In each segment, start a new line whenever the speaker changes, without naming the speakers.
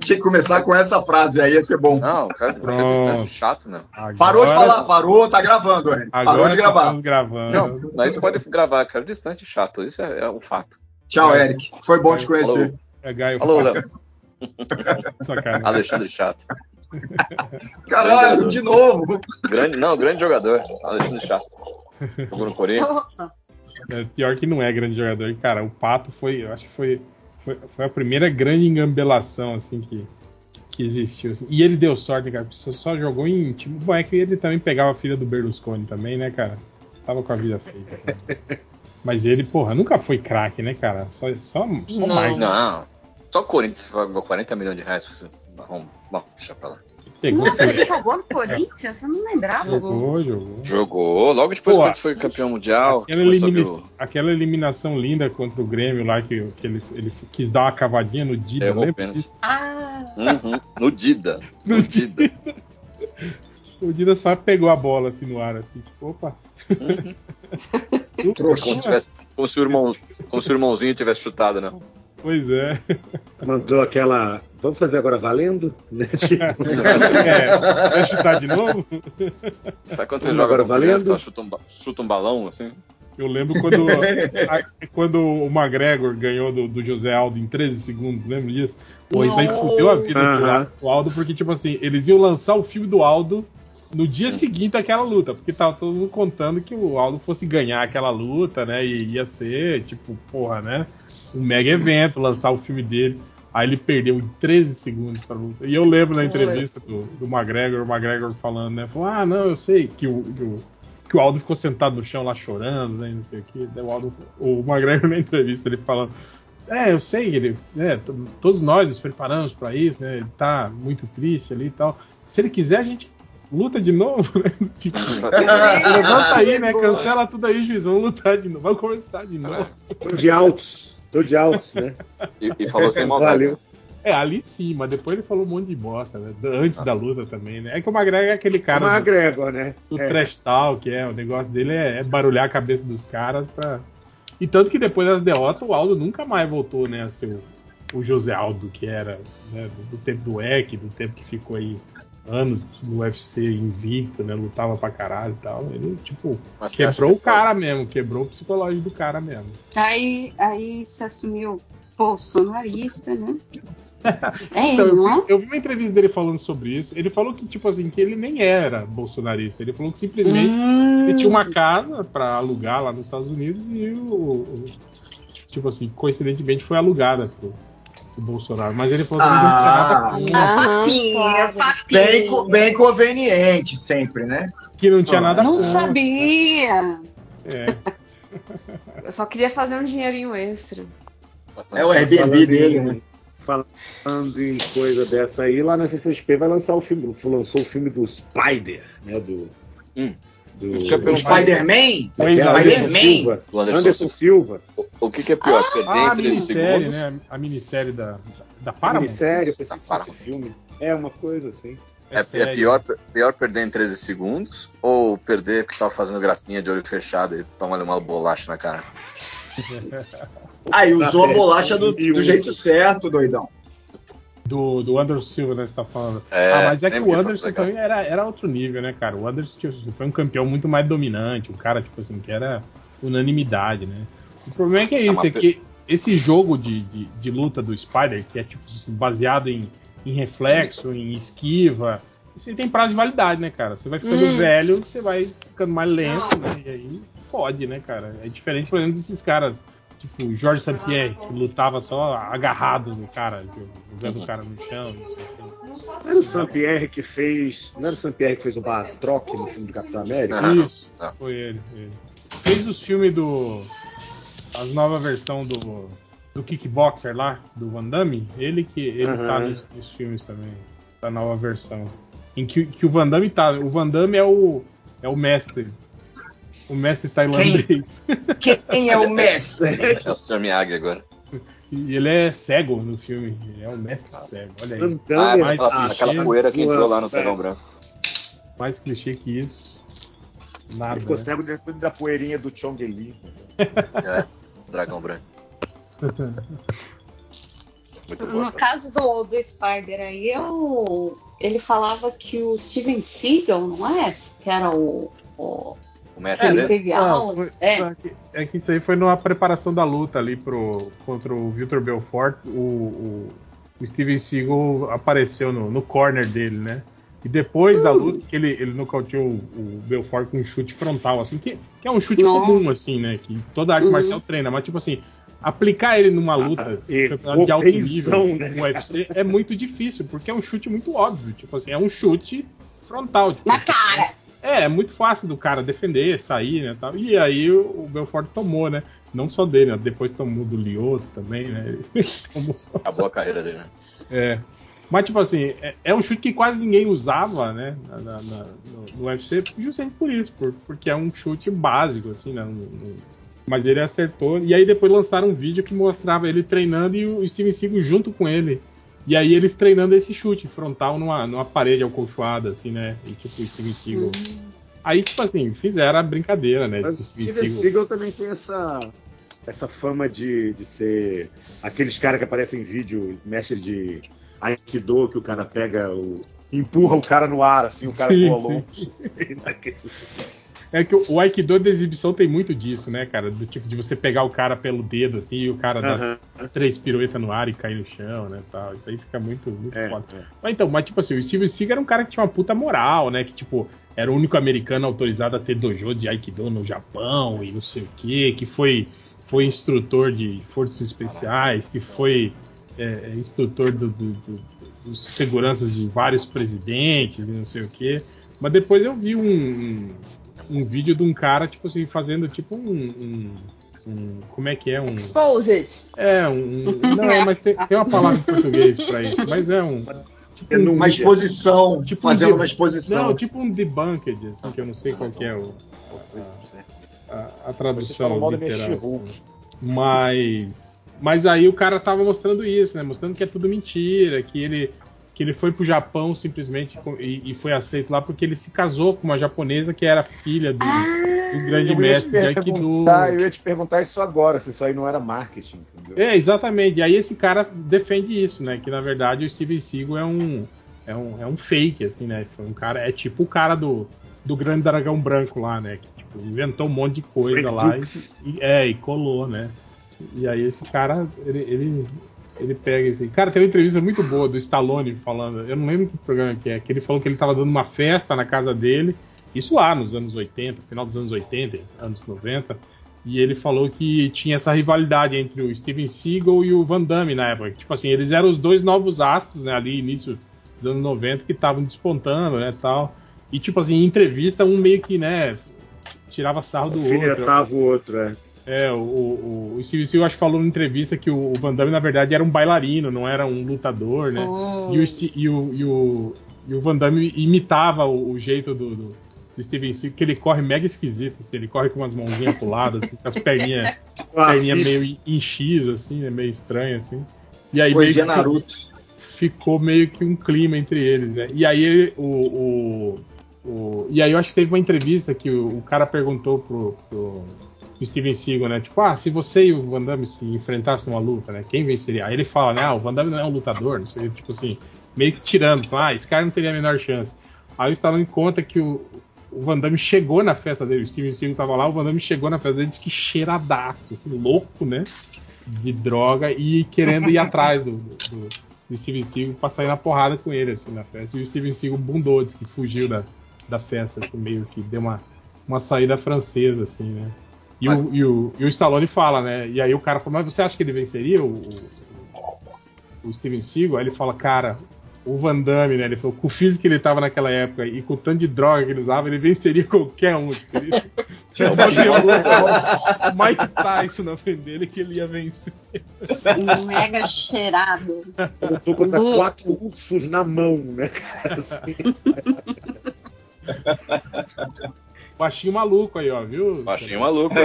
Tinha que começar com essa frase aí, ia ser bom.
Não, cara, cara distância chato, meu.
Agora... Parou de falar, parou, tá gravando, Eric. Parou de gravar.
Gravando. Não, mas pode gravar, cara, distante chato, isso é, é um fato.
Tchau, Eric. Foi bom te conhecer.
É Gaio. Alô, Léo. Alexandre Chato.
Caralho, de novo.
Grande, não, grande jogador. Alexandre Chato. Jogou no Corinthians.
É, pior que não é grande jogador. Cara, o Pato foi, eu acho que foi, foi, foi a primeira grande engambelação assim que, que existiu. Assim. E ele deu sorte, cara. Só, só jogou em time. Bom, é que ele também pegava a filha do Berlusconi também, né, cara? Tava com a vida feita. Mas ele, porra, nunca foi craque, né, cara? Só, só, só
não. mais. Não. Só o Corinthians pagou 40 milhões de reais pra você. Bom, bom deixa pra lá.
Pegou Nossa, ele jogou no Corinthians? Eu não lembrava.
Jogou, jogou.
Jogou. Logo depois Pô, que foi campeão mundial.
Aquela, elimina o... aquela, eliminação linda contra o Grêmio lá, que, que ele, ele quis dar uma cavadinha no Dida,
Errou lembra disso? Ah. Uhum. No Dida. No Dida.
o Dida só pegou a bola assim no ar, assim, tipo, opa. Uhum.
como, se tivesse, como, se o irmão, como se o irmãozinho tivesse chutado, né?
Pois é.
Mandou aquela. Vamos fazer agora valendo?
Né? Tipo... é, vai chutar de novo?
Sabe quando você Vamos joga agora valendo? chuta, um, chuta um balão assim?
Eu lembro quando, a, quando o McGregor ganhou do, do, José Aldo em 13 segundos, lembra disso? Pô, isso aí fudeu a vida uh -huh. do Aldo, porque, tipo assim, eles iam lançar o filme do Aldo no dia seguinte àquela luta, porque tava todo mundo contando que o Aldo fosse ganhar aquela luta, né? E ia ser, tipo, porra, né? um mega evento, lançar o filme dele. Aí ele perdeu em 13 segundos essa luta. E eu lembro na entrevista do, do McGregor, o McGregor falando, né? Falou, ah, não, eu sei que o, que o, que o Aldo ficou sentado no chão lá chorando, né? Não sei o que. O, Aldo, o McGregor na entrevista ele falando. É, eu sei, ele, né, todos nós nos preparamos para isso, né? Ele tá muito triste ali e tal. Se ele quiser, a gente luta de novo, né? Tipo, levanta aí, né? Cancela tudo aí, juiz. Vamos lutar de novo. Vamos começar de novo.
De altos. Tô de altos, né?
E, e falou sem maldade. Valeu.
É, ali sim, mas depois ele falou um monte de bosta, né? Antes ah. da luta também, né? É que o McGregor é aquele cara. O
McGregor, né?
O é. trash talk, é. O negócio dele é, é, barulhar a cabeça dos caras pra. E tanto que depois das derrotas, o Aldo nunca mais voltou, né? A ser o, o José Aldo, que era né, do, do tempo do EC, do tempo que ficou aí anos no UFC invicto, né? Lutava pra caralho e tal. Ele, tipo, Mas quebrou o cara foi? mesmo, quebrou o psicológico do cara mesmo.
Aí, aí se assumiu bolsonarista, né?
é então, eu, vi, eu, vi uma entrevista dele falando sobre isso. Ele falou que, tipo assim, que ele nem era bolsonarista. Ele falou que simplesmente hum. ele tinha uma casa para alugar lá nos Estados Unidos e o, o, tipo assim, coincidentemente foi alugada pro, o Bolsonaro, mas ele falou que
ah, não tinha nada ah, bem, bem conveniente sempre, né?
Que não tinha ah, nada
Não contra. sabia.
É.
Eu só queria fazer um dinheirinho extra.
É o Airbnb dele, né?
Falando em coisa dessa aí, lá na CCXP vai lançar o filme, lançou o filme do Spider, né? Do.
Hum. Do, Spider-Man? Spider-Man?
Anderson, Anderson Silva.
O, o que, que, é pior? Ah, perder
ah, em 13 segundos? Né? A minissérie da, da Paramount.
Minissérie, eu pensei que fosse filme. É uma coisa assim.
É, é, é, pior, pior perder em 13 segundos ou perder porque tava fazendo gracinha de olho fechado e toma uma bolacha na cara?
Aí usou a bolacha do, do jeito certo, doidão
do, do Anderson Silva, né? Você tá falando. É, ah, mas é que o Anderson também era, era outro nível, né, cara? O Anderson tipo, foi um campeão muito mais dominante, um cara, tipo assim, que era unanimidade, né? O problema é que é isso, é que esse jogo de, de, de luta do Spider, que é tipo assim, baseado em, em reflexo, em esquiva, você tem prazo de validade, né, cara? Você vai ficando hum. velho, você vai ficando mais lento, né? E aí fode, né, cara? É diferente, por exemplo, desses caras Tipo, Jorge Saint-Pierre, que lutava só agarrado no cara, jogando o cara no chão.
Não era o Saint-Pierre que fez. Não era o Saint-Pierre que fez o Batroc no filme do Capitão América?
Ah, Isso, ah. foi ele, ele. Fez os filmes do. As nova versão do. Do Kickboxer lá, do Van Damme, ele que ele uhum. tá nos, nos, filmes também, da nova versão. Em que, que o Van Damme tá. O Van Damme é o, é o mestre o mestre tailandês.
Quem, quem é o mestre?
É o Sr. Miyagi agora.
E ele é cego no filme. Ele é um mestre cego. Olha aí.
Então, ah, mais aquela, aquela poeira que entrou lá no Dragão Branco.
Mais clichê que isso. Nada. Ele
ficou né? cego depois da poeirinha do Chong Li.
É, Dragão Branco. Muito boa.
No caso do, do Spider aí, eu, ele falava que o Steven Seagal, não é? Que era o. o
O mestre
ele teve
Ah,
aula.
foi-
É.
é que isso aí foi numa preparação da luta ali pro, contra o Victor Belfort. O, o, o Steven Seagal apareceu no, no corner dele, né? E depois da luta, que ele, ele nocauteou o, o Belfort com um chute frontal, assim, que, que é um chute
Nossa.
comum, assim, né? Que toda arte
Uhum.
marcial treina, mas tipo assim, aplicar ele numa luta
E
campeonato de alto nível
né,
no UFC é muito difícil, porque é um chute muito óbvio. Tipo assim, é um chute frontal. Tipo,
Na cara!
É, é muito fácil do cara defender, sair, né, tal. E aí o, o Belfort tomou, né? Não só dele, né? depois tomou do Lioto também, né?
Acabou a carreira dele, né?
é. Mas, tipo assim, é, é um chute que quase ninguém usava, né? na- na- na- no, no UFC, justamente por isso, por- porque é um chute básico, assim, né? um- um- mas ele acertou. E aí depois lançaram um vídeo que mostrava ele treinando e o Steven Seagal junto com ele. E aí eles treinando esse chute frontal numa, numa parede acolchoada, assim, né? E tipo, o Steven Seagal. Aí, tipo assim, fizeram a brincadeira, né?
Mas o
Steven
Steven
Seagal.
Seagal também tem essa, essa fama de, de ser aqueles caras que aparecem em vídeo, mestre de Aikido, que o cara pega o. empurra o cara no ar, assim, o cara
Sim,
voa longe.
É que o, Aikido da exibição tem muito disso, né, cara? Do tipo de você pegar o cara pelo dedo, assim, e o cara dá
Aham.
três piruetas no ar e cair no chão, né, tal. Isso aí fica muito, muito
É,
foda.
é.
Mas então, mas tipo assim, o Steven Seagal era um cara que tinha uma puta moral, né? Que tipo, era o único americano autorizado a ter dojo de Aikido no Japão e não sei o quê, que foi, foi instrutor de forças especiais, que foi é, instrutor do, do- do- dos seguranças de vários presidentes e não sei o quê. Mas depois eu vi um, um, um vídeo de um cara, tipo assim, fazendo tipo um. um- um- como é que é? Um,
Exposed!
é, um. Não, é, mas tem, tem uma palavra em português pra isso. Mas é um. Tipo um,
Uma exposição,
Tipo
fazendo uma exposição.
Não, tipo um debunked, assim, que eu não sei qual que é o, a, a
Vocês
tradução literal. Assim. Mas. Mas aí o cara tava mostrando isso, né? Mostrando que é tudo mentira, que ele. Que ele foi pro Japão simplesmente e, e foi aceito lá porque ele se casou com uma japonesa que era filha do, do grande mestre de Aikido.
eu ia te perguntar isso agora, se isso aí não era marketing, entendeu?
É, exatamente. E aí esse cara defende isso, né? Que na verdade o Steven Seagal é um, é um, é um fake, assim, né? Foi um cara, é tipo o cara do, do Grande Dragão Branco lá, né? Que tipo, inventou um monte de coisa lá e, e- é, e colou, né? E aí esse cara, ele, ele, ele pega assim. Cara, tem uma entrevista muito boa do Stallone falando, eu não lembro que programa que é, que ele falou que ele tava dando uma festa na casa dele, isso lá nos anos 80, final dos anos 80, anos 90. E ele falou que tinha essa rivalidade entre o Steven Seagal e o Van Damme na época. Tipo assim, eles eram os dois novos astros, né, ali início dos anos 90 que estavam despontando, né, tal. E tipo assim, em entrevista um meio que, né, tirava sarro do outro.
Alfinetava o outro, é.
É, o, o, o Steve Seagal acho que falou na entrevista que o, o Van Damme, na verdade, era um bailarino, não era um lutador, né?
Oh.
E, o, e, o, e, o, e o Van Damme imitava o, o jeito do, do, do Steven Seagal, que ele corre mega esquisito, assim, ele corre com umas mãozinhas pro lado, assim, com as perninhas
Ah,
perninha meio em- X, assim, né, meio estranho, assim. E aí meio que
Naruto.
ficou meio que um clima entre eles, né? E aí o, o, o- e aí eu acho que teve uma entrevista que o, o cara perguntou pro, pro, pro Steven Seagal, né? Tipo, ah, se você e o Van Damme se enfrentassem numa luta, né? Quem venceria? Aí ele fala, né? Ah, o Van Damme não é um lutador, não sei, tipo assim, meio que tirando, ah, esse cara não teria a menor chance. Aí o Stallone conta que o, o Van Damme chegou na festa dele, o Steven Seagal tava lá, o Van Damme chegou na festa dele, disse que cheiradaço, assim, louco, né? De droga e querendo ir atrás do, do, do Steven Seagal pra sair na porrada com ele, assim, na festa. E o Steven Seagal bundou, disse que fugiu da, da festa, assim, meio que deu uma, uma saída francesa, assim, né? E,
Mas-
o, e, o, e o Stallone fala, né? E aí o cara fala, mas você acha que ele venceria o, o, o Steven Seagal? Aí ele fala, cara, o Van Damme, né? Ele falou, com o físico que ele tava naquela época e com o tanto de droga que ele usava, ele venceria qualquer um. Ele tinha uma o Mike Tyson na frente dele que ele ia vencer.
Um mega cheirado.
Lutou contra quatro ursos na mão, né, cara? Assim.
Baixinho maluco aí, ó, viu?
Baixinho maluco.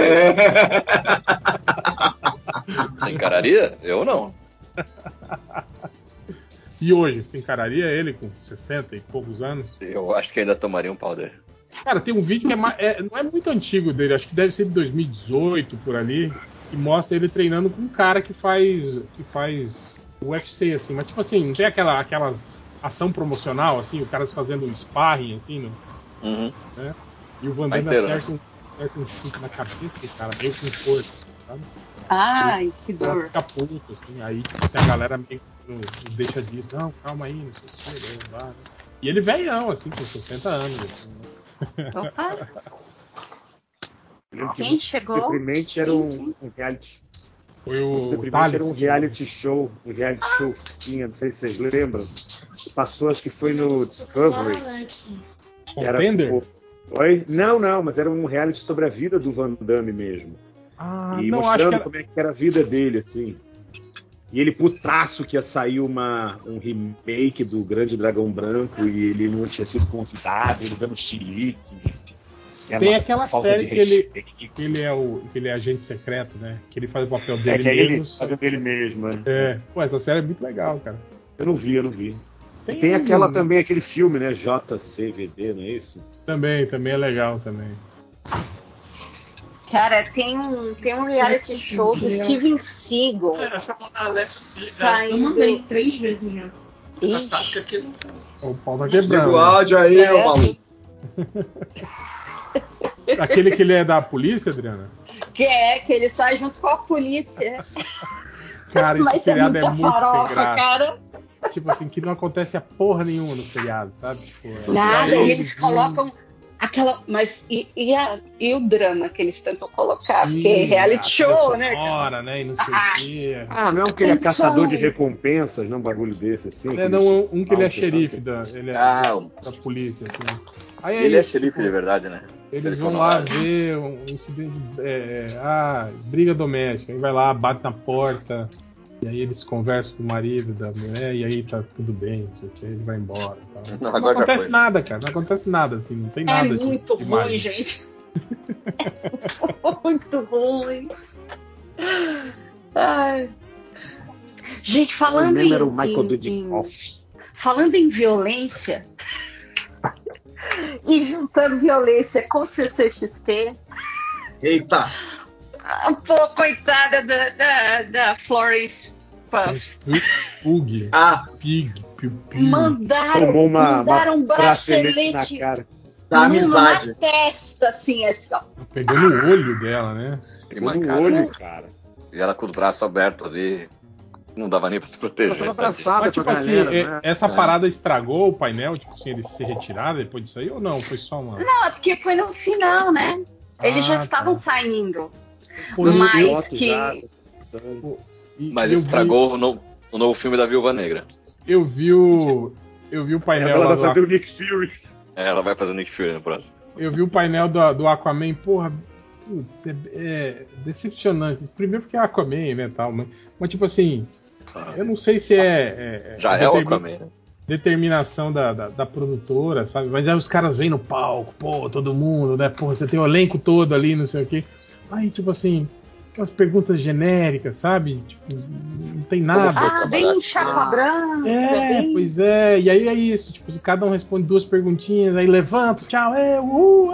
Você encararia? Eu não.
E hoje, você encararia ele com 60 e poucos anos?
Eu acho que ainda tomaria um pau dele.
Cara, tem um vídeo que é, é- não é muito antigo dele, acho que deve ser de 2018 por ali, que mostra ele treinando com um cara que faz que faz UFC, assim, mas tipo assim, não tem aquela, aquelas ação promocional, assim, o cara fazendo um sparring, assim, no,
Uhum.
né? E o Van Damme acerta, um, acerta um chute na cabeça cara, meio com força, sabe?
Ai, que dor.
fica puto, assim, aí assim, a galera meio que não, não deixa disso, não, calma aí, não sei o que, blá, blá, né? E ele velhão, assim, com 60 anos, assim, né?
Opa,
que
quem chegou?
Deprimente era um, um reality.
Foi o Thales.
era um reality show, um reality show que tinha, não sei se vocês lembram. Passou, acho que foi no Discovery. era
Contender?
tipo- Oi? Não, não, mas era um reality sobre a vida do Van Damme mesmo.
Ah,
e
não,
mostrando
era...
como é que era a vida dele, assim. E ele putaço que ia sair uma, um remake do Grande Dragão Branco e ele não tinha sido convidado, ele dando chilique. Era
Tem aquela série que ele- que ele é o que ele é agente secreto, né? Que ele faz o papel
É
dele
que é ele
mesmo.
dele mesmo, né?
É, pô, essa série é muito legal, cara.
Eu não vi, eu não vi.
Tem,
Tem aquela também, aquele filme, né? JCVD, não é isso?
Também, também é legal também.
Cara, tem um, tem um reality show do Steven Seagal
Essa Alexa
Eu
saindo.
mandei três vezes já.
Ela sabe que aquilo
O pau tá quebrando.
o áudio aí,
É.
ô maluco.
Aquele que ele é da polícia, Adriana?
que é que ele sai junto com a polícia.
Cara, esse
Mas é
seriado é
muita
muito sem
farofa,
graça.
cara.
Tipo assim, que não acontece a porra nenhuma no seriado, sabe? Tipo, é-
Nada,
é
e eles colocam aquela. Mas e, e, a- e o drama que eles tentam colocar?
Sim,
Porque é reality show, né?
né? E não sei
Ah.
o quê.
Ah, não, porque ele é caçador de recompensas, não um bagulho desse, assim.
É, não, um que ele é xerife da, ele é
Ah,
da polícia, assim. Aí,
Ele
aí,
é xerife
tipo,
de verdade, né?
Eles
Ele
vão lá
lá.
ver um incidente. É, ah, briga doméstica. Aí vai lá, bate na porta. E aí eles conversam com o marido da mulher. E aí tá tudo bem. Ele vai embora. tal.
Não,
Não, acontece nada, cara. Não acontece nada, assim. Não tem
É
nada. de-
muito
de
ruim, gente. É muito ruim. Ai. Gente, falando em, em-
Dudikoff.
falando em violência e juntando violência com CCXP,
Eita,
pô, coitada da, da, da Florence Puff.
Pug,
ah,
pig.
Mandaram,
Tomou uma,
mandaram um
bracelete na cara.
da amizade.
testa, assim, assim, ó.
Pegou no olho dela, né?
Que
No
mancada.
olho, cara.
E ela com os braços abertos ali. Não dava nem pra se
Ela
proteger.
tava
tadinha.
abraçada
tipo assim,
galera,
é-
né?
essa
É.
parada estragou o painel? Tipo assim, eles se retiraram depois disso aí? Ou não? Foi só uma.
Não, é porque foi no final, né? Eles já
Ah,
estavam
tá.
saindo.
Pô, eu-
Mas que-
já,
e-
Mas
eu vi-
estragou o, novo, o novo filme da Viúva Negra.
Eu vi o. Eu vi o painel
Ela
do
vai fazer o Nick Fury.
É, ela vai fazer o Nick Fury no próximo.
Eu vi o painel do, do Aquaman, porra, putz, é, é decepcionante. Primeiro porque é Aquaman, né, tal, mas, mas tipo assim, eu não sei se é... é
Já é o Aquaman. né?
Determinação da, da, da produtora, sabe? Mas aí os caras vêm no palco, pô, todo mundo, né, porra, você tem o elenco todo ali, não sei o quê. Aí, tipo assim, aquelas perguntas genéricas, sabe? Tipo, não tem nada.
Ah, bem chapa branca.
É,
bem...
pois é, e aí é isso, tipo, se cada um responde duas perguntinhas, aí levanta, tchau, é,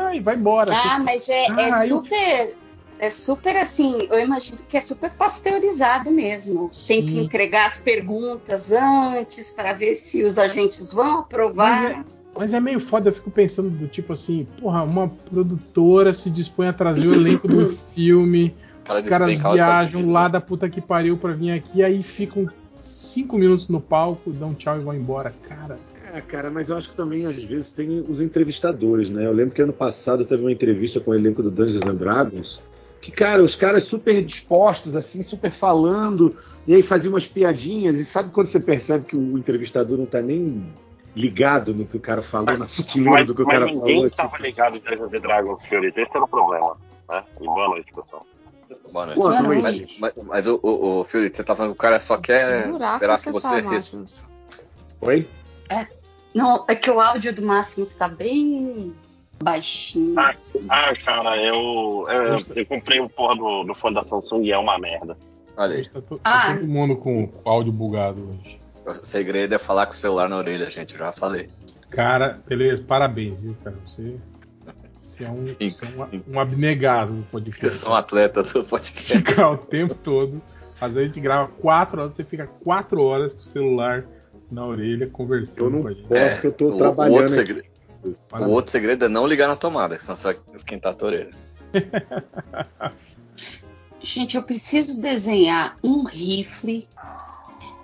aí vai embora.
Ah, mas é, é
Ah, eu-
super. É super assim, eu imagino que é super pasteurizado mesmo. Tem que entregar as perguntas antes para ver se os agentes vão aprovar.
Mas é meio foda, eu fico pensando do tipo assim, porra, uma produtora se dispõe a trazer o elenco de um filme, os caras viajam lá
né?
da puta que pariu pra vir aqui, aí ficam cinco minutos no palco, dão tchau e vão embora. Cara,
É, cara, mas eu acho que também às vezes tem os entrevistadores, né? Eu lembro que ano passado teve uma entrevista com o elenco do Dungeons and Dragons, que, cara, os caras super dispostos, assim, super falando, e aí faziam umas piadinhas, e sabe quando você percebe que o entrevistador não tá nem ligado no que o cara falou, na sutileza
Mas,
do que o
mas
cara
ninguém
falou?
estava
tipo,
ligado em Dungeons and Dragons Fiorito. Esse era o problema. Né? E boa noite, pessoal.
Boa noite.
Boa
Boa
noite.
Mas, mas, mas o, o, o Fury, você tá falando que o cara só quer esperar que
você
você
tá,
responda.
Oi?
Não, é que o áudio do Máximo está bem baixinho.
Ah,
assim.
ah, cara, eu, eu, eu comprei um porra do, do fone da Samsung e é uma merda.
Olha aí.
tá, to- tá
Ah.
todo mundo com o áudio bugado hoje.
O segredo é falar com o celular na orelha, gente. Eu já falei.
Cara, beleza, parabéns, viu, cara? Você, você é um, você é um, um abnegado do
Eu
podcast.
sou um atleta do podcast.
Ficar o tempo todo Às vezes a gente grava 4 horas, você fica 4 horas com o celular na orelha conversando
Eu não
com a gente.
posso,
É,
que eu tô
o- o
trabalhando.
outro
aqui.
segredo- O outro segredo é não ligar na tomada, que senão você vai esquentar a tua orelha.
Gente, eu preciso desenhar um rifle.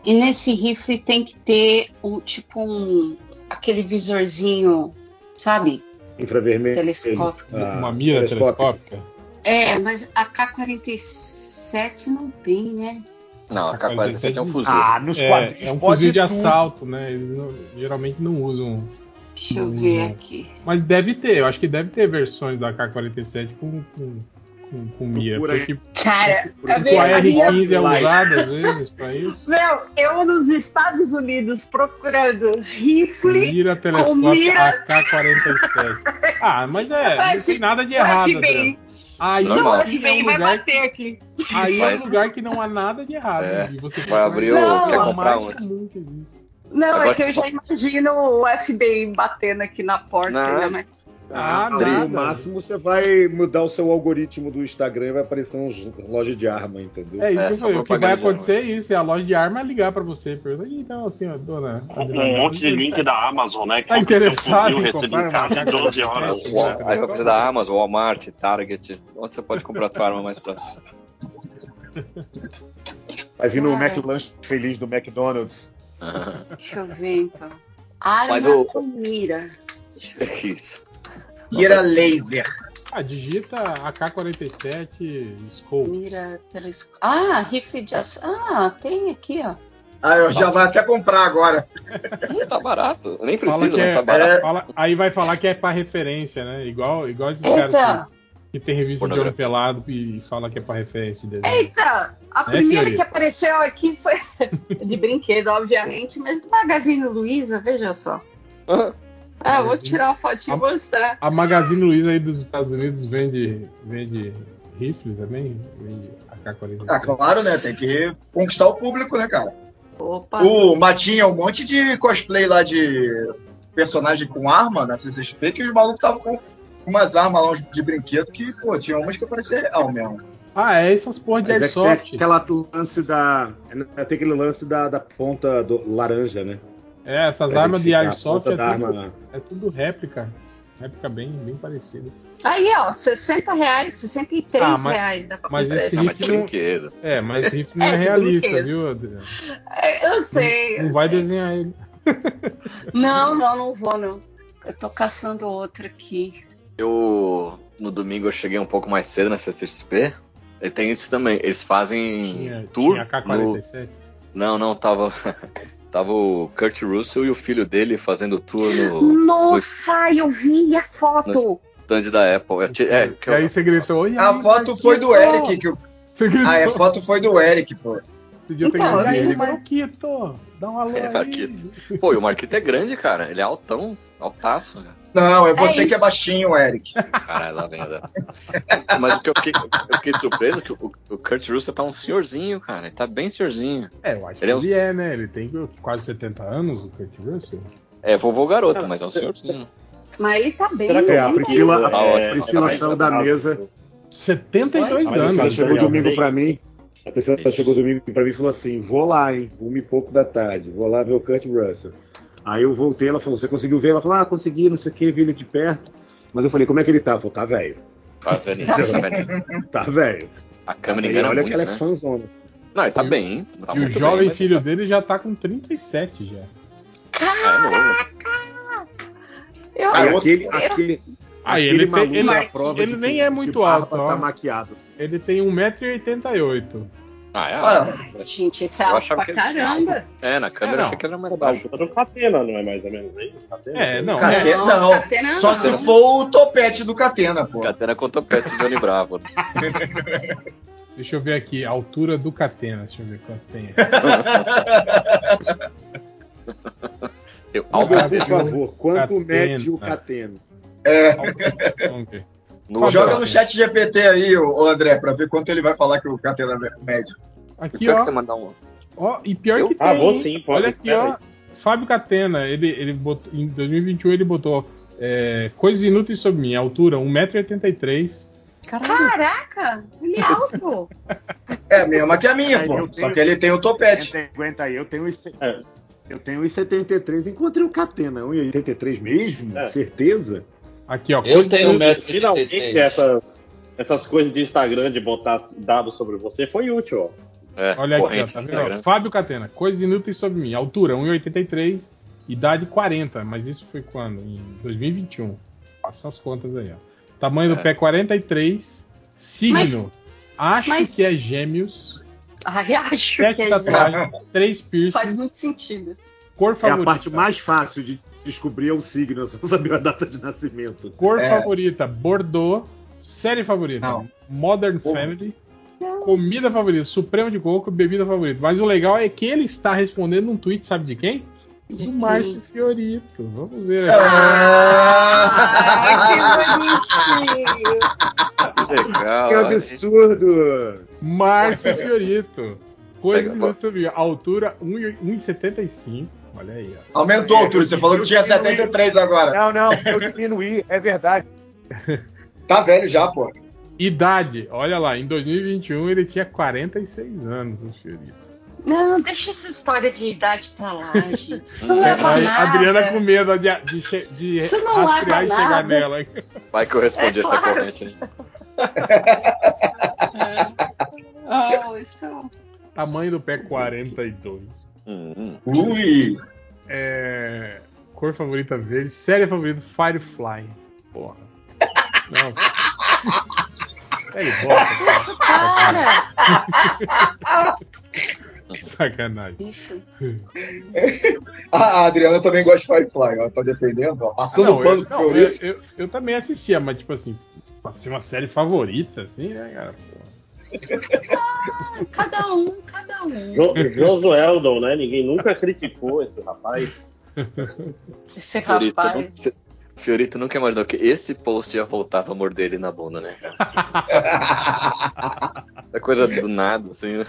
E nesse rifle tem que ter um tipo um aquele visorzinho, sabe?
Infravermelho.
Telescópio.
Ah,
Uma mira
telescópio.
telescópica.
É, mas a K-47 não tem, né?
Não, a K-47 é um fuzil.
Ah, nos
É,
quadrinhos
é um fuzil de
tudo.
assalto, né? Eles não- geralmente não usam.
Deixa eu
Hum.
ver aqui.
Mas deve ter, eu acho que deve ter versões da K-47 com, com, com, com.
Procura aí.
Porque,
Cara,
Por
a
porque o
minha- a minha-
AR-15 é usado às vezes pra isso.
Meu, eu nos Estados Unidos procurando rifle.
Mira telescópio
mira-
AK-47. Ah, mas é, não tem nada de errado.
O FBI,
Adriano. Aí
não, o
Normal.
sim é
FBI
um
vai
lugar,
bater aqui.
aí é
Vai-
um lugar que não há nada de errado.
É,
de você
vai abrir
o-
procurar
quer
comprar
mais
onde?
Não,
Agora
é que eu
só-
já imagino o FBI batendo aqui na porta.
Não.
Né? Mas
Ah,
no
nada.
máximo você vai mudar o seu algoritmo do Instagram e vai aparecer uns loja de arma, entendeu?
É isso
É,
que. O que vai acontecer é isso: é a loja de arma ligar pra você então, assim, ó, dona. Adriana,
Um monte de link
tá-
da Amazon, né? Que
Tá
compra seu
interessado em comprar
em casa em
K-47?
12 horas.
É.
Aí vai fazer da Amazon, Walmart, Target, onde você pode comprar a tua arma mais próxima.
Vai vir no
Cara.
McLanche feliz do McDonald's.
Deixa eu ver então. Arma
Mas o-
com mira.
Isso.
Mira laser.
Ah, digita AK-47 Scope.
Mira telescópio. Ah, rifle de ass... Ah, tem aqui, ó.
Ah, eu já vou até comprar agora.
Tá barato. Nem
Fala
precisa,
que
mas
é-
tá barato.
É.
Fala- aí vai falar que é pra referência, né? Igual, igual esses caras
Eita,
que, que tem revista de homem pelado e fala que é pra referência.
Eita! A
É,
primeira
teoria?
que apareceu aqui foi de brinquedo, obviamente, mas
do Magazine Luiza, veja só.
Ah,
Ah, vou tirar uma foto e
A-
mostrar.
A Magazine Luiza aí dos Estados Unidos vende, vende rifle também? Vende AK-47.
Ah, claro, né? Tem que conquistar o público, né, cara?
Opa.
O Matinha, um monte de cosplay lá de personagem com arma na CCXP que os malucos estavam com umas armas lá de brinquedo que, pô, tinha umas que parecia real mesmo.
Ah, é essas porra de
é
airsoft.
aquela lance da. é, Tem aquele lance da, da ponta do laranja, né?
É, essas
Pra
armas de airsoft é
arma.
é tudo réplica. Réplica bem, bem parecida.
aí, ó, 60 reais, 63
Ah, mas-
reais dá pra
mas
comprar
esse
não, de
não-
brinquedo.
É, mas rifle não é,
É,
realista,
brinquedo.
viu, Adriano?
É, Eu sei.
Não
eu
vai
sei.
desenhar ele.
Não, não, não vou, não. Eu tô caçando outra aqui.
Eu, no domingo, eu cheguei um pouco mais cedo na CCXP. E tem isso também. Eles fazem
Tinha,
tour.
tinha
no...
AK-47.
Não, não, tava. Tava o Kurt Russell e o filho dele fazendo tour no
Nossa, eu vi a foto.
stand da Apple. É, ti- é, que
e aí
eu,
você gritou. "E
A foto foi do
Marquito?"
Eric. Que...
gritou.
Ah, a foto foi do Eric, pô.
Podia
Então,
"E aí,
vi.
Marquito? Dá um alô
É,
aí.
Marquito. Pô, e o Marquito é grande, cara. Ele é altão, altaço. Cara.
Não, é você
É
que é baixinho, Eric.
Caralho, lá vem. Né? Mas o que eu fiquei, eu fiquei surpreso é que o, o Kurt Russell tá um senhorzinho, cara. Ele tá bem senhorzinho.
É, eu acho
Ele é
que
um-
ele é, né? Ele tem quase 70 anos, o Kurt Russell.
É vovô garoto, mas é um senhorzinho.
Mas ele tá bem.
Será que
É, a
né?
Priscila,
Tá
a
ótimo.
Priscila
Tá
saiu da mesa.
72
A Priscila
anos.
chegou
Daniel,
domingo pra mim. A Priscila chegou domingo pra mim e falou assim: vou lá, hein? Uma e pouco da tarde. Vou lá ver o Kurt Russell. Aí eu voltei, ela falou: você conseguiu ver? Ela falou: ah, consegui, não sei o que, vi ele de perto. Mas eu falei: como é que ele tá? Ela falou: tá velho.
Tá vendo? Tá?
Tá velho.
A câmera engana
olha
muito,
que ela é
né?
fãzona. assim.
Não, ele tá bem, hein? Tá
E o jovem
bem, mas
filho dele já tá com 37 já.
É novo.
Eu,
Ah,
Aí aquele, aquele, Aquele
ele tem- ele-
da prova
ele
de,
nem é muito alto,
tá maquiado.
Ele tem 1,88m.
Ah, é?
Ah,
Gente, isso é alto pra caramba.
É, na câmera
É,
eu
não.
achei que era mais baixo.
o Catena, não é mais ou menos isso? Catena?
É, não.
Cate-
é.
não,
Catena
só
não.
se for o topete do Catena, pô.
Catena contra o pet de Johnny Bravo.
Deixa eu ver aqui, a altura do Catena. Deixa eu ver quanto tem.
Eu,
Google,
Catena.
por favor, quanto
Catena.
mede o Catena?
Ver.
no,
Joga no chat GPT aí, ô, ô André, pra ver quanto ele vai falar que o Catena mede.
Aqui,
Pior que
ó.
você mandar um.
ó. E pior
Eu?
que tem.
Ah, vou sim, pode.
Olha aqui, ó. Fábio Catena, ele, ele botou, em 2021 ele botou é, Coisas Inúteis sobre mim, altura 1,83m,
Caraca, ele é alto.
É a mesma que a minha, pô. Só
tenho-
que ele tem o topete.
Aguenta, aí, eu tenho os,
É.
eu tenho os 73, encontrei o Catena, 1,83 mesmo?
É.
certeza?
Aqui, ó.
Eu tenho um
coisa-
Finalmente
1,83m.
essas, essas coisas de Instagram de botar dados sobre você foi útil, ó.
É,
Olha aqui, ó, tá
do
vendo? Fábio Catena, coisas inúteis sobre mim. Altura 1,83, idade 40, mas isso foi quando? Em 2021. Faça as contas aí, ó. Tamanho do
É.
pé 43, signo.
Mas-
acho
mas-
que é gêmeos,
Ai, acho que é
tatuagens, três piercings,
faz muito sentido.
cor
É a
favorita.
parte mais fácil de descobrir é o signo, eu só saber a data de nascimento.
Cor
É.
favorita, Bordeaux. Série favorita,
Não.
Modern
Porra.
Family. Comida favorita, Supremo de Coco, bebida favorita. Mas o legal é que ele está respondendo um tweet, sabe de quem? Do Márcio Fiorito. Vamos ver.
Ai, que bonitinho.
Legal.
Que absurdo!
Márcio Fiorito. Coisas inúteis sobre mim. Altura 1,75. Olha aí, ó.
Aumentou a altura. Você falou que tinha 73 agora.
Não, não, eu diminuí, é verdade.
Tá velho já, pô.
Idade, olha lá, em 2021 ele tinha 46 anos, o Fiorito.
Não, deixa essa história de idade pra lá, gente. Isso não leva a
Aí,
nada.
Adriana com medo de, de, de
Isso não leva
e chegar
nada.
nela.
Vai que eu respondi
É
essa
claro.
corrente. né?
Oh, isso...
Tamanho do pé 42.
Hum, hum.
Ui.
É, Cor favorita verde. Série favorita Firefly. Porra. Não. Série bosta. Cara. Sacanagem.
Isso.
A Adriana também gosta de Firefly, ó. Tá defendendo, ó. Passando
Não, eu,
pano pro
não, eu, eu- eu também assistia, mas tipo assim, ser uma série favorita, assim, né, cara? Porra.
Cada um, cada um.
Jo Josueldon, né? Ninguém nunca criticou esse rapaz.
Esse
Fiorito,
rapaz.
Fiorito nunca imaginou que esse post ia voltar pra morder ele na bunda, né? É coisa do nada, assim, né?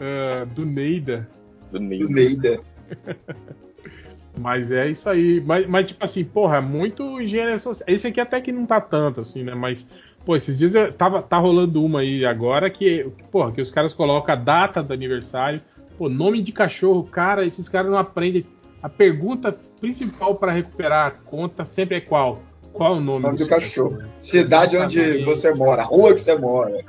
Ah, do Neida.
do meio.
Neida.
Mas é isso aí. Mas, mas, tipo assim, porra, muito engenharia social. Esse aqui até que não tá tanto, assim, né? Mas, pô, esses dias eu tava, tá rolando uma aí agora que, porra, que os caras colocam a data do aniversário. Pô, nome de cachorro, cara, esses caras não aprendem. A pergunta principal para recuperar a conta sempre é qual? Qual o nome,
Nome do
seu
cachorro. Cidade onde você mora. Rua que você mora.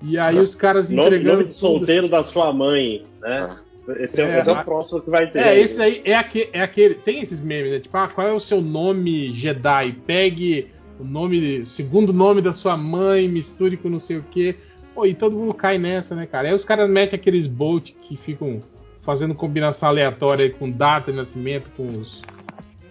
E aí os caras
Nome,
entregando.
nome de
tudo.
solteiro da sua mãe, né? Esse é,
É,
esse é o próximo que vai ter.
É, esse aí é aquele, é aquele. Tem esses memes, né? Tipo, ah, qual é o seu nome Jedi? Pegue o nome, segundo nome da sua mãe, misture com não sei o quê. Pô, e todo mundo cai nessa, né, cara? Aí os caras metem aqueles bolt que ficam fazendo combinação aleatória com data de nascimento, com os,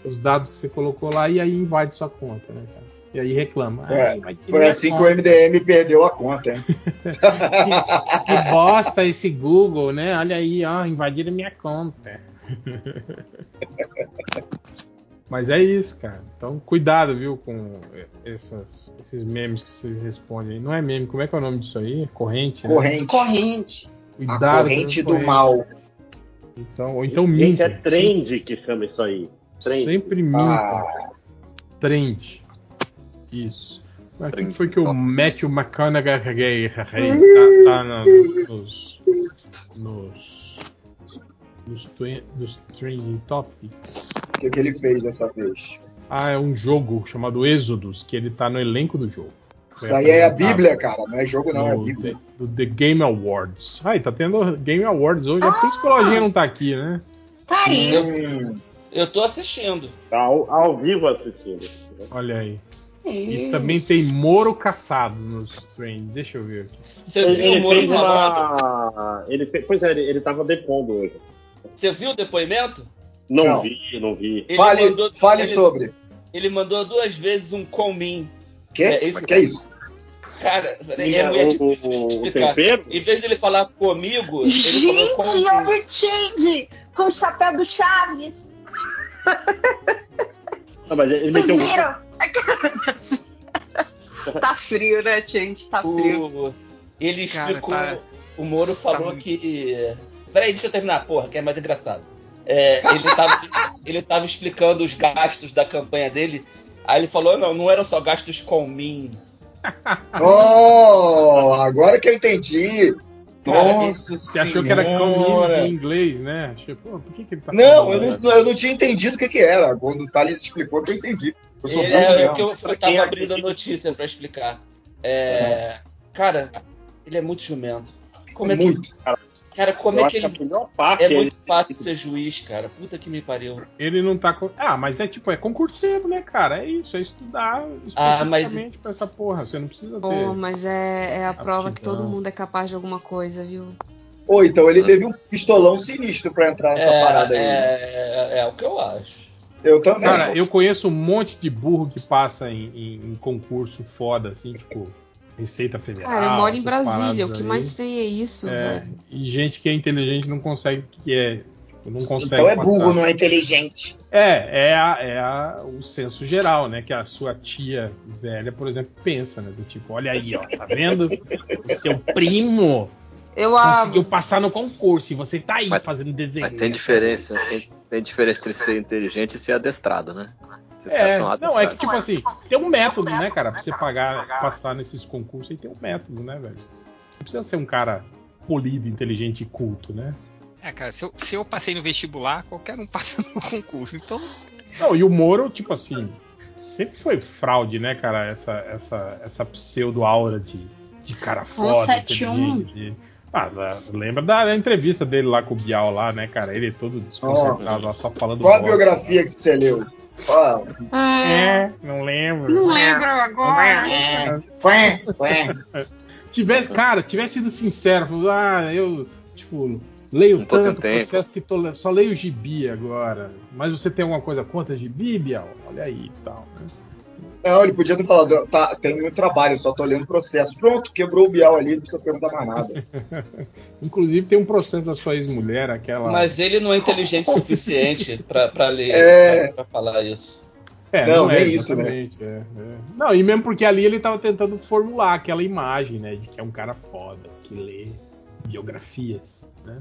os dados que você colocou lá, e aí invade sua conta, né, cara? E aí reclama.
É,
"Ah, invadiram
Foi
minha
assim que
conta."
o MDM perdeu a conta, hein?
Que bosta esse Google, né? Olha aí, ó, invadiram minha conta. Mas é isso, cara. Então, cuidado, viu, com essas- esses memes que vocês respondem. aí. Não é meme, como é que é o nome disso aí? Corrente? né?
Corrente.
Corrente.
A
Cuidado com
corrente do
correntes.
mal.
Então, ou então
Gente,
minta.
é trend que chama isso aí. Trend.
Sempre minta.
Ah,
Trend. Isso. Mas quem
Trend
foi que o. Matthew McConaughey tá, tá nos, nos, nos, nos trending topics?
O que, que ele fez dessa vez?
Ah, é um jogo chamado Exodus, que ele tá no elenco do jogo. Foi
Isso aí é a Bíblia, cara. Não é jogo, não, é a Bíblia.
The, do The Game Awards. Ai, tá tendo Game Awards hoje. É por isso que o Lojinha não tá aqui, né?
Tá aí.
Hum,
Eu tô assistindo.
Tá ao, ao vivo assistindo.
Olha aí. E
Isso.
também tem Moro Caçado nos trends. Deixa eu ver aqui.
Você
Ele,
viu o
ele
Moro
fez
falando?
uma. Ele fez... Pois é, ele, ele tava depondo hoje.
Você viu o depoimento?
Não,
Não.
vi, não vi.
Ele
Fale,
mandou,
fale
ele,
sobre.
Ele mandou duas vezes um comim.
Que?
É, esse-
que é isso?
Cara, é
Minha-
muito
o,
difícil de
o, o
explicar.
tempero?
Em vez dele falar comigo, ele falou
Gente, o Change com o chapéu do Chaves.
Ah, mas ele
Vocês
meteu um.
tá frio, né, gente? Tá frio.
O, ele
Cara,
explicou.
tá-
o Moro falou
muito-
que. Peraí, deixa eu terminar, porra, que é mais engraçado. É, ele, tava, ele tava explicando os gastos da campanha dele. Aí ele falou: não, não eram só gastos com mim.
Oh, agora que eu entendi. Nossa
Você achou que era community em inglês, né? Achei, pô, por que, que ele tá
Não,
falando
eu não, eu não tinha entendido o que, que era. Quando o Thales explicou, que eu entendi. Eu sou
é, é que eu, eu tava abrindo a notícia pra explicar. É, Cara, ele é muito jumento. Como é que,
Muito.
cara, como
Eu
é que
que
ele.
melhor parte
É muito fácil ser juiz, cara. Puta que me pariu.
Ele não tá. com- Ah, mas é tipo, é concurseiro, né, cara? É isso, é estudar
Ah, mas-
especificamente pra essa porra. Você não precisa ter.
Pô, mas é, é a prova que todo mundo é capaz de alguma coisa, viu?
Ou então ele teve um pistolão sinistro pra entrar nessa
É,
parada aí.
é, é, é o que eu acho.
Eu também.
Cara, eu conheço um monte de burro que passa em, em- em concurso foda, assim, tipo, Receita Federal.
Cara, eu moro em Brasília, o que
aí.
mais tem é isso,
É,
velho.
e gente que é inteligente não consegue, que é. tipo, não consegue.
Então é
passar.
burro, não é inteligente.
É, é, a- é a- o senso geral, né? Que a sua tia velha, por exemplo, pensa, né? Do tipo, olha aí, ó, tá vendo? O seu primo
Eu
conseguiu
amo.
passar no concurso e você tá aí
Mas-
fazendo desenho.
Mas tem diferença, tem, tem diferença entre ser inteligente e ser adestrado, né? Caras
É, não, é que tipo assim, tem um método, né, cara? Pra você pagar, passar nesses concursos aí tem um método, né, velho? Não precisa ser um cara polido, inteligente e culto, né?
É, cara, se eu, se eu passei no vestibular, qualquer um passa no concurso. Então,
Não, e o Moro, tipo assim, sempre foi fraude, né, cara? Essa, essa, essa pseudo-aura de, de cara foda,
171.
inteligente. de- Ah, lembra da, da entrevista dele lá com o Bial lá, né, cara? Ele todo desconcertado lá, só falando
Qual a biografia que você leu? Fala.
É, não lembro.
Não lembro agora.
Tivesse, cara, tivesse sido sincero, ah, eu, tipo, leio
Não
tanto processo que tô, só leio gibi agora. Mas você tem alguma coisa contra gibi, Bial? Olha aí e tal, né?
Não, ele podia ter falado, tá, tem muito trabalho, só tô lendo processo. Pronto, quebrou o Bial ali, não precisa perguntar mais nada.
Inclusive tem um processo da sua ex-mulher, aquela.
Mas ele não é inteligente o suficiente pra, pra ler,
É.
pra, pra falar isso.
É,
Não,
é,
nem isso, né?
é, é. Não, e mesmo porque ali ele tava tentando formular aquela imagem, né? De que é um cara foda, que lê biografias, né?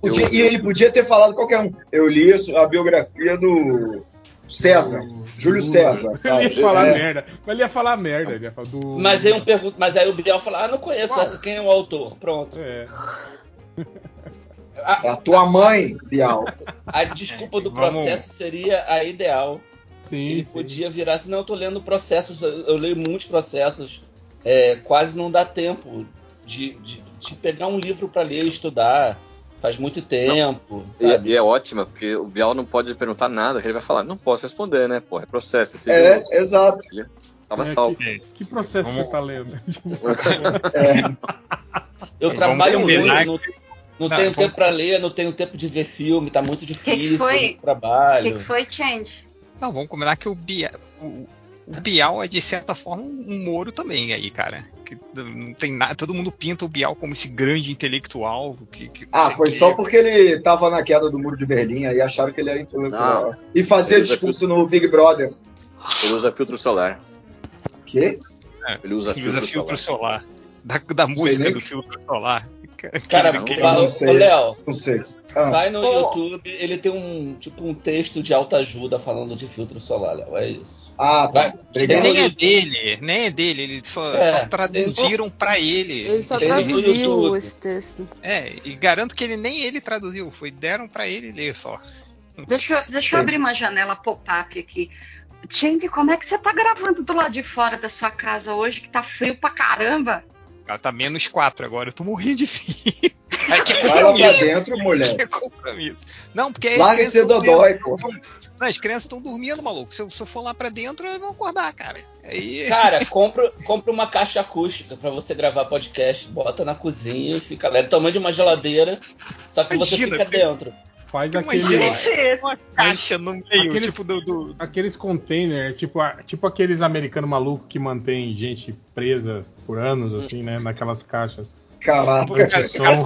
Podia- e ele podia ter falado qualquer um. Eu li a biografia do César, Júlio César.
Ele
sabe?
ia falar
É.
merda. Mas ele ia falar merda, ele ia falar do.
Mas aí eu pergunto, mas aí o Biel fala, ah, não conheço
Qual?
essa, quem é o autor? Pronto.
É.
A,
É a tua mãe, Bial.
a desculpa do
Vamos-
processo seria a ideal.
Sim,
Ele
sim.
podia virar assim, não, eu tô lendo processos, eu, eu leio muitos processos, é, quase não dá tempo de, de, de pegar um livro pra ler e estudar. Faz muito tempo,
E,
sabe?
e é ótima, porque o Bial não pode perguntar nada, que ele vai falar, não posso responder, né? Pô, é processo. Esse
É,
livro
exato.
tava
É,
salvo.
que, que processo
Vamos-
você tá lendo?
Eu
Vamos
trabalho
combinar
muito, não, não
Não,
tenho
vamos-
tempo pra ler, não tenho tempo de ver filme, tá muito difícil,
foi?
muito
O
trabalho.
que, que foi, Change?
não, vamos combinar que o Bial, o, o Bial é de certa forma um Moro também aí, cara. Que não tem nada, todo mundo pinta o Bial como esse grande intelectual. Que, que não
Ah, foi
o quê.
só porque ele tava na queda do muro de Berlim aí acharam que ele era intelectual. E fazia discurso no Big Brother.
Ele usa filtro solar.
Que?
Ele usa
Ele usa
filtro
filtro
solar.
solar. Da, da música
nem
do filtro solar.
Cara,
Não,
que-
não
Léo,
Não sei. Ah,
vai no. YouTube, ele tem um tipo um texto de autoajuda falando de filtro solar, Léo. É isso.
Ah tá. Obrigado.
nem é dele, nem é dele, eles só,
É.
só traduziram pra ele.
Ele só
no
traduziu esse texto.
É, e garanto que ele nem ele traduziu, foi deram pra ele ler só.
Deixa, eu- deixa eu abrir uma janela pop-up aqui. Change, como é que você tá gravando do lado de fora da sua casa hoje, que tá frio pra caramba?
Ela tá menos 4 agora, eu tô morrendo de frio. Aí que é
Vai lá pra dentro, mulher.
Que é compromisso. Não, porque as
Larga
tão
dodói, pô.
Não, as crianças estão dormindo, maluco. Se eu, se eu for lá pra dentro, elas vão acordar, cara. Aí.
Cara, compra, compra uma caixa acústica pra você gravar podcast, bota na cozinha e fica lá. É do tamanho de uma geladeira, só que você
Imagina,
fica
tem-
dentro.
Faz
Imagina.
aquele,
uma caixa no meio,
Aqueles-
tipo do. do-
aqueles containers, tipo, tipo aqueles americanos malucos que mantêm gente presa por anos, assim, né? Naquelas caixas.
Caraca.
Cara, cavar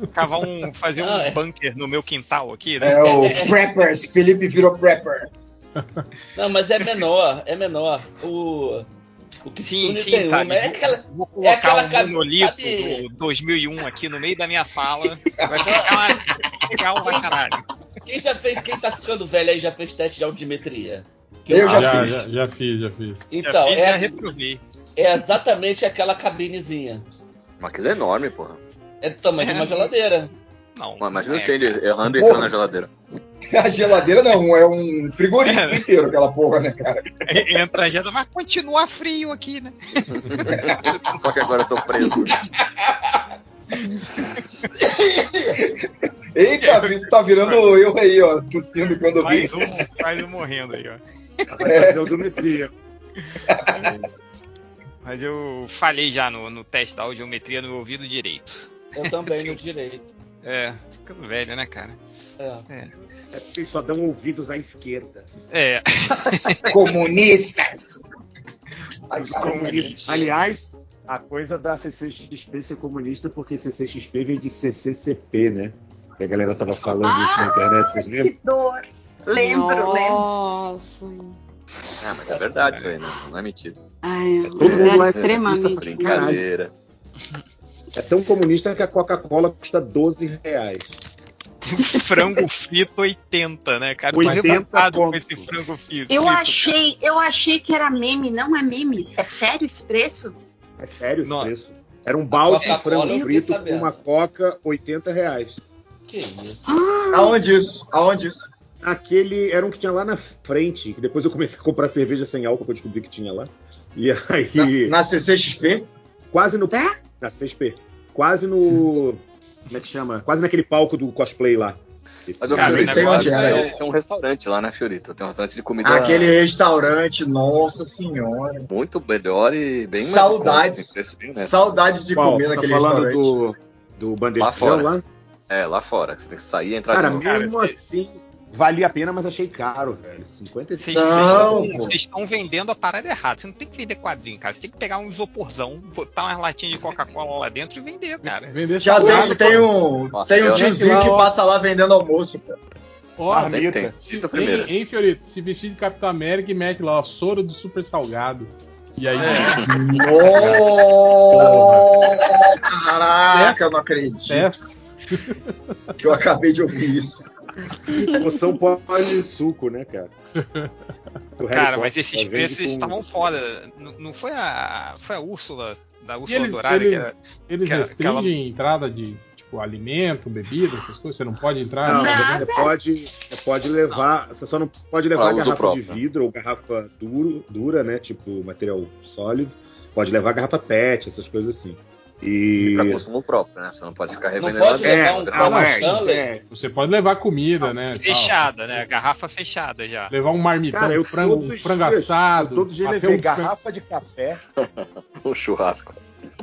um, cavar um- fazer um
Ah, é.
bunker no meu quintal aqui, né?
É o Preppers. Felipe virou Prepper.
Não, mas é menor, é menor. O, o que
Sim, sim,
tem
tá.
uma. É aquela,
Vou
é
colocar
aquela
um monolito
sabe-
do 2001 aqui no meio da minha sala. Vai ficar legal pra caralho.
Quem já fez, quem tá ficando velho aí já fez teste de audiometria? Que
Eu já
já,
fiz.
já, já fiz, já fiz.
Então,
já fiz,
é,
já
a-
reprovei.
é exatamente aquela cabinezinha.
Mas aquilo é enorme, porra.
É do tamanho de uma geladeira.
Não.
Mas imagina
é,
o Change
cara.
errando e entrando na geladeira.
A geladeira não, é um frigorífico inteiro aquela porra, né, cara?
Entra a geladeira, mas continua frio aqui, né?
Só que agora eu tô preso.
Eita, vi- tá virando eu aí, ó, tossindo quando eu vi.
Mais um, mais um morrendo aí, ó.
É.
Fazer audiometria.
Mas eu falhei já no, no teste da audiometria no ouvido direito.
Eu também no direito.
É, ficando velho, né, cara?
É.
É.
É porque só dão ouvidos à esquerda.
É.
Comunistas!
Comunista. Aliás, a coisa da CCXP ser comunista, porque CCXP vem de CCCP, né? Que a galera tava falando isso na internet, vocês lembram?
Que dor. Lembro, lembro.
Nossa.
Ah, mas é verdade isso aí, não, não é mentira.
Ai,
Todo mundo lá é
extremamente.
Brincadeira.
É tão comunista que a Coca-Cola custa 12 reais.
frango frito 80, né, cara? Eu tô
80
revoltado com esse frango frito.
Eu achei, eu achei que era meme, não é meme. É sério esse preço?
É sério esse
Não.
preço? Era um balde de frango frito com uma coca, 80 reais.
Que isso?
Aonde isso? Aonde isso?
Aquele era um que tinha lá na frente, que depois eu comecei a comprar cerveja sem álcool que eu descobri que tinha lá. E aí,
Na, na CCXP?
quase no.
É?
Na CXP. Quase no. Como é que chama? Quase naquele palco do cosplay lá.
Mas o
Cara,
Fiorito,
o negócio
eu acho que
é-
esse é um restaurante lá, né, Fiorito? Tem um restaurante de comida
Aquele restaurante, nossa senhora.
muito melhor e bem
Saudades.
em conta, tem preço bem honesto.
Saudade de
Qual?
comer
Tá
naquele
falando
restaurante.
do, do
Lá
bandejão
fora.
lá?
É, lá fora, que você tem que sair e entrar
Cara,
de novo.
mesmo
Cara,
assim, valia a pena, mas achei caro, velho. 55
Vocês estão- vendendo a parada errada. Você não tem que vender quadrinho, cara. Você tem que pegar um isoporzão, botar umas latinhas de Coca-Cola lá dentro e vender, cara.
Vender
Já tem, tem um,
Nossa,
tem um tiozinho que passa lá vendendo almoço, cara.
Ó,
Sempre tem.
Marmita.
Cita primeiro.
Hein, hein, Fiorito? Se vestir de Capitão América e mete lá, ó, soro do super salgado. E aí,
Nossa! Caraca, eu não acredito
testa.
que eu acabei de ouvir isso.
Poção pode suco, né, cara?
Cara, mas esses preços
com-
estavam foda. Não, não foi a. Foi a Úrsula, da Úrsula
eles,
Dourada, que
eles,
era.
eles
que-
restringem
aquela-
a entrada de tipo, alimento, bebida, essas coisas? Você não pode entrar?
Não, você pode, você pode levar. Você só não pode levar
uso
garrafa
próprio.
de vidro ou garrafa duro, dura, né? Tipo material sólido. Pode levar garrafa PET, essas coisas assim.
E
E.
pra consumo próprio, né? Você não pode ficar
Não
revendendo
pode
lá
levar
dentro.
um
né?
copo
não, é,
Stanley?
é.
Você pode levar comida, né? tal.
Fechada, né? Garrafa fechada já.
Levar um marmitão,
Cara, eu
um frango, um frango assado.
dias
bater
levei
um
garrafa de café.
Um churrasco.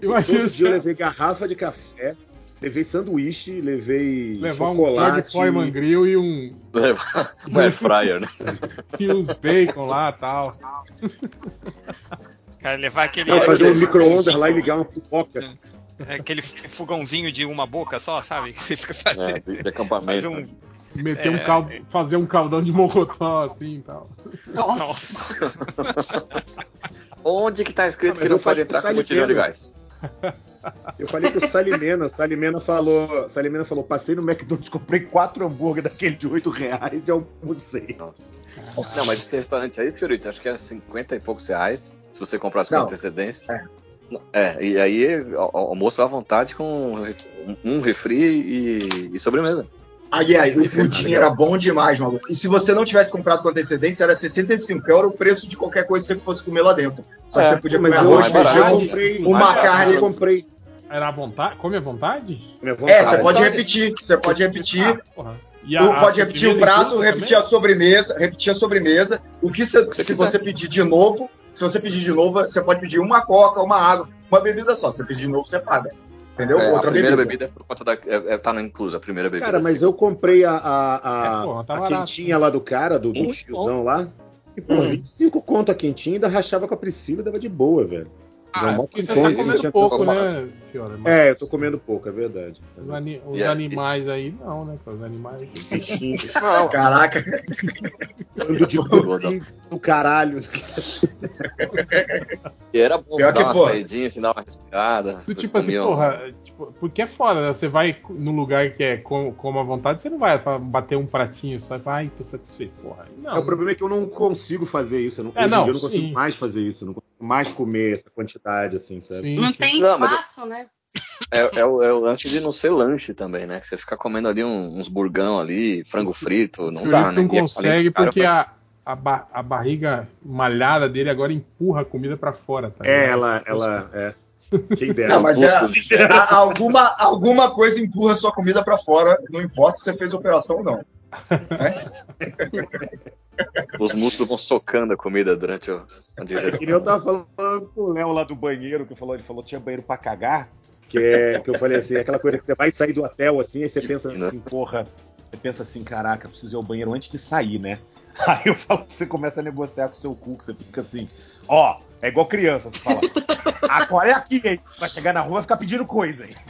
Imagina você
dias eu levei garrafa de café. Levei sanduíche, levei
levar um
chocolate.
George Foreman Grill e um,
Levar um air fryer, né?
e uns bacon lá e tal.
Cara, levar aquele.
Não, fazer um micro-ondas lá e ligar uma pipoca.
É Aquele fogãozinho de uma boca só, sabe? Que você fica fazendo.
É, de acampamento.
um.
Meter
É.
um caldo, fazer um caldão de mocotó assim e tal.
Nossa.
Onde que tá escrito
Ah,
que não
eu
pode
falei
entrar com botijão de gás?
Eu falei que o Salimena, Salimena falou, Salimena falou, passei no McDonald's, comprei quatro hambúrguer daquele de 8 reais e almocei.
Nossa. Não, mas esse restaurante aí, Fiorito, acho que é 50 e poucos reais, se você comprasse com
Não.
antecedência.
É.
É, e aí al- al- almoço à vontade com um- refri e, e sobremesa.
Aí, aí, o pudim era bom demais, maluco. E se você não tivesse comprado com antecedência, era 65, era o preço de qualquer coisa que você fosse comer lá dentro. Só que
É,
você podia comer arroz, feijão.
comprei
uma carne.
Eu comprei.
Era à vontade? Come à vontade?
Minha
É,
vontade.
você pode repetir, você pode repetir.
Ah. E a-
pode
a
repetir o prato, repetir a
também?
sobremesa, repetir a sobremesa. O que você,
você
se
quiser.
você pedir de novo, se você pedir de novo, você pode pedir uma coca, uma água, uma bebida só. Se você pedir de novo, você paga. Entendeu?
É,
Outra
a primeira
bebida.
bebida é por conta da. É, é, tá na inclusa, a primeira bebida.
Cara, mas eu comprei a, a, a,
É, porra, tá
a quentinha lá do cara, do, do tiozão lá. E, pô,
Hum.
25 conto a quentinha, ainda rachava com a Priscila, dava de boa, velho.
Ah,
Mó
você tá comendo
tinha
pouco, né, Fiora? Mas
É, eu tô comendo pouco, é verdade.
Os, ani- os
aí?
animais aí, não, né? Os animais.
Bichinho,
Não,
Caraca,
ando de bugre do caralho.
e era bom
Pior
dar
que,
uma
pô.
saidinha, assim, dar uma respirada.
Do tipo assim, porra, porque é foda, né? Você vai num lugar que é com, como à vontade, você não vai bater um pratinho só e falar, ai, tô satisfeito, porra. Não.
É, o problema é que eu não consigo fazer isso. Eu não,
É,
hoje
não,
em dia eu não consigo
sim.
mais fazer isso. eu Não consigo mais comer essa quantidade, assim, sabe?
Sim,
Não
sim.
tem
Não, mas-
espaço, né?
É, é o, é o lance de não ser lanche também, né? Que você fica comendo ali um- uns burgão ali, frango frito, não dá, né?
não
a
consegue porque a, a, ba- a barriga malhada dele agora empurra a comida pra fora, tá
É, ela, ela, é. Quem dera.
Não, mas é, a- alguma, alguma coisa empurra sua comida pra fora, não importa se você fez operação ou não.
Os músculos vão socando a comida durante o,
É que eu tava falando com o Léo lá do banheiro, que falou, ele falou que tinha banheiro pra cagar. Que, é, que eu falei assim, aquela coisa que você vai sair do hotel assim, aí você pensa assim, porra, você pensa assim, caraca, preciso ir ao banheiro antes de sair, né? Aí eu falo que você começa a negociar com o seu cu, que você fica assim, ó, é igual criança, você fala, agora é aqui, hein? Vai chegar na rua vai ficar pedindo coisa, hein?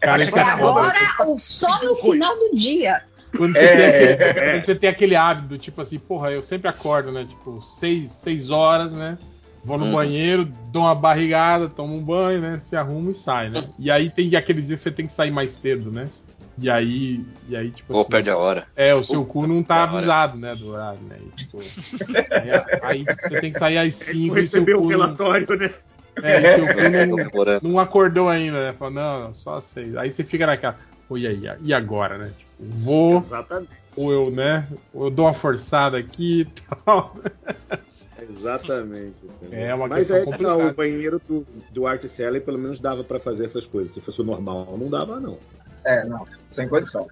Cara,
Vai
isso
chegar
é.
Agora, o só no final do dia.
Quando você,
É,
tem aquele,
é.
quando você tem aquele hábito, tipo assim, porra, eu sempre acordo, né? Tipo, seis, seis horas, né? Vou no
Uhum.
banheiro, dou uma barrigada, tomo um banho, né? Se arruma e sai, né? E aí tem aqueles dias que você tem que sair mais cedo, né? E aí, e aí tipo
Ou
assim,
perde a hora.
É, o seu cu não tá avisado, né, do horário, né? E, tipo, aí, aí você tem que sair às 5 e seu
Recebeu
cu
o
não,
relatório, né?
é, e seu cu não, não acordou ainda, né? Fala, não, só às 6. Aí você fica naquela, pô, e aí? E agora, né? Tipo, vou,
Exatamente.
ou eu, né? Ou eu dou uma forçada aqui e tal.
Exatamente. entendeu?
É uma
Mas é que tá,
complicada.
o banheiro do, do Art Seller pelo menos dava pra fazer essas coisas. Se fosse o normal, não dava, não.
É, não, sem condição.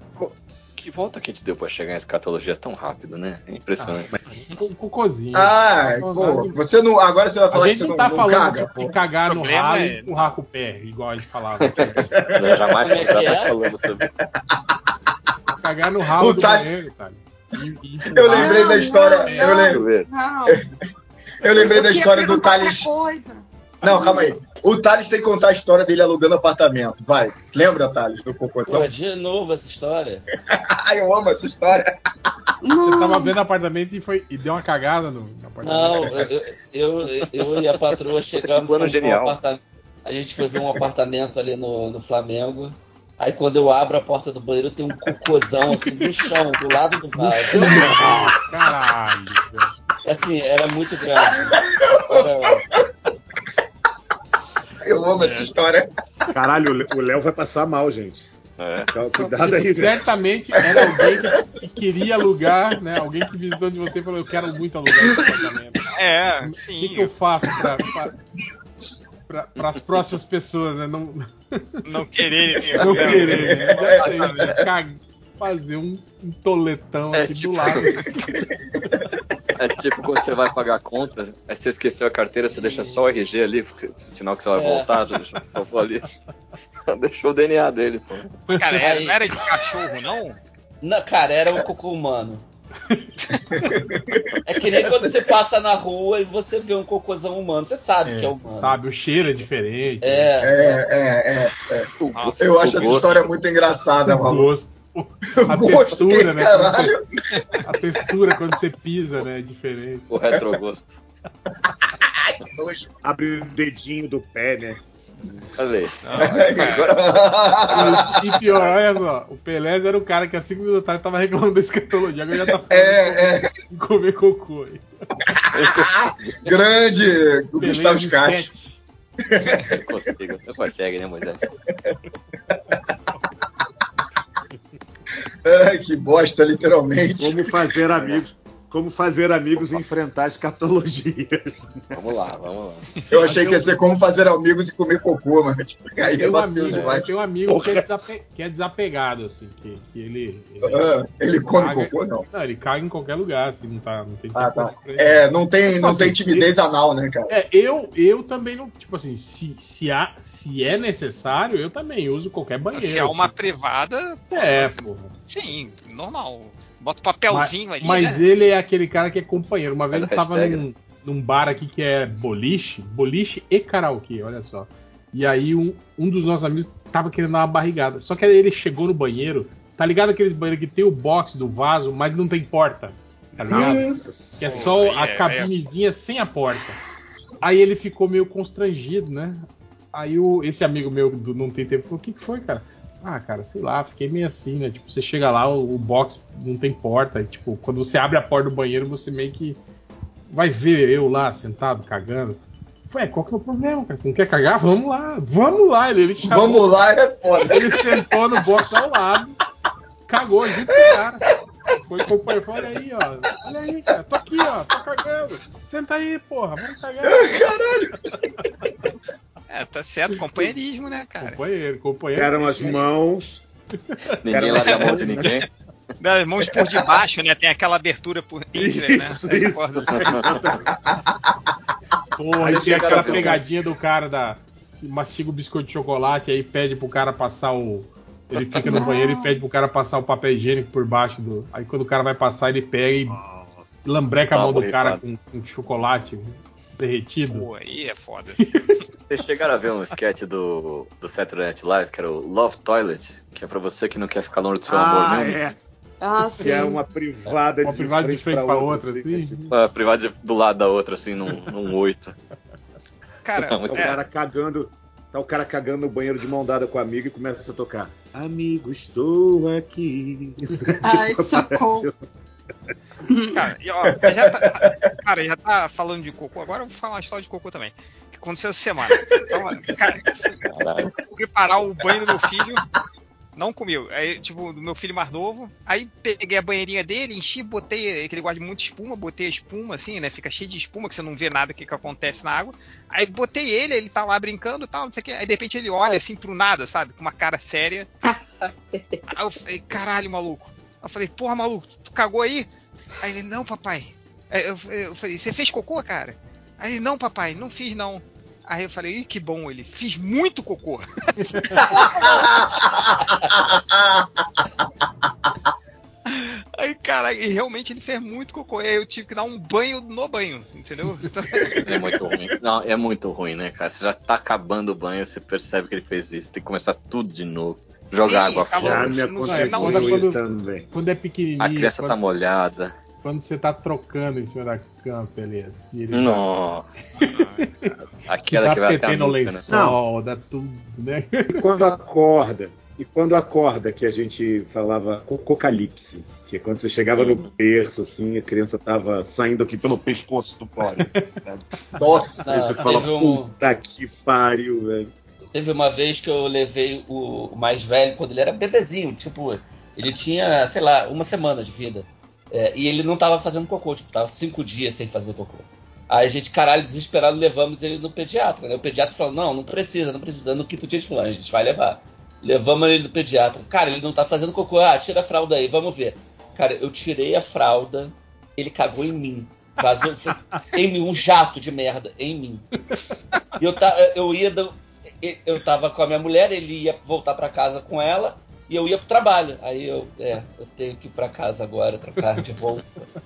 Que volta que a gente deu pra chegar em escatologia tão rápido, né? É impressionante.
Com cocôzinho.
Ah, pô, você não. Agora você vai falar
a
que você
não
não,
tá
não
falando
caga, pô.
de cagar
O
no ralo
é-
e empurrar com o pé, igual a gente falava.
Nós jamais,
é que
jamais
é?
falamos sobre.
cagar no ralo
O
do
Tati-
banheiro, cara. E- e
Eu lembrei da
Não,
história.
não,
eu,
não.
lem-
Deixa eu ver.
Não.
eu lembrei da
Eu ia
história do Thales.
Coisa.
Não, calma aí. O Thales tem que contar a história dele alugando apartamento. Vai. Lembra, Thales, do Cocôzão?
Porra, de novo essa história.
Ai, eu amo essa história.
Você tava vendo apartamento e, foi, e deu uma cagada no, no apartamento.
Não, eu, eu, eu, e a patroa chegamos
plano
fomos pra um
genial.
apartamento. A gente foi ver um apartamento ali no, no Flamengo. Aí quando eu abro a porta do banheiro, tem um cocôzão assim no chão, do lado do vaso.
Caralho.
Assim, era muito grande. Era-
Eu amo essa história.
Caralho, o Lé- o Léo vai passar mal, gente.
É.
Então, Cuidado aí?
Certamente era alguém que, que queria alugar, né? Alguém que visitou de você e falou: Eu quero muito alugar esse apartamento.
É,
O que,
sim.
que eu faço para as próximas pessoas, né? Não,
Não querer.
não querer, né? Fazer um, um toletão
É
aqui
tipo-
do lado.
É tipo quando você vai pagar a conta, aí você esqueceu a carteira, você deixa só o RG ali, porque- sinal que você vai
É.
voltar, já deixou, salvou ali. Deixou o DNA dele, pô.
Cara, era, não era de cachorro, não?
Não, cara, era um cocô humano. É que nem quando você passa na rua e você vê um cocôzão humano. Você sabe
É,
que é humano.
sabe, o cheiro é diferente.
É.
É, é, é.
Nossa,
Eu acho essa
gosto.
história muito engraçada,
O
maluco.
A textura, né? você- a textura quando você pisa, né? É diferente.
O retrogosto.
Abre o dedinho do pé, né?
Olha aí.
E, pior, olha só, o Pelé era o cara que há 5 minutos atrás tava reclamando da escatologia, agora já tá falando
É, é.
comer cocô. aí.
Grande
Pelé
Gustavo.
Não consigo. Não consegue, né, Moisés?
Que bosta, literalmente.
Como fazer amigos. Como fazer amigos e enfrentar escatologias.
Vamos lá, vamos lá.
Eu achei que ia ser como fazer amigos e comer cocô, mas tipo, aí é
Tem um
vacilo
amigo,
demais.
tem um amigo que é, desape- que é desapegado, assim, que, que ele. ele
Ah, ele come
caga-
cocô, não.
Não, ele caga em qualquer lugar, assim, não, tá, não tem
Ah,
tempo
tá. É, não tem,
Tipo
não
assim,
tem timidez anal, né, cara?
É, eu, eu também não. Tipo assim, se, se, há, se é necessário, eu também uso qualquer banheiro.
Se é uma
assim.
privada,
É, porra.
sim, normal. Bota o papelzinho
mas,
ali.
mas
né?
ele é aquele cara que é companheiro. Uma vez eu tava
hashtag,
num, num bar aqui que é boliche, boliche e karaokê, olha só. E aí um, um dos nossos amigos tava querendo dar uma barrigada. Só que aí ele chegou no banheiro, tá ligado aqueles banheiros que tem o box do vaso, mas não tem porta. Tá ligado? Que é só
Aí
a
é-
cabinezinha sem a porta. Aí ele ficou meio constrangido, né? Aí o, esse amigo meu do Não Tem Tempo falou: O que, que foi, cara? Ah, cara, sei lá, fiquei meio assim, né? Tipo, você chega lá, o, o box não tem porta. E, tipo, quando você abre a porta do banheiro, você meio que vai ver eu lá sentado cagando. Ué, qual que é o problema, cara? Você não quer cagar? Vamos lá, vamos lá. Ele, ele chamou-
Vamos lá, é foda.
Ele sentou no box ao lado, cagou junto com o cara. Foi companheiro, olha aí, ó. Olha aí, cara. Tô aqui, ó. Tô cagando. Senta aí, porra. Vamos cagar.
É, tá certo, companheirismo, né, cara?
Companheiro, companheiro.
Eram as mãos.
Ninguém larga a mão de ninguém.
Das mãos por debaixo, né? Tem aquela abertura por entre, né?
Isso,
As.
Porra,
Aí
e tem aquela pegadinha do cara da. que mastiga o biscoito de chocolate, aí pede pro cara passar o. Ele fica no banheiro e pede pro cara passar o papel higiênico por baixo do. Aí quando o cara vai passar, ele pega e lambreca a
Ah,
mão do cara com, com chocolate derretido.
Pô, aí é foda.
Vocês chegaram a ver um sketch do, do Saturday Night Live, que era o Love Toilet, que é pra você que não quer ficar longe do seu amor
Ah,
mesmo.
é.
Ah, sim.
Que é uma privada
Uma
de
privada de
frente
frente pra outra,
assim,
assim.
né? Tipo,
privada de- do lado da outra, assim, num, num oito.
Cara,
Não,
Tá o
é,
cara cagando. Tá o cara cagando no banheiro de mão dada com o amigo e começa a tocar. Amigo, estou aqui.
Ai, socorro.
Cara, e, ó, já tá, cara, já tá falando de cocô. Agora eu vou falar uma história de cocô também. Que aconteceu essa semana. Então, cara,
Caralho.
fui preparar o banho do meu filho. Não comigo. Aí, tipo, do meu filho mais novo. Aí peguei a banheirinha dele, enchi, botei. Que ele gosta de muita espuma, botei a espuma, assim, né? Fica cheio de espuma, que você não vê nada que, que acontece na água. Aí botei ele, ele tá lá brincando e tal, não sei o que. Aí de repente ele olha assim pro nada, sabe? Com uma cara séria. Aí eu falei, caralho, maluco. Eu falei, porra, maluco, cagou aí? Aí ele, não, papai. Aí eu, eu falei, você fez cocô, cara? Aí ele, não, papai, não fiz não. Aí eu falei, Ih, que bom ele, fiz muito cocô. Aí, cara, e realmente ele fez muito cocô. Aí eu tive que dar um banho no banho, entendeu? Então,
É muito ruim. Não, é muito ruim, né, cara? Você já tá acabando o banho, você percebe que ele fez isso, tem que começar tudo de novo. Jogar
Sim,
água
acabou.
Já
fora.
me aconteceu
quando-
isso também.
Quando é pequenininho,
A criança
quando,
tá molhada.
quando você tá trocando em cima da cama, beleza. E ele
Nossa. Aquela
tá
que vai até a nuca, né?
lençol, dá tudo, né?
E quando acorda, e quando acorda, que a gente falava cocalipse, que é quando você chegava no berço, assim, a criança tava saindo aqui pelo pescoço do pole, assim?
Nossa.
Ah,
você fala,
um-
puta que pariu, velho.
Teve uma vez que eu levei o mais velho, quando ele era bebezinho, tipo, ele tinha, sei lá, uma semana de vida. É, e ele não tava fazendo cocô, tipo, tava cinco dias sem fazer cocô. Aí a gente, caralho, desesperado, levamos ele no pediatra, né? O pediatra falou, não, não precisa, não precisa. No quinto dia de fulano, a gente vai levar. Levamos ele no pediatra. Cara, ele não tá fazendo cocô. Ah, tira a fralda aí, vamos ver. Cara, eu tirei a fralda, ele cagou em mim. Vazou em mim, um jato de merda em mim. E eu, ta, eu ia. Eu tava com a minha mulher, ele ia voltar pra casa com ela e eu ia pro trabalho. Aí eu, é, eu tenho que ir pra casa agora, trocar de roupa.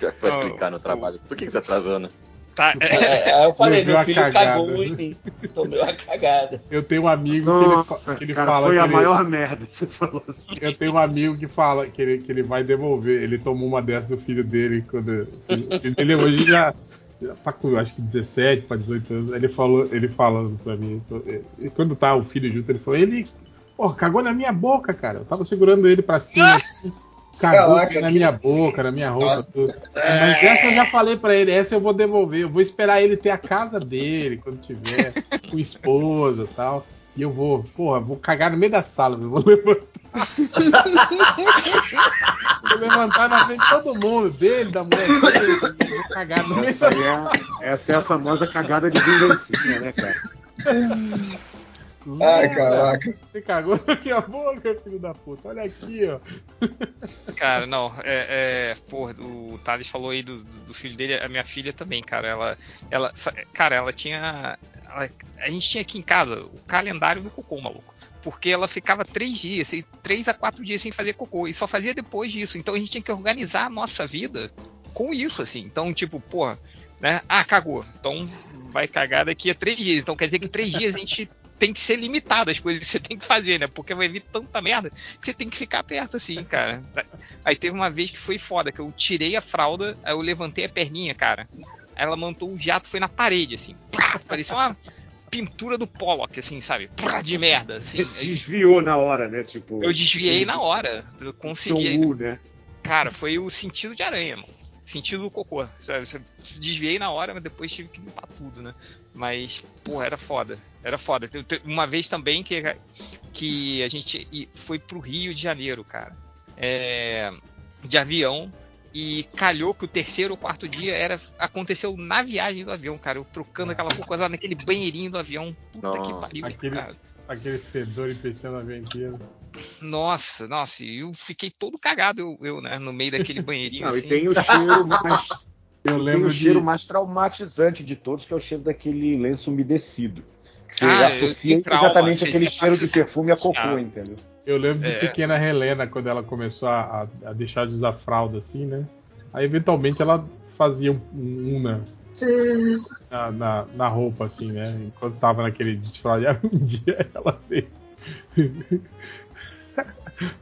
Já que vai
Oh,
explicar no trabalho. Por que, que você atrasou, né?
tá, é,
É, aí eu falei, meu filho
cagada.
cagou em mim. Tomei uma cagada.
Eu tenho um amigo que ele,
Nossa,
que ele
cara,
fala
foi
que
a
ele,
maior merda que você falou assim.
Eu tenho um amigo que fala que ele, que ele vai devolver. Ele tomou uma dessas do filho dele quando. Dele hoje já tá com acho que 17 para 18 anos. Ele falou, ele falando pra mim. e Quando tá o filho junto, ele falou, ele pô, cagou na minha boca, cara. Eu tava segurando ele pra cima assim. Cagou
Caraca,
na
que-
minha boca, na minha roupa,
Nossa.
tudo. Mas essa eu já falei pra ele, essa eu vou devolver. Eu vou esperar ele ter a casa dele quando tiver, com esposa e tal. E eu vou, porra, vou cagar no meio da sala, eu vou levantar. vou levantar na frente de todo mundo, dele, da mulher dele, vou cagar no meio
Essa,
da
aí é, essa é a famosa cagada de vingancinha, né, cara?
Ai, caraca.
Você cagou na minha boca, filho da puta. Olha aqui, ó.
Cara, não, é, é porra, o Thales falou aí do, do filho dele, a minha filha também, cara, ela, ela, cara, ela tinha, ela- a gente tinha aqui em casa o calendário do cocô, maluco, porque ela ficava três dias, assim, três a quatro dias sem fazer cocô, e só fazia depois disso, então a gente tinha que organizar a nossa vida com isso, assim, então, tipo, porra, né, ah, cagou, então vai cagar daqui a três dias, então quer dizer que três dias a gente tem que ser limitado as coisas que você tem que fazer, né? Porque vai vir tanta merda que você tem que ficar perto assim, cara. Aí teve uma vez que foi foda, que eu tirei a fralda, aí eu levantei a perninha, cara. Aí ela montou o jato, foi na parede, assim. Parecia uma pintura do Pollock, assim, sabe? De merda, assim.
Desviou na hora, né? Tipo.
Eu desviei na hora. Eu consegui.
U, né?
Cara, foi o sentido de aranha, mano. Sentido do cocô. Sabe? Desviei na hora, mas depois tive que limpar tudo, né? Mas, porra, era foda. Era foda. Uma vez também que, que a gente foi pro Rio de Janeiro, cara. É, de avião. E calhou que o terceiro ou quarto dia era aconteceu na viagem do avião, cara. Eu trocando aquela coisa lá naquele banheirinho do avião. Puta que pariu,
Aquele-
cara.
Aquele fedor empechando a ventina.
Nossa, nossa, e eu fiquei todo cagado, eu, eu, né, no meio daquele banheirinho.
Não,
assim.
e tem o cheiro mais.
Eu
tem
lembro
o
de.
cheiro mais traumatizante de todos, que é o cheiro daquele lenço umedecido. Que Você
Ah, eu
associa
trauma,
exatamente
você
aquele cheiro de perfume a cocô,
Ah.
entendeu?
Eu lembro de
É.
pequena Helena, quando ela começou a, a- deixar de usar fralda, assim, né? Aí, eventualmente, ela fazia um, um una na, na, na roupa, assim, né? Enquanto tava naquele. Aí, um dia, ela veio...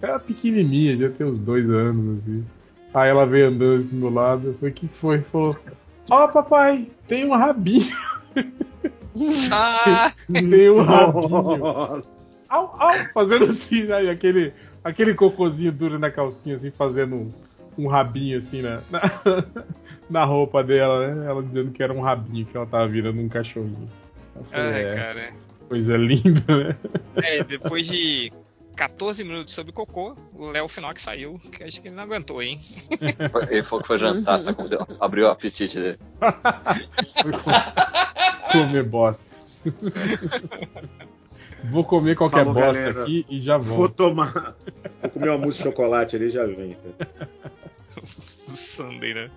Era pequenininha, já tem uns dois anos, assim. Aí ela veio andando assim do meu lado. Eu falei, o que foi? Falou, ó, papai, tem um rabinho.
Ah,
Tem um rabinho.
Nossa.
Au, au, fazendo assim, né? aquele, aquele cocôzinho duro na calcinha, assim, fazendo um, um rabinho assim na, na, na roupa dela, né? Ela dizendo que era um rabinho, que ela tava virando um cachorrinho. Falei, é,
cara.
coisa linda, né?
É, depois de 14 minutos sobre cocô, o Léo Finox saiu, que acho que ele não aguentou, hein?
Ele falou que foi jantar, tá abriu o apetite dele.
Comer bosta. Vou comer qualquer
Falou,
bosta
galera.
aqui e já
Vou
volto.
tomar. Vou comer uma mousse de chocolate ali e já vem.
Sunday, né?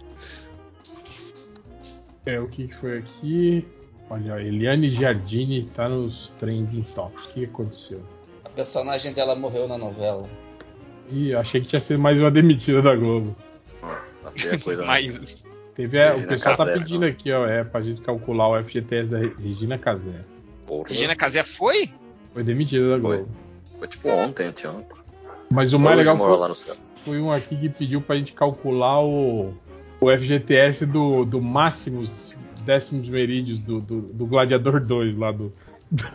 É, o que que foi aqui? Olha, Eliane Giardini tá nos trending tops. O que aconteceu?
A personagem dela morreu na novela.
Ih, achei que tinha sido mais uma demitida da Globo.
Até a coisa.
Mas
Teve, é, o pessoal tá
Casé,
pedindo
não.
aqui, ó, é pra gente calcular o FGTS da Re- Regina Casé.
Regina Casé foi?
Foi demitida da
Foi.
Globo.
Foi tipo ontem, anteontem.
Mas o mais legal foi,
lá no céu.
foi um aqui que pediu pra gente calcular o, o FGTS do, do Máximos Décimos Merídios do, do, do Gladiador 2 lá do.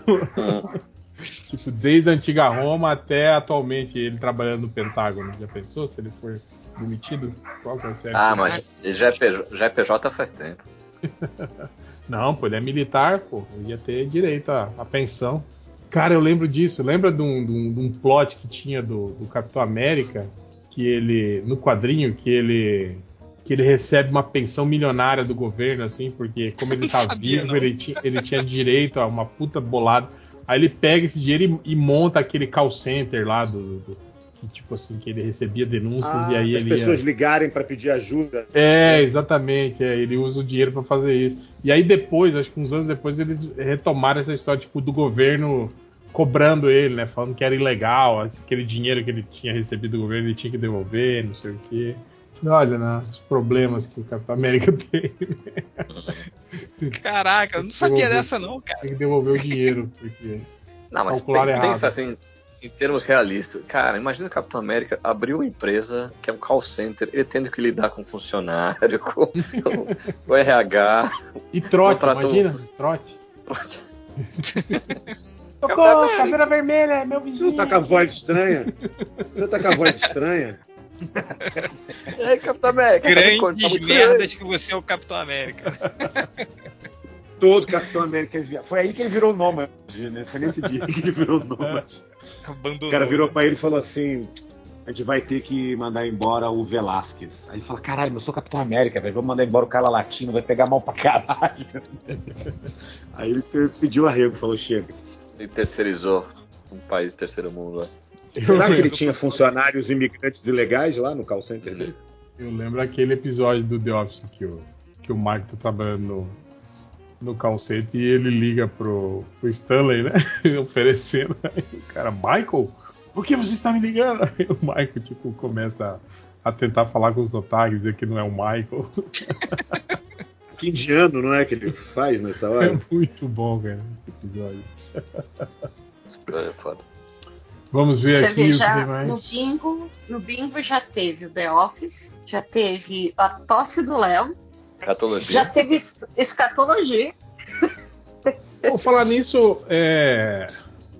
Hum.
Tipo, desde a antiga Roma até atualmente ele trabalhando no Pentágono. Já pensou se ele for demitido? Qual que vai ser?
Ah, mas ele já é, PJ, já é PJ faz tempo.
Não, pô, ele é militar, pô. Ele ia ter direito à, à pensão. Cara, eu lembro disso. Lembra de um, de um- de um plot que tinha do, do Capitão América? Que ele. No quadrinho, que ele. Que ele recebe uma pensão milionária do governo, assim, porque como ele tá
sabia,
vivo, ele tinha, ele tinha direito a uma puta bolada. Aí ele pega esse dinheiro e, e monta aquele call center lá do. do- que, tipo assim, que ele recebia denúncias
Ah,
e aí
as
ele. ia-
pessoas ligarem para pedir ajuda.
é, exatamente. é, ele usa o dinheiro pra fazer isso. E aí depois, acho que uns anos depois, eles retomaram essa história tipo do governo cobrando ele, né? Falando que era ilegal, aquele dinheiro que ele tinha recebido do governo ele tinha que devolver, não sei o quê. Olha, né, os problemas que o Capitão América tem.
Caraca, eu não sabia dessa não, cara.
Tem que devolver o dinheiro, porque.
Não, mas
Calcularam
pe-
errado.
pensa assim, em termos realistas. Cara, imagina o Capitão América abrir uma empresa que é um call center, ele tendo que lidar com funcionário, com o RH.
E trote,
Contratou-
imagina? Trote. Socorro, caveira vermelha, meu
Você
vizinho.
não tá com a voz estranha? Você tá com a voz estranha?
E aí, Capitão América?
Grandes
tá muito
merdas que você é o Capitão América.
Todo Capitão América é viado. Foi aí que ele virou nômade, né? Foi nesse dia que ele virou nômade.
Abandonou.
O cara virou pra ele e falou assim: a gente vai ter que mandar embora o Velasquez. Aí ele fala: caralho, mas eu sou Capitão América, velho. Vamos mandar embora o cara latino, vai pegar mal pra caralho. Aí ele pediu arrego, falou: chega.
E terceirizou um país terceiro mundo lá.
Será que ele tinha funcionários imigrantes ilegais lá no call center dele?
Eu lembro aquele episódio do The Office que o, que o Mark tá trabalhando no, no call center e ele liga pro, pro Stanley, né? Oferecendo. Aí o cara, Michael, por que você está me ligando? Aí o Michael, tipo, começa a, a tentar falar com o sotaque, dizer que não é o Michael.
Que indiano, não é que ele faz nessa
É
hora?
muito bom, cara, esse episódio.
Isso é foda.
Vamos ver
Você
aqui
vê, já no bingo, no bingo já teve o The Office, já teve a tosse do Léo,
Catologia.
já teve es- escatologia.
Vou falar nisso, é,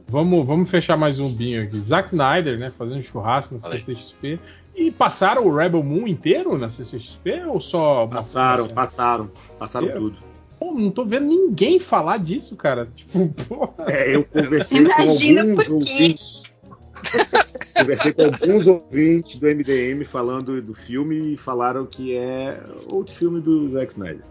Vamos, vamos fechar mais um binho aqui. Zack Snyder, né? Fazendo churrasco na. CCXP. E passaram o Rebel Moon inteiro na CCXP ou só.
Passaram, passaram. Passaram
Eu-
tudo.
Pô, não tô vendo ninguém falar disso, cara. Tipo, porra.
É, eu conversei
Imagina
com alguns
por quê.
ouvintes. Conversei com alguns ouvintes do MDM falando do filme e falaram que é outro filme do Zack Snyder.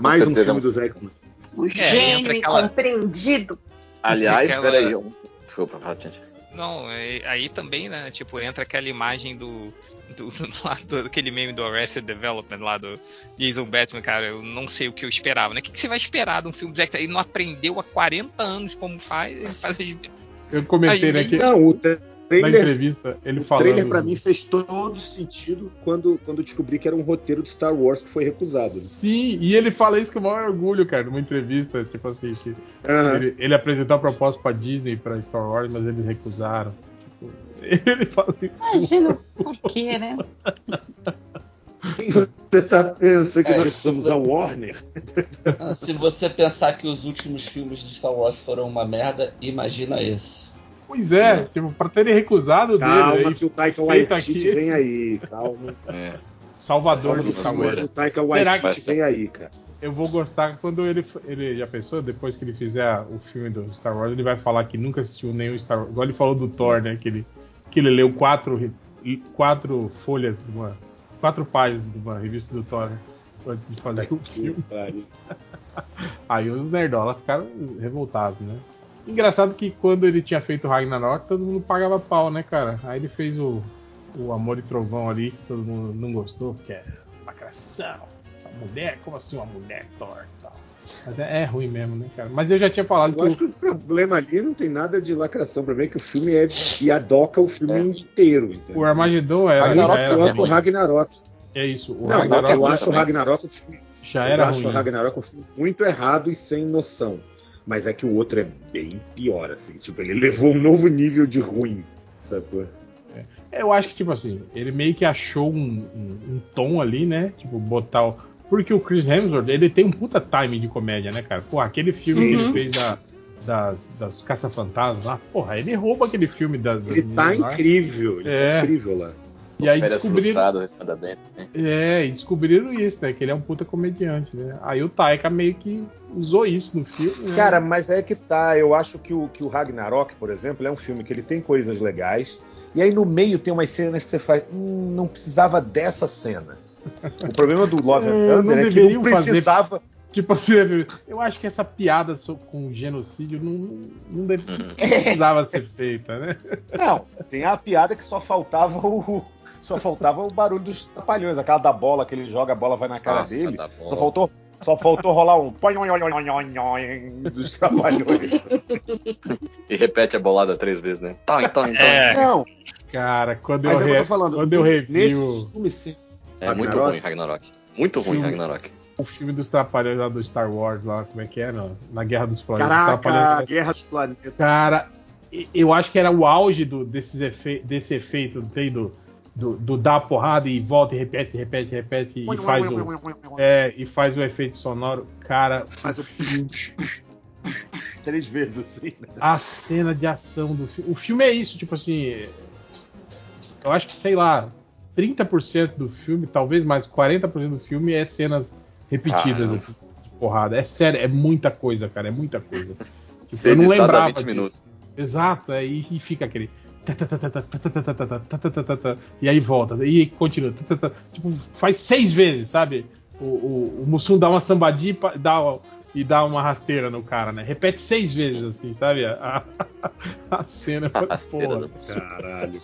Mais um
é
filme do Zack Snyder.
Um
entra
gênio
aquela-
incompreendido.
Aliás,
Aquela-
peraí. um- Desculpa, fala, gente.
Não, é- aí também, né? Tipo, entra aquela imagem do. Do, do, do- daquele meme do Arrested Development lá do Jason Batman, cara, eu não sei o que eu esperava, né? O que, que você vai esperar de um filme do Zack Snyder? Ele não aprendeu há 40 anos como faz, ele faz as...
Eu comentei, né, que
Não, o
na
trailer,
entrevista, ele
o
falando.
trailer pra mim fez todo sentido quando, quando eu descobri que era um roteiro de Star Wars que foi recusado. né?
Sim, e ele fala isso com o maior orgulho, cara, numa entrevista, tipo assim, que ele, ele apresentou a proposta pra Disney, pra Star Wars, mas eles recusaram. Tipo, ele fala isso.
Imagina por quê, né?
Quem você tá pensando que
É,
nós somos a Warner?
Ah, Se você pensar que os últimos filmes de Star Wars foram uma merda, imagina esse.
Pois é, tipo, pra terem recusado
Calma
dele,
que o Taika Waititi vem aí, calma.
É.
Salvador do
ver.
O Taika
Será
que-
Waititi vem aí, cara.
Eu vou gostar quando ele, ele. Já pensou? Depois que ele fizer o filme do Star Wars, ele vai falar que nunca assistiu nenhum Star Wars. Igual ele falou do Thor, né? Que ele, que ele leu quatro, quatro folhas de uma. Quatro páginas de uma revista do Thor antes de fazer o filme.
Pariu.
Aí os nerdola ficaram revoltados, né? Engraçado que quando ele tinha feito Ragnarok, todo mundo pagava pau, né, cara? Aí ele fez o, o Amor e Trovão ali, que todo mundo não gostou, porque é lacração. A mulher, como assim uma mulher Thor? Mas é, é ruim mesmo, né, cara? Mas eu já tinha falado
Eu acho
que.
que o problema ali não tem nada de lacração. Pra mim é que o filme é e adoca o filme inteiro.
O,
Entendeu?
o Armagedon era,
Ragnarok
era
que o
ruim.
Ragnarok.
É isso, o
Não,
Ragnarok
eu acho o. Ragnarok um filme
já
eu
era
acho o
ruim.
Ragnarok um filme muito errado e sem noção. Mas é que o outro é bem pior, assim. Tipo, ele levou um novo nível de ruim, sacou?
Eu acho que, tipo assim, ele meio que achou um, um- um tom ali, né? Tipo, botar o. Porque o Chris Hemsworth, ele tem um puta timing de comédia, né, cara? Porra, aquele filme que ele
Uhum.
fez da- das, das Caça-Fantasmas lá, porra, ele rouba aquele filme das. das
Ele tá incrível, ele
É.
tá incrível lá.
E aí descobriram.
bem. né?
É, e descobriram isso, né? Que ele é um puta comediante, né? Aí o Taika meio que usou isso no filme. né?
Cara, mas é que tá. Eu acho que o, que o Ragnarok, por exemplo, é um filme que ele tem coisas legais. E aí no meio tem umas cenas que você faz. Hum, não precisava dessa cena. O problema do Love
É,
and
não
Thunder é, que não
fazer-
precisava.
Tipo assim, eu acho que essa piada com genocídio não, não, deve-
Uhum.
não precisava ser feita, né?
Não, tem a piada que só faltava o. Só faltava o barulho dos trapalhões, aquela da bola que ele joga, a bola vai na cara
Nossa,
dele. Só faltou, só faltou rolar um dos trapalhões.
E repete a bolada três vezes, né? Tá, então, então.
É.
Não,
Cara, quando
mas
eu,
é eu
re-
tô falando.
quando eu revi
nesse
o,
É muito
Ragnarok?
ruim, Ragnarok. Muito ruim,
Filme.
Ragnarok.
o filme dos Trapalhões lá do Star Wars, lá, como é que é? Na Guerra dos Planetas.
Caraca, Guerra dos Planetas.
Cara, eu acho que era o auge do, desses efe, desse efeito, não tem? Do, do, do dar a porrada e volta e repete, repete, repete e faz o, é, e faz o efeito sonoro. Cara,
Faz o três vezes assim. né?
a cena de ação do filme. O filme é isso, tipo assim. Eu acho que, sei lá, 30% do filme, talvez mais 40% do filme é cenas repetidas
Ah,
assim, de porrada. É sério, é muita coisa, cara, é muita coisa. Tipo, eu não
a
lembrava
20
disso.
minutos.
Exato, aí e fica aquele. E aí volta, e continua. Tipo, faz seis vezes, sabe? O, o, o Mussum dá uma sambadinha e dá, e dá uma rasteira no cara, né? Repete seis vezes, assim, sabe? A, a cena
A rasteira
porra.
Caralho.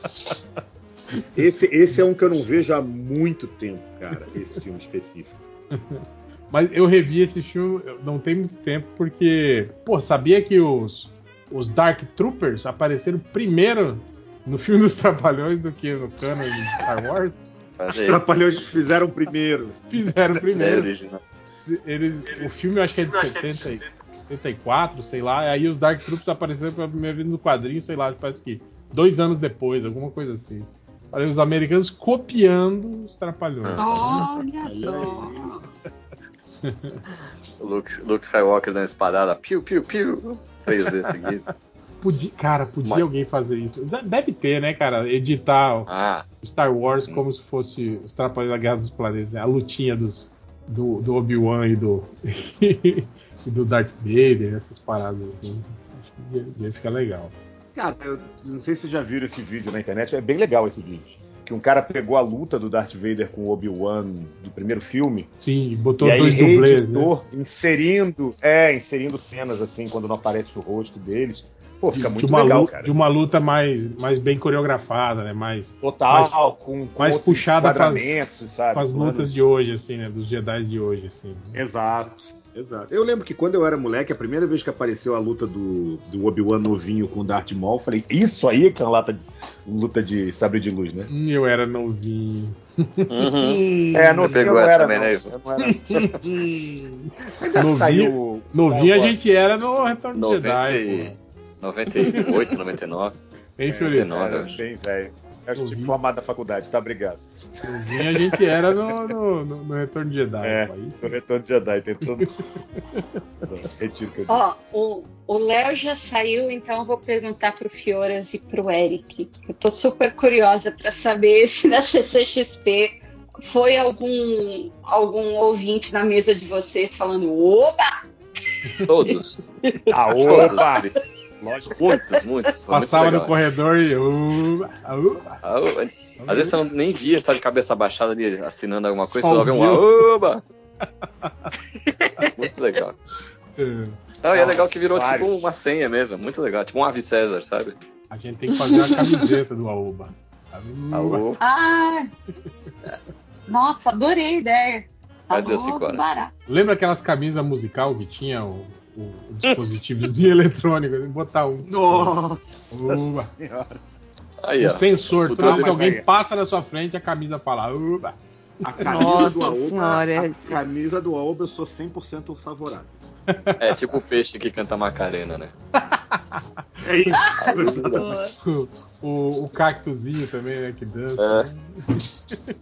Esse, esse é um que eu não vejo há muito tempo, cara, esse filme específico.
Mas eu revi esse filme não tem muito tempo, porque, pô, sabia que os, os Dark Troopers apareceram primeiro no filme dos Trapalhões do que no canon de Star Wars?
Os Trapalhões fizeram primeiro.
Fizeram
é
primeiro.
original.
Eles, o filme eu acho que é de 70, e- 74, sei lá. Aí os Dark Troops apareceram pela primeira vez no quadrinho, sei lá, parece que dois anos depois, alguma coisa assim. Olha, os americanos copiando os Trapalhões.
Olha só.
Luke, Luke Skywalker dando espadada. Piu, piu, piu. três vezes seguidas.
Podia, cara, podia
Mas-
alguém fazer isso. De- Deve ter, né, cara? Editar
Ah,
o Star Wars como se fosse os Trapalhões da Guerra dos Planetas, né? A lutinha dos, do, do Obi-Wan e do, e do Darth Vader, essas paradas assim. Acho que ia, ia ficar legal.
Cara, eu não sei se vocês já viram esse vídeo na internet, é bem legal esse vídeo. Que um cara pegou a luta do Darth Vader com o Obi-Wan do primeiro filme
Sim, botou
e aí
dois dublês, né?
inserindo, é, inserindo cenas assim quando não aparece o rosto deles. Pô, fica
de,
muito
uma
legal,
luta,
cara.
de uma luta mais, mais bem coreografada, né? Mais
Total,
mais-
com, com
mais puxada pras-
enquadramentos, sabe?
com as lutas de hoje, assim, né? Dos Jedi de hoje, assim.
Exato, exato. Eu lembro que quando eu era moleque, a primeira vez que apareceu a luta do, do Obi-Wan novinho com o Darth Maul, eu falei, isso aí que é uma lata- luta de sabre de luz, né?
Hum, Eu era novinho.
uhum.
É,
Você
novinho
pegou
eu não
essa
era,
também,
não.
né?
Eu não era. Ainda
Novinho-
saiu
Novinho a gente era no Retorno do
90
Jedi,
e- 98, 99.
pô. Hein, Fiorito?
99, eu
Era
acho.
bem velho. Eu acho que formado da faculdade, tá? Obrigado.
Novinho a gente era no, no, no- no Retorno de Jedi.
É,
sim.
no retorno de Jedi, tem tudo. Retiro o que eu disse.
Ó, o, o Léo já saiu, então eu vou perguntar pro Fioras e pro Eric. Eu tô super curiosa para saber se na CCXP foi algum, algum ouvinte na mesa de vocês falando oba!
Todos.
Ah,
Todos.
opa! Lógico.
Muitos, muitos. Foi muito
Passava no corredor e. Uba, uba.
Ah, eu- Às vezes você não- nem via, você tá de cabeça baixada ali assinando alguma coisa,
Só
você só vê um
ouviu.
oba! Muito legal.
É,
Não, e é legal que virou
Vários.
tipo uma senha mesmo, muito legal, tipo um Ave César, sabe?
A gente tem que fazer a camiseta do Aoba.
Ah,
Aoba.
Ah! Nossa, adorei a ideia.
Cadê o.
Lembra aquelas camisas musical que tinha o, o, o dispositivozinho eletrônico? Botar um.
Nossa
Uba.
senhora.
Aí,
Um
ó.
sensor. Toda vez que alguém
aí-
passa na sua frente, a camisa fala. Uba.
A camisa
Nossa
do Aoba,
senhora,
a
esse-
camisa do Aoba eu sou 100% favorável.
É tipo o peixe que canta Macarena, né?
É isso.
O, o cactuzinho também, né? Que dança.
É.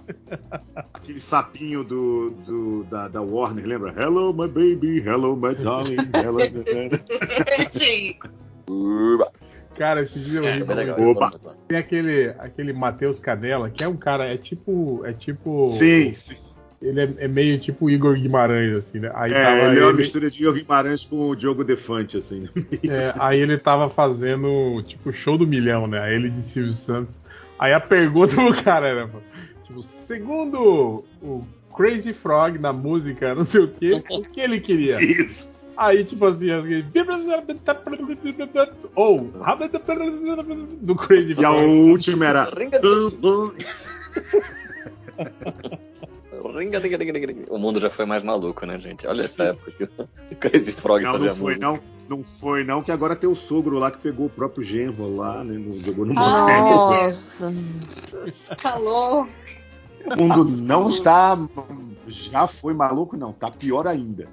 Aquele sapinho do, do- da, da Warner, lembra? Hello, my baby, hello, my darling, hello.
Sim.
Uba.
Cara, esse dia eu
É,
ri
legal.
muito.
Opa.
Tem aquele, aquele Matheus Canela, que é um cara, é tipo. É tipo.
sim, sim.
Ele é, é meio tipo Igor Guimarães, assim, né? Aí
É,
tava
ele é uma
ele-
mistura de Diogo Guimarães com o Diogo Defante, assim.
É, aí ele tava fazendo, tipo, show do milhão, né? Aí ele de Silvio Santos. Aí a pergunta do cara era, tipo, segundo o Crazy Frog na música, não sei o que, o que ele queria?
Isso.
Aí, tipo assim, ou do Crazy
E a
Frog.
última era.
Ringa, ringa, ringa, ringa, ringa, ringa. O mundo já foi mais maluco, né, gente? Olha essa época que o Crazy Frog
Não,
fazia
não foi,
música.
não. Não foi, não, que agora tem o sogro lá que pegou o próprio genro lá, né? no- Jogou no mundo.
Nossa.
Calor.
O mundo não está. Já foi maluco, não. Tá pior ainda.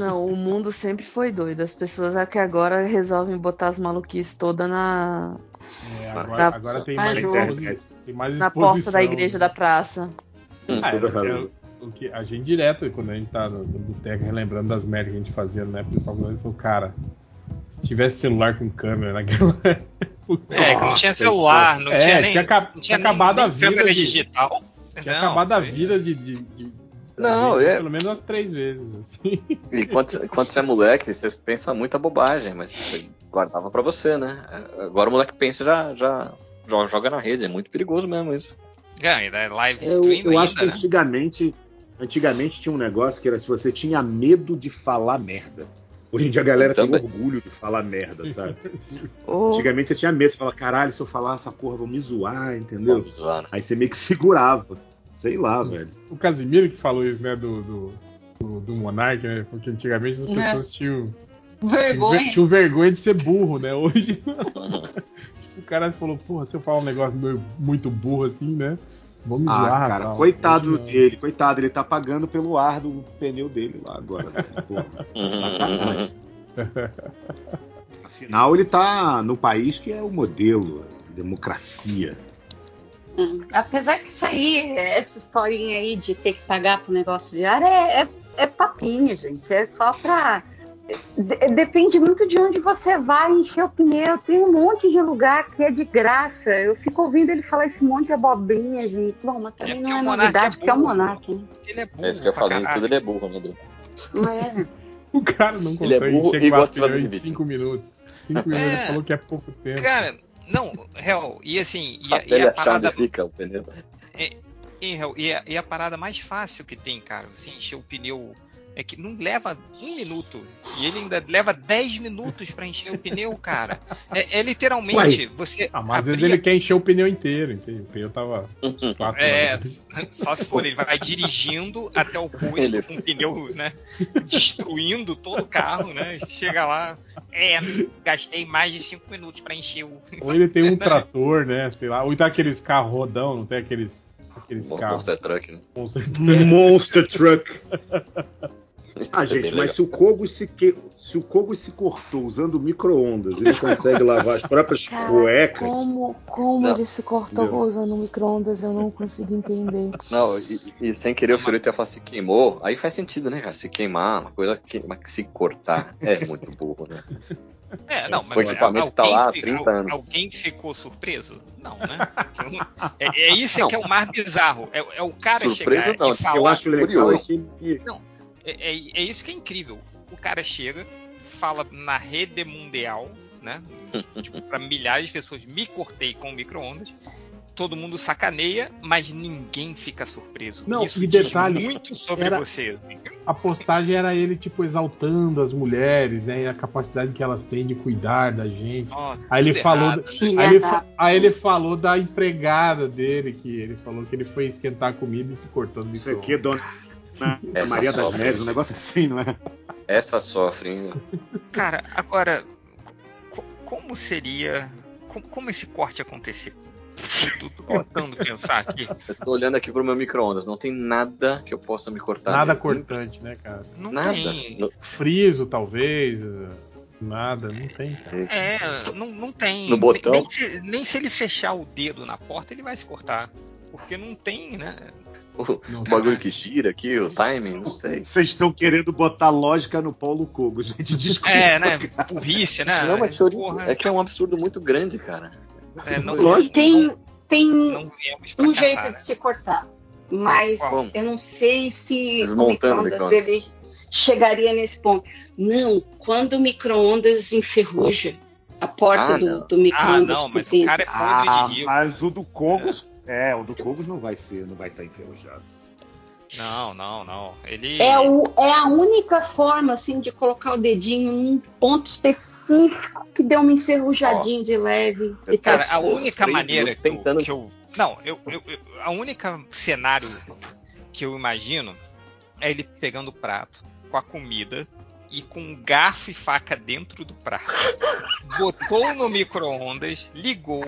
Não, o mundo sempre foi doido. As pessoas é que agora resolvem botar as maluquices todas na,
É, agora,
Na-
agora tem
na
mais tem mais
na porta da igreja da praça.
Ah,
Toda
é, é o que a gente direto, quando a gente tá no, no boteco relembrando das merdas que a gente fazia na época de faculdade, falou, cara, se tivesse celular com câmera naquela época.
É, que não tinha celular, não
é,
tinha nem.
tinha,
não
tinha
nem-
acabado
nem
a vida.
câmera
De,
digital.
tinha
Não,
acabado a
foi-
vida de. de- de-
Não, é-
Pelo menos umas três vezes. Assim.
E quando, quando você é moleque, você pensa muita bobagem, mas você guardava pra você, né? Agora o moleque pensa e já, já joga na rede. É muito perigoso mesmo isso.
É, ainda é live
Eu,
stream
eu acho que
ainda, né?
antigamente, antigamente tinha um negócio que era se você tinha medo de falar merda. Hoje em dia a galera tem orgulho de falar merda, sabe?
Ô,
Antigamente você tinha medo, você falava, caralho, se eu falar essa porra, vão me zoar, entendeu?
Vamos zoar, né?
Aí você meio que segurava. Sei lá, velho.
O Casimiro que falou isso, né, do, do, do, do Monark, né? Porque antigamente as
É.
pessoas tinham, tinham,
Vergonha.
tinham vergonha de ser burro, né? Hoje. o cara falou, porra, se eu falar um negócio muito burro assim, né? Me
Ah,
zoar,
cara,
tal.
coitado dele, coitado, ele tá pagando pelo ar do pneu dele lá agora. velho. Porra, sacanagem. Afinal, ele tá no país que é o modelo, democracia.
Hum, Apesar que isso aí, essa historinha aí de ter que pagar pro negócio de ar é, é, é papinho, gente. É só pra,
depende muito de onde você vai encher o pneu. Tem um monte de lugar que é de graça. Eu fico ouvindo ele falar esse monte de abobrinha, gente. Bom, mas também
É
não é novidade,
é
porque é o. Monark, né?
Ele é burro.
É isso que eu falei,
caralho.
tudo ele é burro, meu Deus.
Não é?
O cara não
Ele é
consegue
burro
encher
e
4
gosta de fazer
em
vídeo.
5 minutos. 5 minutos, ele falou que é pouco tempo.
Cara, não, real, e assim, e,
Até
e a parada.
fica o pneu.
E, real, e, a, e a parada mais fácil que tem, cara, você encher o pneu. É que não leva um minuto. E ele ainda leva 10 minutos pra encher o pneu, cara. É, é literalmente você.
Ah, mas
abrir
ele quer encher o pneu inteiro, entende? O pneu tava quatro
É, só se for, ele vai dirigindo até o posto
Ele-
com o pneu, né? Destruindo todo o carro, né? Chega lá, é, gastei mais de 5 minutos pra encher o.
Ou ele tem um trator, né? Sei lá. Ou então aqueles carros rodão, não tem aqueles, aqueles
Bom,
carros.
Monster Truck, né?
Monster
Monster Truck. Ah,
Isso é
gente,
bem
mas se o Kogos se, que... se, o Kogos se cortou usando micro-ondas e não consegue lavar as próprias
Cara,
cuecas.
como, como
Não.
ele se cortou
Entendeu?
usando micro-ondas, eu não consigo entender.
Não, e, e sem querer o Fiorito ia falar se queimou, aí faz sentido, né, cara? Se queimar, uma coisa que mas que se cortar é muito burro, né?
É, não,
O
mas
equipamento tá lá há
fi-
30 anos.
Alguém ficou surpreso? Não, né? Então, é, é isso que é o mais bizarro. É, é o cara
Surpreso
chegar
não,
e falar.
Eu acho legal
curioso.
é que ele-
É, é- é isso que é incrível. O cara chega, fala na rede mundial, né? tipo, pra milhares de pessoas, me cortei com micro-ondas. Todo mundo sacaneia, mas ninguém fica surpreso.
Não,
isso
e
diz
detalhe,
muito sobre
era-
você. assim.
A postagem era ele, tipo, exaltando as mulheres, né? E a capacidade que elas têm de cuidar da gente.
Nossa,
Aí ele falou,
errado.
Filha
aí ele,
da-
fa- aí ele falou da empregada dele, que ele falou que ele foi esquentar a comida e se cortou no
Isso
micro
aqui é Dona
Essa
Maria das
sofre.
Neves, um negócio assim, não é?
Essa sofre, hein?
Cara, agora, co- como seria. co- Como esse corte aconteceu? Eu tô tentando pensar aqui.
Eu tô olhando aqui pro meu micro-ondas, não tem nada que eu possa me cortar.
Nada
nele.
cortante, né, cara?
Não
Nada.
tem.
Friso, talvez. Nada, não tem, cara.
É, não, não tem.
No botão?
Nem, nem se, nem se ele fechar o dedo na porta, ele vai se cortar. Porque não tem, né?
O,
Não
o bagulho que gira aqui, o timing, não sei.
Vocês estão querendo botar lógica no Paulo Kogo, gente. Desculpa.
É, né? Burrice, né?
Não, mas
Porra,
é que é um absurdo muito grande, cara.
é, não,
lógico.
Tem, tem
não
um
caçar,
jeito
né?
de se cortar. Mas
Como?
eu não sei se o
Desmontando o
micro-ondas dele chegaria nesse ponto. Não, quando o micro-ondas enferruja a porta
Ah,
do,
não.
do
Ah,
micro-ondas
não,
por
mas o
dentro.
cara é
Ah,
de rico.
mas o do Kogos. É, o do Kogos não vai ser, não vai estar enferrujado.
Não, não, não. Ele.
É, o, é a única forma, assim, de colocar o dedinho num ponto específico que deu uma enferrujadinha de leve. E tá
Cara, a
escuro.
única maneira que eu,
tentando-
que eu- Não, eu, eu- eu- a única cenário que eu imagino é ele pegando o prato com a comida e com garfo e faca dentro do prato. Botou no micro-ondas, ligou,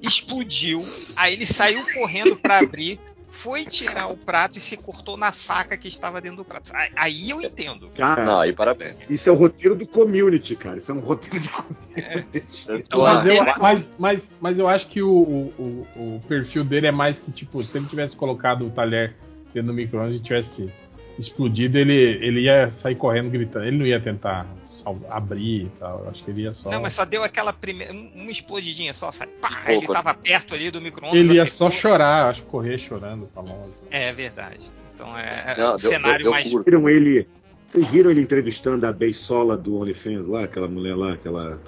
explodiu, aí ele saiu correndo pra abrir. Foi tirar o prato e se cortou na faca que estava dentro do prato. Aí- eu entendo.
Cara,
Não, aí parabéns.
isso é o roteiro do community, cara. Isso é um roteiro de community.
Tô
Mas eu, mas, mas, mas eu acho que o, o, o- o perfil dele é mais que, tipo, se ele tivesse colocado o talher dentro do micro-ondas e tivesse explodido, ele, ele ia sair correndo gritando. Ele não ia tentar sal- abrir e tal. Eu acho que ele ia só.
Não, mas só deu aquela primeira. um- Uma explodidinha só, sabe? Pá,
Um
ele
pouco.
tava perto ali do micro-ondas.
Ele ia só chorar, acho, correr chorando pra longe.
É verdade. Então é
Não,
o
deu-
cenário
deu- deu
mais.
curto.
Viram ele. Vocês viram ele entrevistando a Beisola do OnlyFans lá, aquela mulher lá, aquela.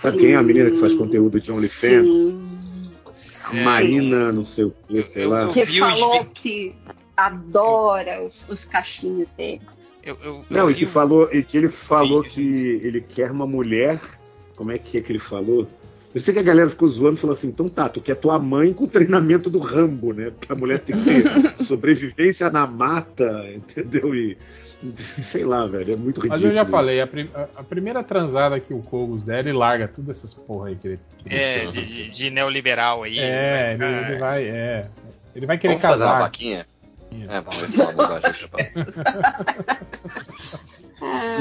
Sabe quem é a menina que faz conteúdo de OnlyFans?
Sim.
É,
Marina, não sei o que, sei lá.
Que falou que adora os, os cachinhos dele.
Eu, eu- eu
Não, e que falou, e que ele falou
Vídeo.
que ele quer uma mulher. Como é que é que ele falou? Eu sei que a galera ficou zoando e falou assim: então tá, tu quer tua mãe com o treinamento do Rambo, né? Porque a mulher tem que ter sobrevivência na mata, entendeu? E sei lá, velho, é muito ridículo.
Mas eu já falei, a, pri- a- primeira transada que o Kogos der, ele larga todas essas porra aí que ele. que ele
É, de, de- neoliberal aí.
É, ele,
vai ficar-
ele vai, é. Ele vai querer
Vamos fazer uma
casar.
vaquinha? É, vamos ver falar uma bobagem.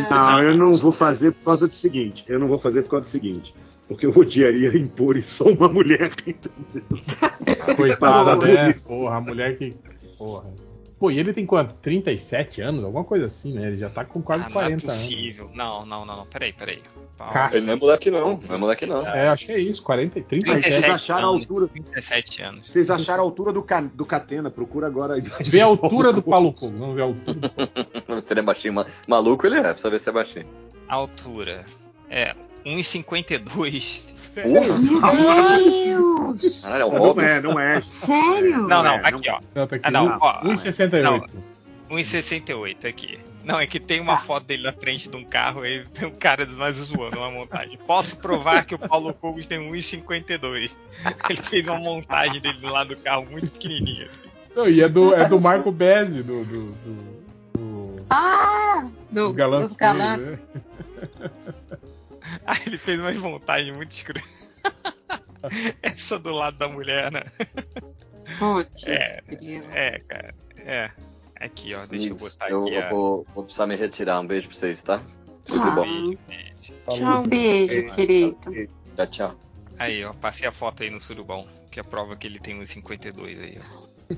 Não, eu não vou fazer por causa do seguinte. Eu não vou fazer por causa do seguinte. Porque eu odiaria impor isso a uma mulher. entendeu?
Coitada, né? Porra, a mulher que. Porra. Pô, e ele tem quanto? 37 anos? Alguma coisa assim, né? Ele já tá com quase
Ah,
40
não é
anos.
possível. Não, não, não, não. Peraí, peraí.
Cássio.
Ele não é moleque, não. Não é moleque, não.
É, acho que é isso, 40, e 37.
Mas vocês
37
acharam a
anos.
altura.
37 anos.
Vocês acharam a altura do, Ca- do Catena? Procura agora.
Vê a altura do Fogo. Vamos ver a altura
Se ele é baixinho, ma- maluco, ele é. Precisa ver se é baixinho.
Altura. É, 1,52.
Meu Deus!
Caralho, é
Não
Hobbit.
é, não é.
Sério?
Não, não,
é,
aqui, ó.
Não, tá aqui.
Ah, não,
um-
ó,
1,68.
1,68 aqui. Não, é que tem uma foto dele na frente de um carro aí tem um cara mais zoando uma montagem. Posso provar que o Paulo Cogos tem 1,52. Ele fez uma montagem dele do lado do carro muito pequenininha. Assim.
Não, e é do, é do Marco Bezzi, do, do, do, do-
Ah!
Do,
dos galãs.
dos galãs.
Né?
Aí ele fez umas montagens muito escrotas. Essa do lado da mulher, né?
Putz,
É. É, cara. É. Aqui, ó. Deixa eu
Amigos,
botar
eu,
aqui.
eu
ó.
vou, vou precisar me retirar. Um beijo pra vocês, tá? Tudo
Ah.
bom.
Tchau, beijo, querido.
Tchau, tchau.
Aí, ó. Passei a foto aí no surubão. Que é a prova que ele tem 1,52 aí, ó.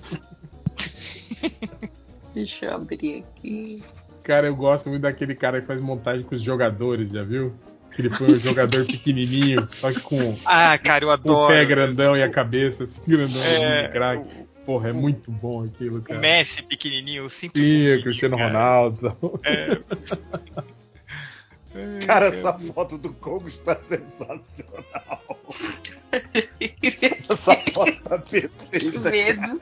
Deixa eu abrir aqui.
Cara, eu gosto muito daquele cara que faz montagem com os jogadores, já viu? Que ele põe um jogador pequenininho, só que com,
Ah, cara, eu
com
adoro.
o pé grandão e a cabeça assim, grandão.
É,
de craque. Porra, é muito bom aquilo,
O
cara.
Messi pequenininho, eu sempre.
Sim, o Cristiano
cara.
Ronaldo.
É.
Cara, essa foto do Kogo está sensacional. essa foto tá
Que
perfeita.
medo.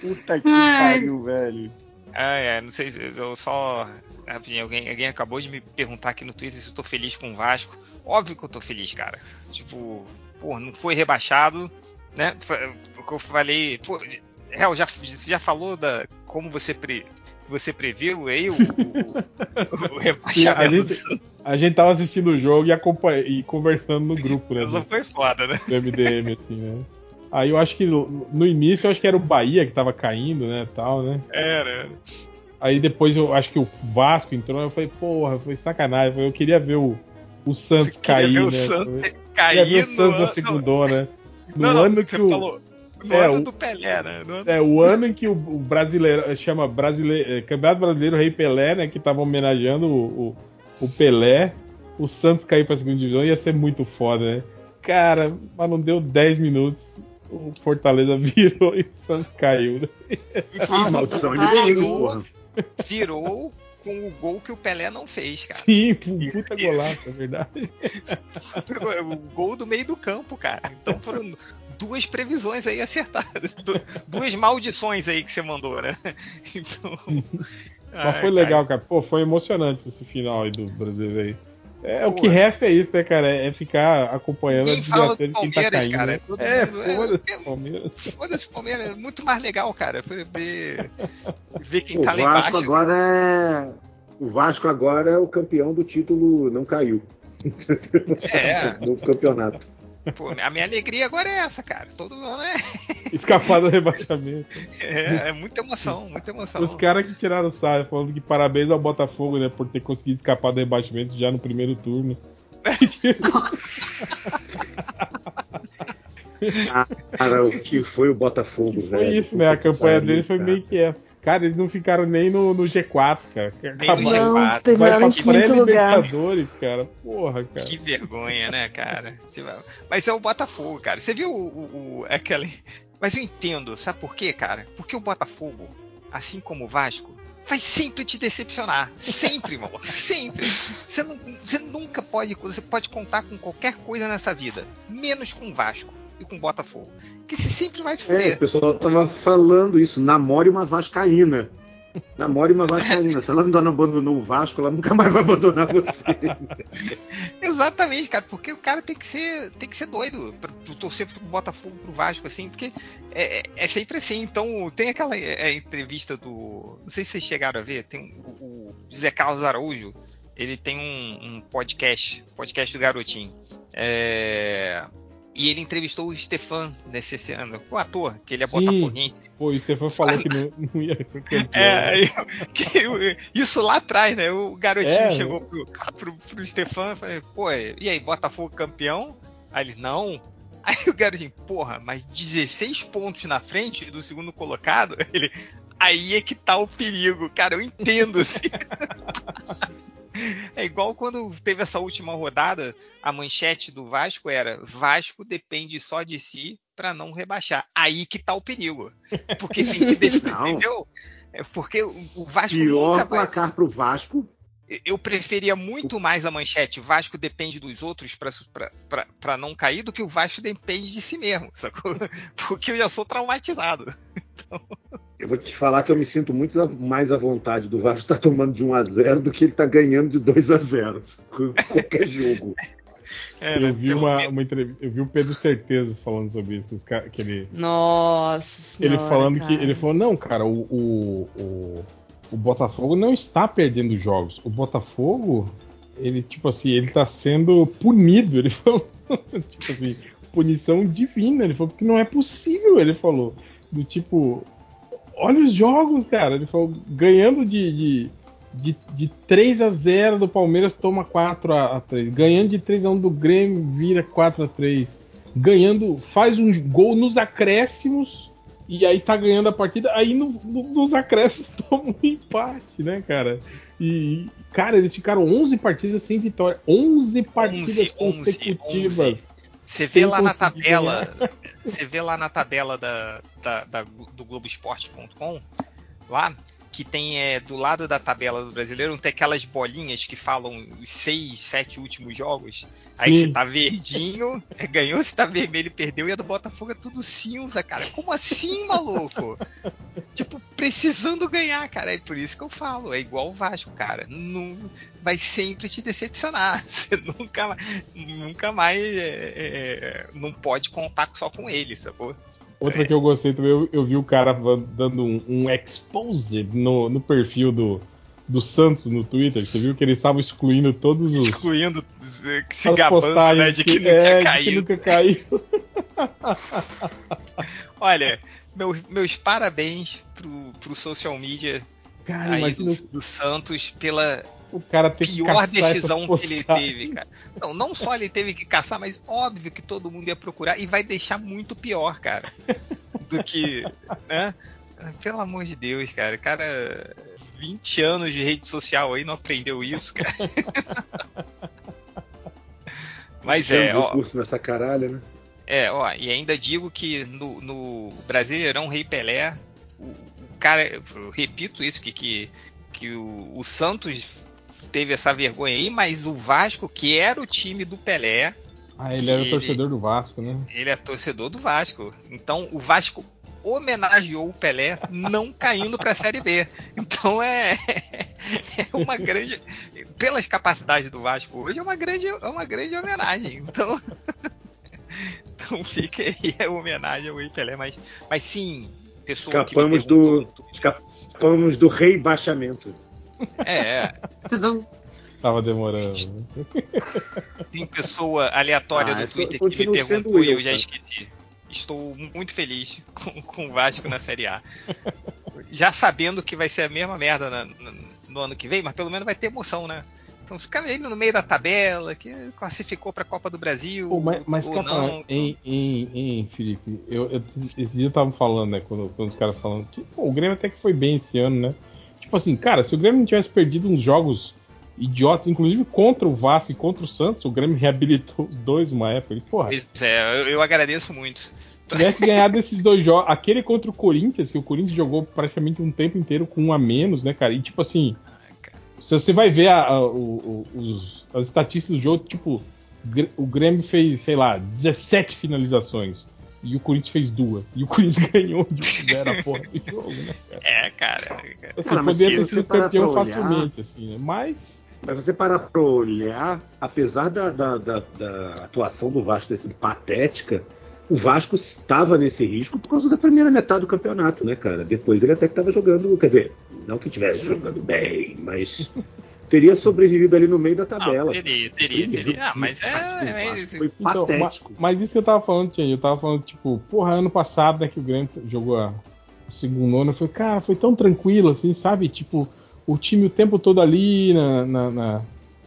Puta que
Ai.
pariu, velho.
Ah, é, não sei se eu só. Alguém, alguém acabou de me perguntar aqui no Twitter se eu tô feliz com o Vasco. Óbvio que eu tô feliz, cara. Tipo, pô, não foi rebaixado, né? Foi- O que eu falei. Pô, Real, já, você já falou da. Como você, pre, você previu aí o, o, o rebaixamento
A gente-? A gente tava assistindo o jogo e, e conversando no grupo, né?
Só foi foda, né?
do MDM, assim, né? Aí eu acho que no, no início eu acho que era o Bahia que tava caindo, né? Tal, né?
Era, era.
Aí depois eu acho que o Vasco entrou, eu falei, porra, foi sacanagem. Eu queria ver o, o Santos cair,
ver
né?
o Santos cair
queria ver o
no
Santos na
ano-
segundona, né? No
Não, não,
ano
você
que o,
falou. No
É,
ano
o-
do Pelé, né? No ano-
é, o ano em que o, brasileiro chama brasileiro, é, Campeonato Brasileiro Rei Pelé, né? Que tava homenageando o, o, o Pelé. O Santos caiu pra segunda divisão, ia ser muito foda, né? Cara, mas não deu 10 minutos. O Fortaleza virou e o Santos caiu. Né?
Ah, maldição de domingo, porra.
Virou com o gol que o Pelé não fez, cara.
Sim, puta golaço, é verdade.
o gol do meio do campo, cara. Então foram duas previsões aí acertadas. Du- Duas maldições aí que você mandou, né? Então.
Mas
ai,
foi legal, cara. Pô, foi emocionante esse final aí do brasileiro aí. É, o que resta é isso, né, cara? É ficar acompanhando a desgraça de
do
quem tá
Palmeiras,
caindo.
cara.
né? É,
mundo- é,
foda-se,
é-
Palmeiras.
Foda-se, Palmeiras é muito mais legal, cara. Foi ver, ver quem
O
tá lá
Vasco
embaixo.
agora é. O Vasco agora é o campeão do título não caiu.
É.
No campeonato.
Pô, a minha alegria agora é essa, cara. Todo ano é,
Escapar do rebaixamento.
é, é muita emoção, muita emoção.
Os caras que tiraram o sarro falando que parabéns ao Botafogo, né, por ter conseguido escapar do rebaixamento já no primeiro turno.
Cara, o que foi o Botafogo,
Foi
velho?
isso, né? A campanha
pariu,
deles foi
cara.
meio que essa. Cara, eles não ficaram nem no, no G4, cara.
Nem no
Acabaram-
G4.
Não, terminaram em quinto lugar.
pré-libertadores, cara. Porra, cara.
Que vergonha, né, cara? Mas é o Botafogo, cara. Você viu o, o, o- aquela. Mas eu entendo, sabe por quê, cara? Porque o Botafogo, assim como o Vasco, vai sempre te decepcionar. Sempre, irmão. Sempre. Você, não- você nunca pode. Você pode contar com qualquer coisa nessa vida. Menos com o Vasco e com o Botafogo. Que você sempre vai se
É, o
fuder.
pessoal tava falando isso. Namore uma Vascaína. Namore uma Vascaína. Se ela não abandonou o Vasco, ela nunca mais vai abandonar você.
Exatamente, cara, porque o cara tem que ser, tem que ser doido pra, pra torcer pro Botafogo, pro Vasco, assim, porque é, é- é sempre assim. Então, tem aquela é, entrevista do. Não sei se vocês chegaram a ver, tem o, o José Carlos Araújo, ele tem um, um podcast, podcast do Garotinho. É, e ele entrevistou o Stefan nesse esse ano, o ator, que ele é
Sim.
botafoguense.
Pô, o Stefan falou que não, não ia ser campeão.
É, eu- isso lá atrás, né? O garotinho
É,
chegou pro, pro, pro Stefan e falou, pô, e aí, Botafogo campeão? Aí ele, não, Aí o garotinho, porra, mas 16 pontos na frente do segundo colocado? Ele, aí é que tá o perigo, cara, eu entendo, assim. É igual quando teve essa última rodada, a manchete do Vasco era: Vasco depende só de si para não rebaixar. Aí que tá o perigo. Porque entendeu? É porque o o Vasco
Pior
nunca vai.
placar pro Vasco.
Eu preferia muito mais a manchete Vasco depende dos outros para não cair do que o Vasco depende de si mesmo, sacou? Porque eu já sou traumatizado.
Eu vou te falar que eu me sinto muito mais à vontade do Vasco estar tomando de 1 a 0 do que ele tá ganhando de 2 a 0 com qualquer jogo.
É, né?
Eu vi, uma, uma entrevista, eu vi o Pedro Certeza falando sobre isso. que ele,
Nossa
ele
senhora,
falando que.
cara.
Ele falou, não, cara, o, o, o, o Botafogo não está perdendo jogos. O Botafogo, ele, tipo assim, ele tá sendo punido. Ele falou, tipo assim, punição divina. Ele falou, porque não é possível, ele falou. Do tipo, olha os jogos, cara. Ele falou, ganhando de. de de, de 3 a 0 do Palmeiras toma 4 a, a 3. Ganhando de 3 a 1 do Grêmio vira 4 a 3. Ganhando, faz um gol nos acréscimos e aí tá ganhando a partida. Aí no- no- nos acréscimos toma um empate, né, cara? E, cara, eles ficaram 11 partidas sem vitória. 11 partidas
11,
consecutivas.
11. Você vê
sem
lá na tabela, você vê lá na tabela da, da, da- do Globoesporte.com, lá que tem é, do lado da tabela do brasileiro tem aquelas bolinhas que falam os seis, sete últimos jogos. Aí
Sim.
você tá verdinho, é, ganhou, você tá vermelho, perdeu, e a do Botafogo é tudo cinza, cara. Como assim, maluco? tipo, precisando ganhar, cara. É por isso que eu falo, é igual o Vasco, cara. Não, vai sempre te decepcionar. Você nunca, nunca mais é, é, não pode contar só com ele, sacou?
Outra que eu gostei também, eu, eu vi o cara dando um, um expose no, no perfil do, do Santos no Twitter. Você viu que eles estavam excluindo todos os.
Excluindo, se
as
gabando, né, de que, nunca
é, de
caiu.
que nunca caiu.
Olha, meus, meus parabéns pro, pro social media
Cara,
aí do, do Santos pela
o cara ter que
pior
caçar essas
decisão que ele teve, cara. Não, não só ele teve que caçar, mas óbvio que todo mundo ia procurar e vai deixar muito pior, cara. Do que, né? Pelo amor de Deus, cara. Cara, 20 anos de rede social aí não aprendeu isso, cara. Mas é, ó,
recurso nessa caralha, né?
é, ó, e ainda digo que no, no Brasileirão Rei Pelé, o, o cara, eu repito isso, que, que, que o, o Santos teve essa vergonha aí, mas o Vasco, que era o time do Pelé,
Ah, ele era o
Ele-
torcedor do Vasco, né?
ele é torcedor do Vasco. Então o Vasco homenageou o Pelé não caindo para a Série B. Então é, é uma grande. Pelas capacidades do Vasco hoje, é uma grande, é uma grande homenagem. Então. Então fica aí a homenagem ao Pelé, mas, mas sim, pessoa que
Escapamos
perguntou-
do, escapamos do rebaixamento.
É, é,
Tudo
Tava demorando.
tem pessoa aleatória
Ah,
do Twitter que me perguntou e
eu,
eu já esqueci. Estou muito feliz com, com o Vasco na Série A. Já sabendo que vai ser a mesma merda na- na- no ano que vem, mas pelo menos vai ter emoção, né? Então fica ele no meio da tabela, que classificou para a Copa do Brasil.
Pô, mas, mas
ou não.
em, em, em, Felipe, eu, eu- esse dia eu tava falando, né, quando, quando os caras falando que pô, o Grêmio até que foi bem esse ano, né? Tipo assim, cara, se o Grêmio não tivesse perdido uns jogos idiotas, inclusive contra o Vasco e contra o Santos, o Grêmio reabilitou os dois uma época. E, porra,
Pois é, eu, eu agradeço muito.
tivesse ganhado esses dois jogos, aquele contra o Corinthians, que o Corinthians jogou praticamente um tempo inteiro com um a menos, né, cara? E tipo assim, se você vai ver a- a- o- os- as estatísticas do jogo, tipo, o Grêmio fez, sei lá, 17 finalizações. E o Corinthians fez duas. E o Corinthians ganhou de zero a porra do jogo, né, cara?
É, cara.
Assim,
Cara,
poderia ter sido campeão
olhar-
facilmente, assim, né? Mas.
Mas você parar pra olhar, apesar da, da, da- da atuação do Vasco sido patética, o Vasco estava nesse risco por causa da primeira metade do campeonato, né, cara? Depois ele até que estava jogando, quer dizer, não que estivesse jogando bem, mas teria sobrevivido ali no meio da tabela.
Ah, teria, teria, teria. Ah, mas é. é-
Foi
Então,
patético.
mas isso que eu tava falando, Tia, eu tava falando, tipo, porra, ano passado, né, que o Grêmio jogou a segunda ano, eu falei, cara, foi tão tranquilo, assim, sabe? Tipo, o time o tempo todo ali na, na, na,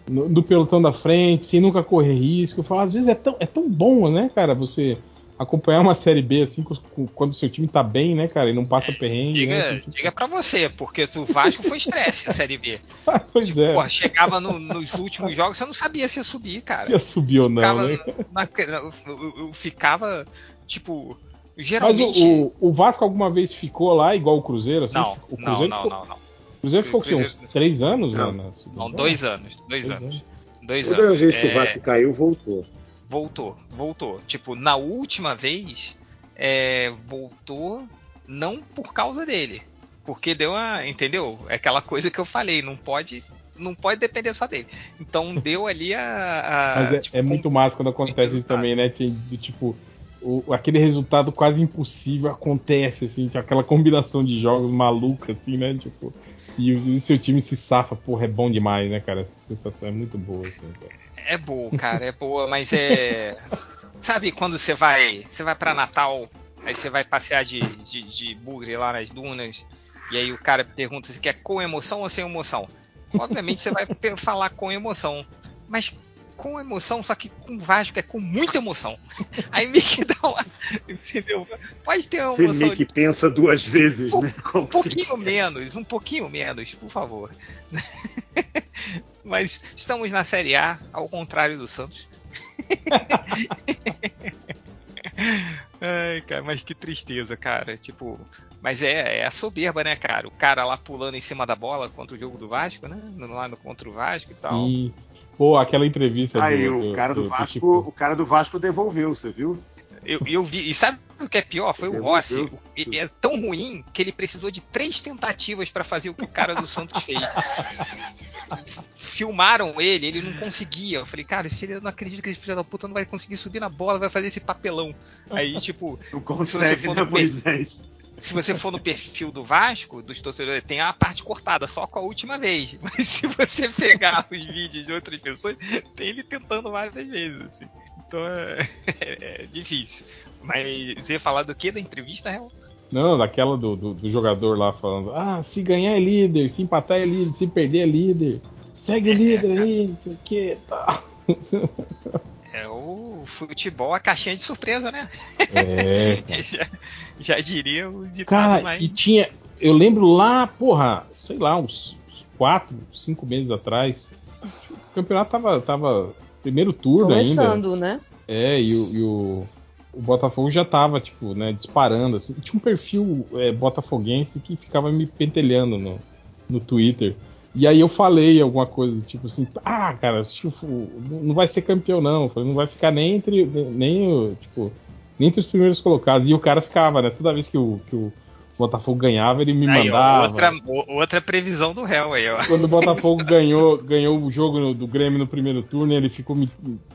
no- do pelotão da frente, sem nunca correr risco. Eu falo, às vezes é tão, é tão bom, né, cara, você acompanhar uma série B assim quando o seu time tá bem, né, cara, e não passa perrengue. né,
Diga, diga pra você, porque o Vasco foi estresse a Série B.
pois é,
Porra, chegava no- nos últimos jogos, você não sabia se ia subir, cara.
ia subir ou não,
ficava,
né?
na- eu, eu- eu ficava, tipo,
Mas
geralmente.
o, o, o Vasco alguma vez ficou lá igual o Cruzeiro? Assim?
Não,
o
não,
Cruzeiro
não,
ficou,
não, não.
O Cruzeiro ficou o quê? Uns
Cruzeiro-
três anos
Não.
na segunda?
Não, dois anos. Dois
Dois
anos. Dois
Toda
anos.
vez que
É,
o Vasco caiu, voltou.
Voltou, voltou. Tipo, na última vez, é, voltou não por causa dele. Porque deu uma. Entendeu? É aquela coisa que eu falei, não pode. Não pode depender só dele. Então deu ali a. a,
Mas é,
tipo,
é muito massa quando acontece isso também, né? Que, tipo, o- aquele resultado quase impossível acontece, assim, que aquela combinação de jogos maluca, assim, né? Tipo, e o seu time se safa, porra, é bom demais, né, cara? Essa sensação é muito boa, assim, cara.
É boa, cara, é boa, mas é. Sabe quando você vai. Você vai pra Natal, aí você vai passear de, de, de bugre lá nas dunas, e aí o cara pergunta se quer com emoção ou sem emoção. Obviamente você vai falar com emoção. Mas com emoção, só que com Vasco é com muita emoção. Aí meio que dá uma. Entendeu? Pode ter uma
Você
emoção
meio que pensa duas vezes,
Um
né? Como
um pouquinho menos, um pouquinho menos, por favor. Mas estamos na Série A, ao contrário do Santos. Ai, cara, mas que tristeza, cara. Tipo, mas é, é a soberba, né, cara? O cara lá pulando em cima da bola contra o jogo do Vasco, né? Lá no contra o Vasco e tal.
Sim. Pô, aquela entrevista
Aí
do,
o cara do,
do- do
Vasco,
tipo-
o cara do Vasco devolveu, você viu?
Eu, eu vi, e sabe o que é pior? Foi o. Rossi. Ele é tão ruim que ele precisou de três tentativas para fazer o que o cara do Santos fez. Filmaram ele, ele não conseguia. Eu falei, cara, esse filho, eu não acredito que esse filho da puta não vai conseguir subir na bola, vai fazer esse papelão. Aí, tipo,
Não consegue, né, Moisés?
Se você for no perfil do Vasco, dos torcedores, tem a parte cortada só com a última vez. Mas se você pegar os vídeos de outras pessoas, tem ele tentando várias vezes. assim. Então é, é difícil. Mas você ia falar do que da entrevista, Real?
Não, daquela do, do, do jogador lá falando: ah, se ganhar é líder, se empatar é líder, se perder é líder. Segue líder aí, não sei o que tal.
É o futebol, a caixinha de surpresa, né?
É,
já, já diria o ditado
Cara,
mais.
e tinha. Eu lembro lá, porra, sei lá, uns 4, 5 meses atrás. O campeonato tava, tava primeiro turno ainda.
Começando, né?
É, e, o, e o, o Botafogo já tava, tipo, né, disparando. Assim. E Tinha um perfil é, botafoguense que ficava me pentelhando no, no Twitter. E aí eu falei alguma coisa, tipo assim, ah, cara, tipo, não vai ser campeão, não. Falei, não vai ficar nem entre. Nem, tipo, nem entre os primeiros colocados. E o cara ficava, né? Toda vez que o, que o Botafogo ganhava, ele me
Aí,
mandava.
outra, outra previsão do réu aí, ó.
Quando o Botafogo ganhou, ganhou o jogo no- do Grêmio no primeiro turno, ele ficou me,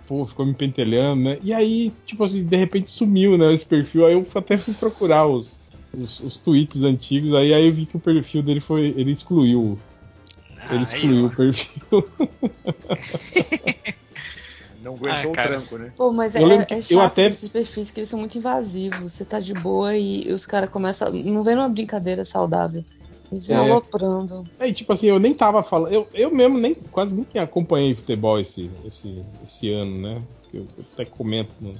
pô, ficou me pentelhando, né? E aí, tipo assim, de repente sumiu, né, esse perfil. Aí eu até fui procurar os, os, os tweets antigos, aí, aí eu vi que o perfil dele foi. Ele excluiu. Ele excluiu o perfil.
Não
aguentou o cara.
tranco, né?
Pô, mas é,
Eu
é
eu
chato
até-
esses perfis que eles são muito invasivos. Você tá de boa e os caras começam. Não vem numa brincadeira saudável. Eles vão
É.
aloprando.
Aí, tipo assim, eu nem tava falando. Eu, eu mesmo nem quase nem acompanhei futebol esse, esse, esse ano, né? Eu, eu até comento no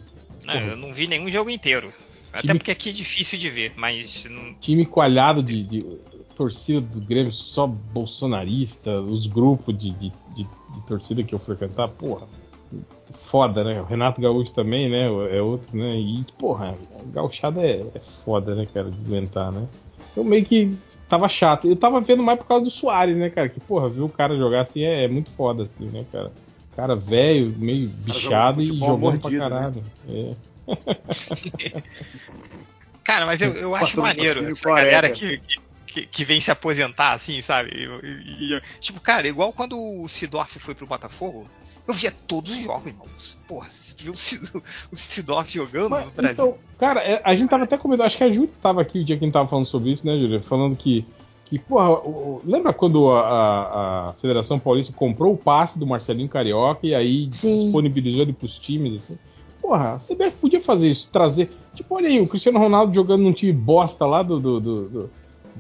Não, eu não vi nenhum jogo inteiro. Até
Time-
porque aqui é difícil de ver, mas não-
time coalhado de, de torcida do Grêmio só bolsonarista, os grupos de, de, de- de torcida que eu frequentar, porra, foda, né? O Renato Gaúcho também, né? É outro, né? E, porra, a gauchada é, é foda, né, cara, de aguentar, né? Então meio que tava chato. Eu tava vendo mais por causa do Soares, né, cara? Que, porra, ver o cara jogar assim é, é muito foda, assim, né, cara? Cara velho, meio bichado e jogando
mordido,
pra
né?
caralho. É.
Cara, mas eu, eu acho
Passou
maneiro
pouquinho
essa
careca.
galera que, que, que vem se aposentar, assim, sabe? E- e- e- tipo, cara, igual quando o Sidorf foi pro Botafogo, eu via todos os jogos, irmão. Porra, você viu o Sid- o Sidorf jogando
Mas,
no Brasil?
Então, cara, é, a gente tava até comentando, acho que a Ju tava aqui o dia que a gente tava falando sobre isso, né, Júlia? Falando que, que porra, o- lembra quando a, a- a Federação Paulista comprou o passe do Marcelinho Carioca e aí
Sim.
disponibilizou ele pros times, assim? Porra, a CBF podia fazer isso, trazer. Tipo, olha aí, o Cristiano Ronaldo jogando num time bosta lá do, do, do- do-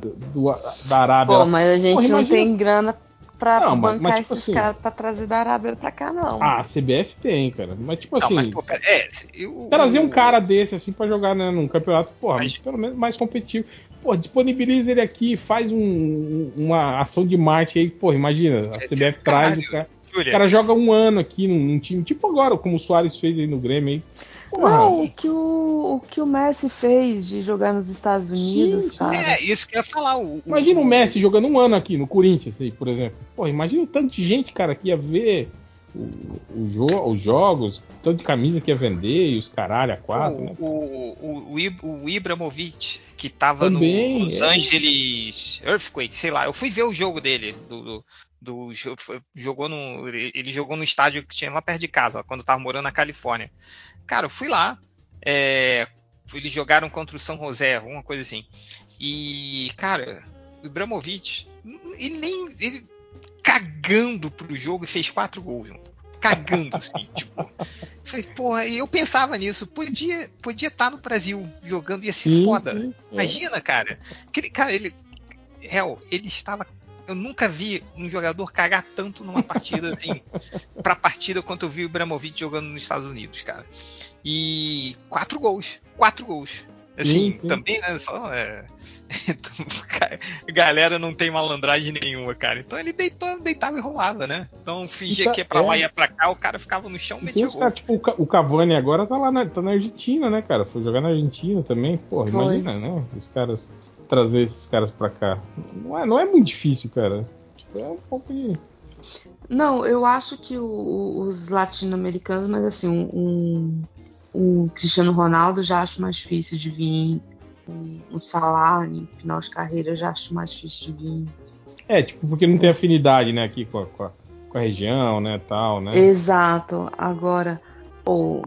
do- do- da Arábia.
Pô, mas a gente
Porra,
não
imagina-
tem grana pra
Não, mas-
bancar
mas, tipo
esses
assim-
caras pra trazer da Arábia pra cá, não.
Ah, a CBF tem, cara. Mas tipo
Não,
assim.
mas, pô, pera- é, se- eu-
Trazer um cara desse assim pra jogar né, num campeonato, porra,
Mas-
pelo menos mais competitivo. Pô, disponibiliza ele aqui, faz um- uma ação de marketing aí, porra, imagina, a
Esse
CBF traz
caralho,
o cara. O cara joga um ano aqui num, num time, tipo agora, como o Soares fez aí no Grêmio aí. Porra,
Não, o que o, o que o Messi fez de jogar nos Estados Unidos,
Sim, sim.
cara.
É, isso que eu ia falar. O,
Imagina o Messi jogando um ano aqui no Corinthians, aí, por exemplo. Pô, imagina o tanto de gente, cara, que ia ver o, o jo- os jogos, tanto de camisa que ia vender e os caralho a quatro, né?
o, o, o, o, Ib- o Ibramovic, que tava
Também,
no Los
é.
Angeles Earthquake, sei lá. Eu fui ver o jogo dele. Do, do, do- jogou no, ele jogou no estádio que tinha lá perto de casa, quando eu tava morando na Califórnia. Cara, eu fui lá. é, eles jogaram contra o São José, uma coisa assim. E, cara, o Ibramovic, ele nem. Ele cagando pro jogo e fez quatro gols. Cagando, assim, tipo. Falei, porra, e eu pensava nisso. Podia estar podia tá no Brasil jogando, ia ser
Sim,
foda.
sim, é.
Imagina, cara. Aquele cara, ele. Hell, ele estava. Eu nunca vi um jogador cagar tanto numa partida assim, pra partida quanto eu vi o Ibrahimovic jogando nos Estados Unidos, cara. E quatro gols. Quatro gols. Assim,
Sim, sim.
também, né? Só. É... galera não tem malandragem nenhuma, cara. Então ele deitou, deitava e rolava, né? Então fingia
Então,
que ia pra
é.
lá, ia pra cá, o cara ficava no chão e
E
metia gol.
caras, tipo, o Cavani agora tá lá na, tá na Argentina, né, cara? Foi jogar na Argentina também. Porra,
Foi.
imagina, né? Os caras. Trazer esses caras pra cá. Não é, não é muito difícil, cara. Tipo, é um pouco de.
Não, eu acho que o- os latino-americanos, mas assim, um, um, um Cristiano Ronaldo já acho mais difícil de vir. Um, um em final de carreira eu já acho mais difícil de vir.
É, tipo, porque não tem afinidade, né, aqui com a, com a, com a região, né, tal, né?
Exato. Agora, pô,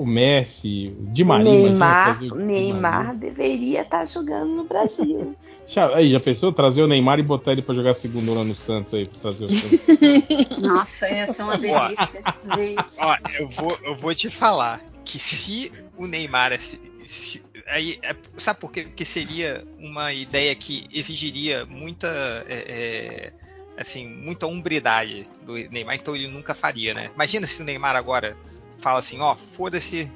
O Messi, o Di
o
Maria.
Neymar,
o
Neymar
Maria.
deveria estar jogando no Brasil.
Já, aí, já pensou trazer o Neymar e botar ele pra jogar segundo ano no Santos aí, pra trazer o Santos?
Nossa, ia ser uma delícia ver isso.
Ó, eu vou, eu vou te falar que se o Neymar. se- se- aí, é- sabe por quê? Porque seria uma ideia que exigiria muita. é, é, assim, muita umbridade do Neymar, então ele nunca faria, né? Imagina se o Neymar agora fala assim: ó, foda-se.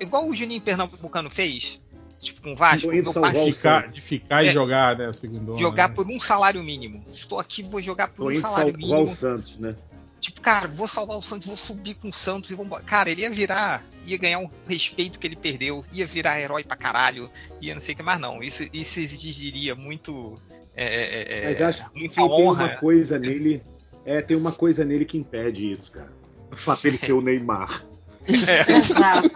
Igual o Juninho Pernambucano fez, tipo, com o Vasco, meu
salvar
passe
o
ficar, de ficar e
É.
jogar, né, segundo
jogar
né?
por um salário mínimo. Estou aqui, vou jogar por
Tô
um salário
salvar
mínimo.
o Santos, né?
Tipo, cara, vou salvar o Santos, vou subir com o Santos e vamos. Cara, ele ia virar, ia ganhar um respeito que ele perdeu, ia virar herói pra caralho, ia não sei o que mais, não. Isso, isso exigiria muito. É, é,
Mas acho que tem uma coisa nele. É, tem uma coisa nele que impede isso, cara. O fato dele ser o Neymar.
Exato.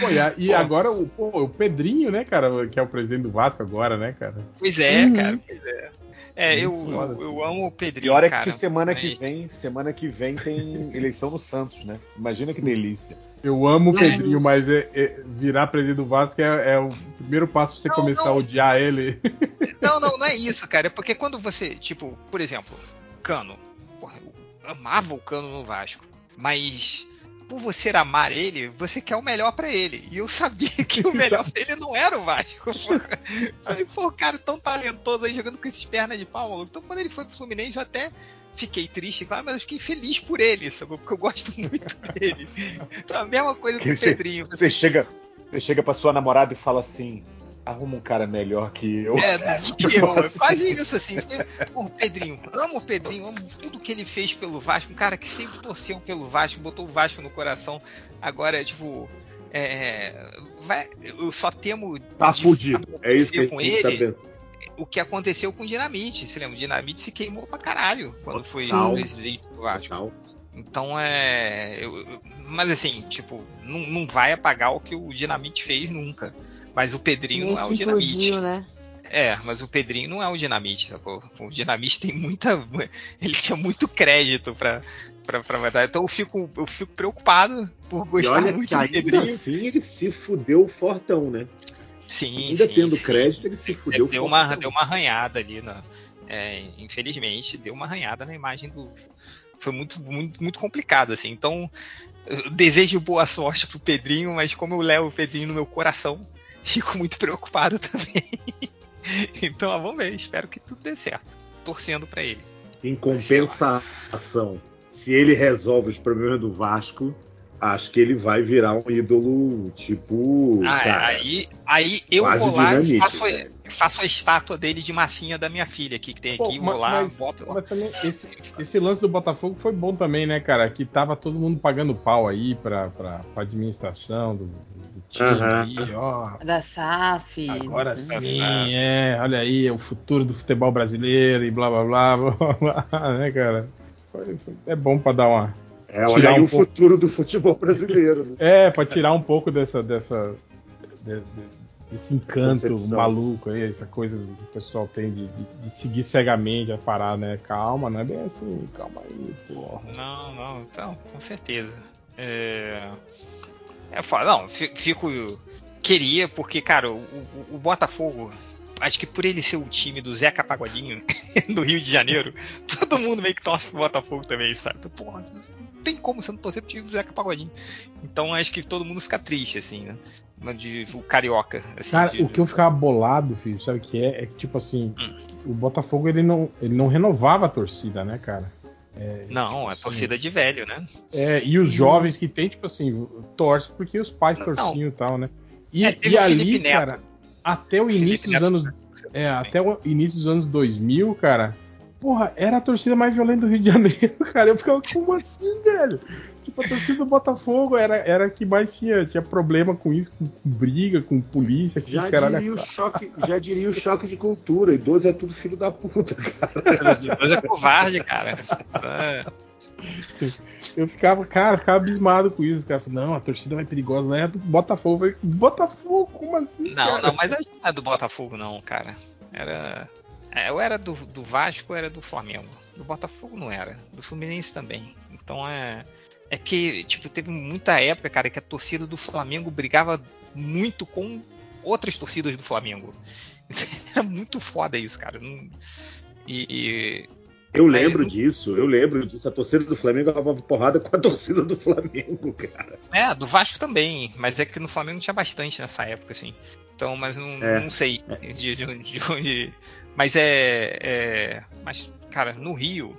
Pô, e, a- e
Pô.
agora o, pô, o Pedrinho, né, cara, que é o presidente do Vasco agora, né, cara?
Pois é,
Uhum.
cara, pois é. É, eu, eu, eu amo o Pedrinho.
Pior é
cara,
que semana que vem, semana que vem tem eleição no Santos, né? Imagina que delícia.
Eu amo o Pedrinho, mas é- é- virar presidente do Vasco é, é o primeiro passo pra você
Não,
começar
não.
a odiar ele.
Não, não, não é isso, cara. É porque quando você, tipo, por exemplo, Cano. Porra, eu amava o Cano no Vasco. Mas por você amar ele, você quer o melhor pra ele. E eu sabia que o melhor pra ele não era o Vasco. Falei, pô, cara, tão talentoso aí jogando com esses pernas de pau, maluco. Então quando ele foi pro Fluminense, eu até fiquei triste, claro, mas eu fiquei feliz por ele, sabe? Porque eu gosto muito dele. Então a mesma coisa do
Que você-
Pedrinho.
Você chega, você chega pra sua namorada e fala assim: arruma um cara melhor que eu.
É, do que eu. Quase isso, assim. O Pedrinho, amo o Pedrinho, amo tudo que ele fez pelo Vasco. Um cara que sempre torceu pelo Vasco, botou o Vasco no coração. Agora, tipo. É, vai, eu só temo.
Tá fudido. É isso que a
com
gente tá
ele
vendo.
o que aconteceu com o Dinamite. Você lembra? O Dinamite se queimou pra caralho quando foi
Total.
presidente do Vasco.
Total.
Então é. eu- eu- mas assim, tipo, não, não vai apagar o que o Dinamite fez nunca. Mas o Pedrinho
Meio
não é o Dinamite.
implodiu, né?
É, mas o Pedrinho não é o Dinamite, sacou? O Dinamite tem muita. Ele tinha muito crédito pra, pra, pra mandar. Então eu fico, eu fico preocupado por
E
gostar
olha
muito
que
do
ainda
Pedrinho.
assim ele se fudeu fortão, né?
Sim,
Ainda
sim,
tendo
sim.
crédito, ele se fudeu
deu uma,
fortão.
deu uma arranhada ali, na, é, infelizmente, deu uma arranhada na imagem do. Foi muito, muito, muito complicado, assim. Então, eu desejo boa sorte pro Pedrinho, mas como eu levo o Pedrinho no meu coração, fico muito preocupado também. Então, vamos ver. Espero que tudo dê certo. Torcendo pra ele.
Em compensação, se ele resolve os problemas do Vasco, acho que ele vai virar um ídolo tipo.
Ah, é,
cara,
aí, aí eu vou lá e faço, faço a estátua dele de massinha da minha filha aqui, que tem
Pô,
aqui. vou lá,
mas,
boto lá.
mas também esse, esse lance do Botafogo foi bom também, né, cara? Que tava todo mundo pagando pau aí pra, pra, pra administração do, do time. Aí, ó.
Da SAF.
Agora
né?
sim,
SAF.
é. Olha aí, é o futuro do futebol brasileiro e blá blá blá, blá, blá né, cara? Foi- foi- É bom pra dar uma.
É, olha
tirar
aí
um
o
pouco-
futuro do futebol brasileiro. né?
É, pra tirar um pouco dessa. dessa de- de- desse encanto
Concepção.
maluco aí, essa coisa que o pessoal tem de, de- de seguir cegamente a parar, né? Calma, não é bem assim, calma aí, porra.
Não, não, então, com certeza. É. É foda. Não, fi- fico. Queria, porque, cara, o, o- o Botafogo. Acho que por ele ser o time do Zeca Pagodinho do Rio de Janeiro, todo mundo meio que torce pro Botafogo também, sabe? Então, Porra, não tem como você não torcer pro time do Zeca Pagodinho. Então acho que todo mundo fica triste, assim, né? De, o carioca. Assim,
Cara,
de-
o que eu ficava bolado, filho, sabe o que é? É que, tipo assim,
Hum.
o Botafogo ele não, ele não renovava a torcida, né, cara? É,
Não, é
assim,
torcida de velho, né?
É, e os jovens que tem, tipo assim, torce porque os pais
Não.
torciam e tal, né? E,
É,
e ali,
Felipe Neto.
cara, até o
Felipe
início dos anos. É, até o início dos anos 2000, cara. Porra, era a torcida mais violenta do Rio de Janeiro, cara. Eu ficava, como assim, velho? Tipo, a torcida do Botafogo era, era que mais tinha, tinha problema com isso, com, com briga, com polícia, com
Já
caralho.
diria, o choque, já diria o choque de cultura. Idoso é tudo filho da puta, cara.
Mas é covarde, cara. É.
Eu ficava, cara, ficava abismado com isso. Cara, não, a torcida mais perigosa não é a do Botafogo. Falei, Botafogo, como assim?
Não,
cara?
não, mas acho que não é do Botafogo, não, cara. Era. é, Eu era do, do Vasco, eu era do Flamengo. Do Botafogo não era. Do Fluminense também. Então é. É que, tipo, teve muita época, cara, que a torcida do Flamengo brigava muito com outras torcidas do Flamengo. Era muito foda isso, cara. E. e-
Eu lembro disso, eu lembro disso. A torcida do Flamengo dava porrada com a torcida do Flamengo, cara.
É, do Vasco também, mas é que no Flamengo tinha bastante nessa época, assim. Então, mas não,
É.
não sei de, de onde- de onde. Mas é, é- Mas, cara, no Rio,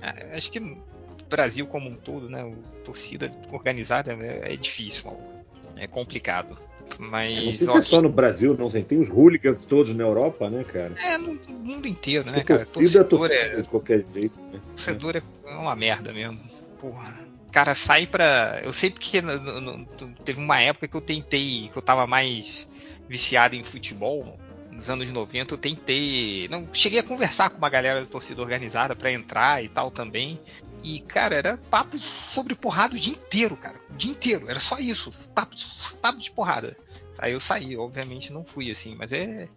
é, acho que no Brasil como um todo, né? o- Torcida organizada é, é difícil, maluco. é complicado.
Não
Mas.
sei se é só no Brasil, não sei. Tem os hooligans todos na Europa, né, cara?
é no mundo inteiro, né, cara?
torcida é
Torcedor é,
de qualquer jeito, né?
torcedor é uma merda mesmo. Porra. Cara, sai pra. Eu sei porque no- no- teve uma época que eu tentei, que eu tava mais viciado em futebol. Nos anos 90 eu tentei. Não, cheguei a conversar com uma galera da torcida organizada pra entrar e tal também. E, cara, era papo sobre porrada o dia inteiro, cara. O dia inteiro. Era só isso. Papo, papo de porrada. Aí eu saí, obviamente não fui assim, mas é.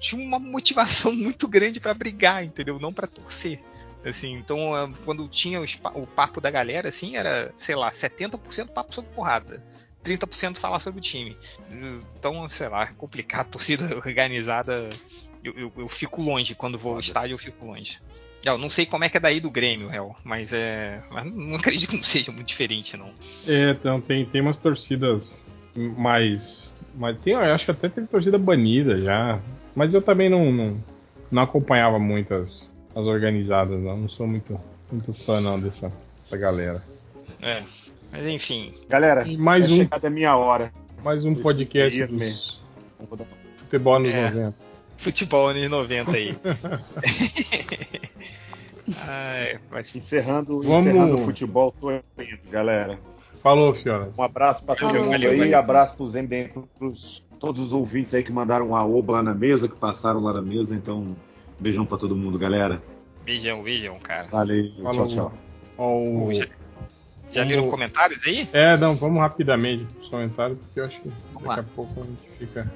Tinha uma motivação muito grande pra brigar, entendeu? Não pra torcer. Assim, então, ah, quando tinha o papo da galera, assim, era, sei lá, 70% papo sobre porrada. 30% falar sobre o time. Então, sei lá, é complicado. Torcida organizada. Eu, eu, eu fico longe. Quando vou ao estádio, eu fico longe. Eu não sei como é que é daí do Grêmio, réu, mas é. Mas não acredito que não seja muito diferente, não.
É, então tem, tem umas torcidas mais. Mas tem, eu acho que até teve torcida banida já. Mas eu também não, não, não acompanhava muito as, as organizadas, não. Não sou muito, muito fã não dessa, dessa galera.
É. Mas enfim.
Galera,
E mais
é
um,
chegada a minha hora.
mais um podcast dos
mesmo.
futebol nos
É.
90.
Futebol anos 90 aí. Ai, mas
Encerrando,
Vamos-
encerrando o futebol, tô indo, galera.
Falou, Fiona.
Um abraço para todo mundo
valeu,
aí,
valeu.
abraço pros MDM, pros todos os ouvintes aí que mandaram um aoba lá na mesa, que passaram lá na mesa, então beijão para todo mundo, galera.
beijão, beijão, cara.
Valeu,
Falou.
tchau, tchau.
Ó, o-
Já,
Vamos-
viram comentários aí?
É, não, vamos rapidamente pros comentários, porque eu acho que daqui
lá.
a pouco a gente fica.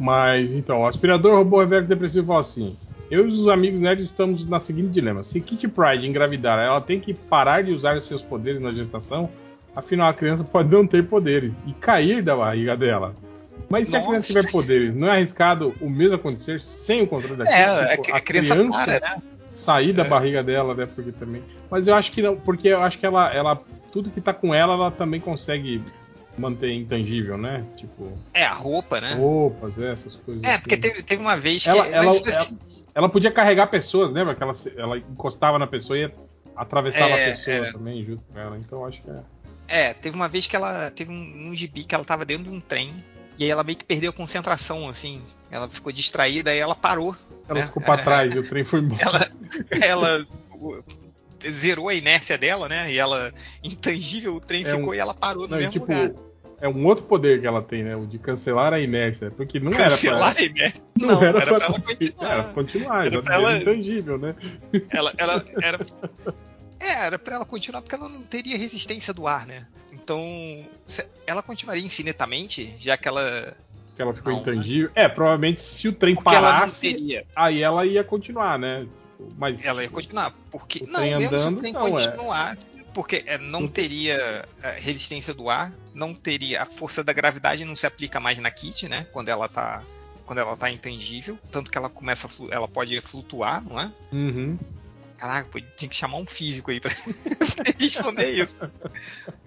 Mas então, o aspirador robô reverso depressivo falou assim: Eu e os amigos nerds estamos na seguinte dilema. Se Kitty Pride engravidar, ela tem que parar de usar os seus poderes na gestação, afinal a criança pode não ter poderes e cair da barriga dela. Mas se a
Nossa.
criança tiver poderes, não é arriscado o mesmo acontecer sem o controle da
É,
Tipo,
a, a criança, para, né?
Sair da
É.
barriga dela, né? Porque também. Mas eu acho que não, porque eu acho que ela, ela tudo que tá com ela, ela também consegue manter intangível, né? Tipo.
É, a roupa, né?
Roupas, é, essas coisas.
É,
assim.
porque teve, teve uma vez que.
Ela, ela,
mas,
ela,
assim,
ela podia carregar pessoas, lembra? Que ela, ela encostava na pessoa e atravessava
É,
a pessoa
é.
também junto com ela. Então acho que é.
É, teve uma vez que ela teve um, um gibi que ela tava dentro de um trem. E aí ela meio que perdeu a concentração, assim. Ela ficou distraída, aí ela parou.
Ela
né?
ficou pra trás e o trem foi embora.
Ela, ela zerou a inércia dela, né? E ela, intangível, o trem
É um-
ficou e ela parou no
Não,
mesmo
tipo,
lugar.
é um outro poder que ela tem, né? O de cancelar a inércia. Porque não
Cancelar
era
a inércia.
pra.
Não, era pra ela
continuar. Era pra continuar,
Era
era
pra ela-
intangível, né?
Ela, ela era. É, era pra ela continuar porque ela não teria resistência do ar, né? Então, ela continuaria infinitamente, já que ela.
Que ela ficou
Não,
intangível. É, provavelmente se o trem
Porque ela
parasse,
teria.
aí ela ia continuar, né? Mas
Ela ia continuar. Porque.
O
Não,
trem
mesmo se
andando,
o trem
não, é.
continuasse. Porque é, não teria é, resistência do ar, não teria. A força da gravidade não se aplica mais na Kit, né? Quando ela tá. Quando ela tá intangível. Tanto que ela começa a flu- ela pode flutuar, não é?
Uhum.
Caraca, tinha que chamar um físico aí pra, pra responder isso.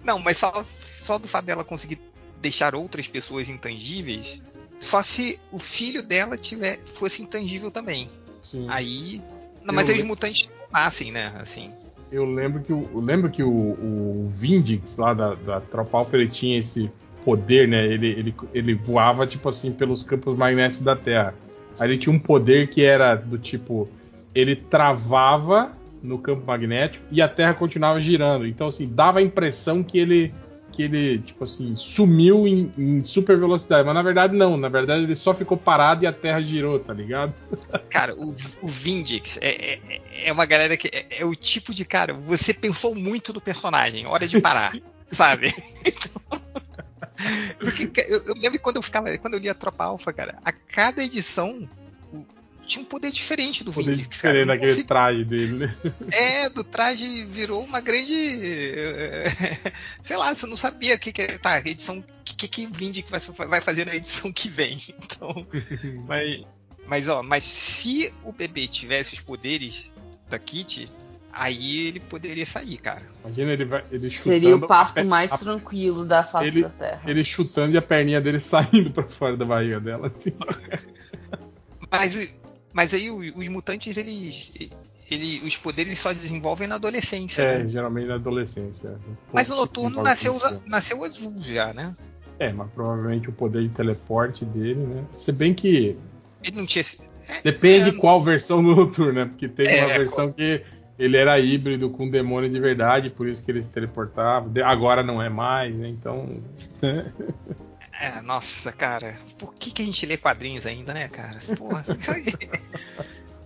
Não, mas só, só do fato dela conseguir deixar outras pessoas intangíveis, só se o filho dela tiver fosse intangível também.
Sim.
Aí. Não, mas aí os mutantes não nascem, né? Assim.
Eu lembro que o, eu lembro que o, o Vindix lá da, da Tropa Alpha ele tinha esse poder, né? Ele, ele, ele voava tipo assim pelos campos magnéticos da Terra. Aí ele tinha um poder que era do tipo ele travava no campo magnético e a Terra continuava girando. Então assim dava a impressão que ele que ele tipo assim sumiu em, em super velocidade, mas na verdade não. Na verdade ele só ficou parado e a Terra girou, tá ligado?
Cara, o, o Vindix é, é, é uma galera que é, é o tipo de cara. Você pensou muito no personagem, hora de parar, sabe? Então, porque eu, eu lembro quando eu ficava, quando eu lia Tropa Alpha, cara, a cada edição tinha um poder diferente do
Poder
cara.
diferente daquele
consegui-
traje dele, né?
É, do traje virou uma grande. eh, Sei lá, você não sabia o que, que é. Tá, edição. O que, que Vindix vai, vai fazer na edição que vem. Então. Mas, mas, ó, mas se o bebê tivesse os poderes da Kitty, aí ele poderia sair, cara.
Imagina ele, vai, ele chutando.
Seria o parto mais
a-
tranquilo da face
ele-
da Terra.
Ele chutando e a perninha dele saindo pra fora da barriga dela. Assim.
Mas, o- mas aí os mutantes, eles. Ele, os poderes só desenvolvem na adolescência,
É,
né?
geralmente na adolescência.
Mas o noturno nasceu,
isso.
nasceu azul já, né?
É, mas provavelmente o poder de teleporte dele, né? Se bem que
Ele não tinha. esse-
depende
É,
qual versão do noturno, né? Porque teve
É,
uma versão que ele era híbrido com demônio de verdade, por isso que ele se teleportava. Agora não é mais, né? Então.
É, nossa, cara, por que, que a gente lê quadrinhos ainda, né, cara? Porra.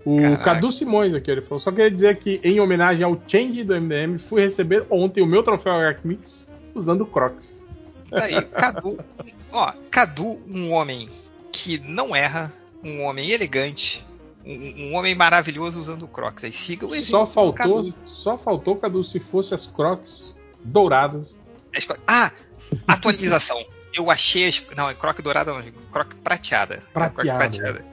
O
Caraca.
Cadu Simões aqui, ele falou: só queria dizer que, em homenagem ao Change do MDM, fui receber ontem o meu troféu Arachmix usando Crocs.
Tá Cadu. Ó, Cadu, um homem que não erra, um homem elegante, um, um homem maravilhoso usando Crocs. Aí siga o exemplo.
Só faltou,
Cadu.
só faltou, Cadu, se fosse as Crocs douradas.
Ah, atualização. Eu achei as. Não, é croque dourada, não, croque prateada.
Prateada.
Croque prateada.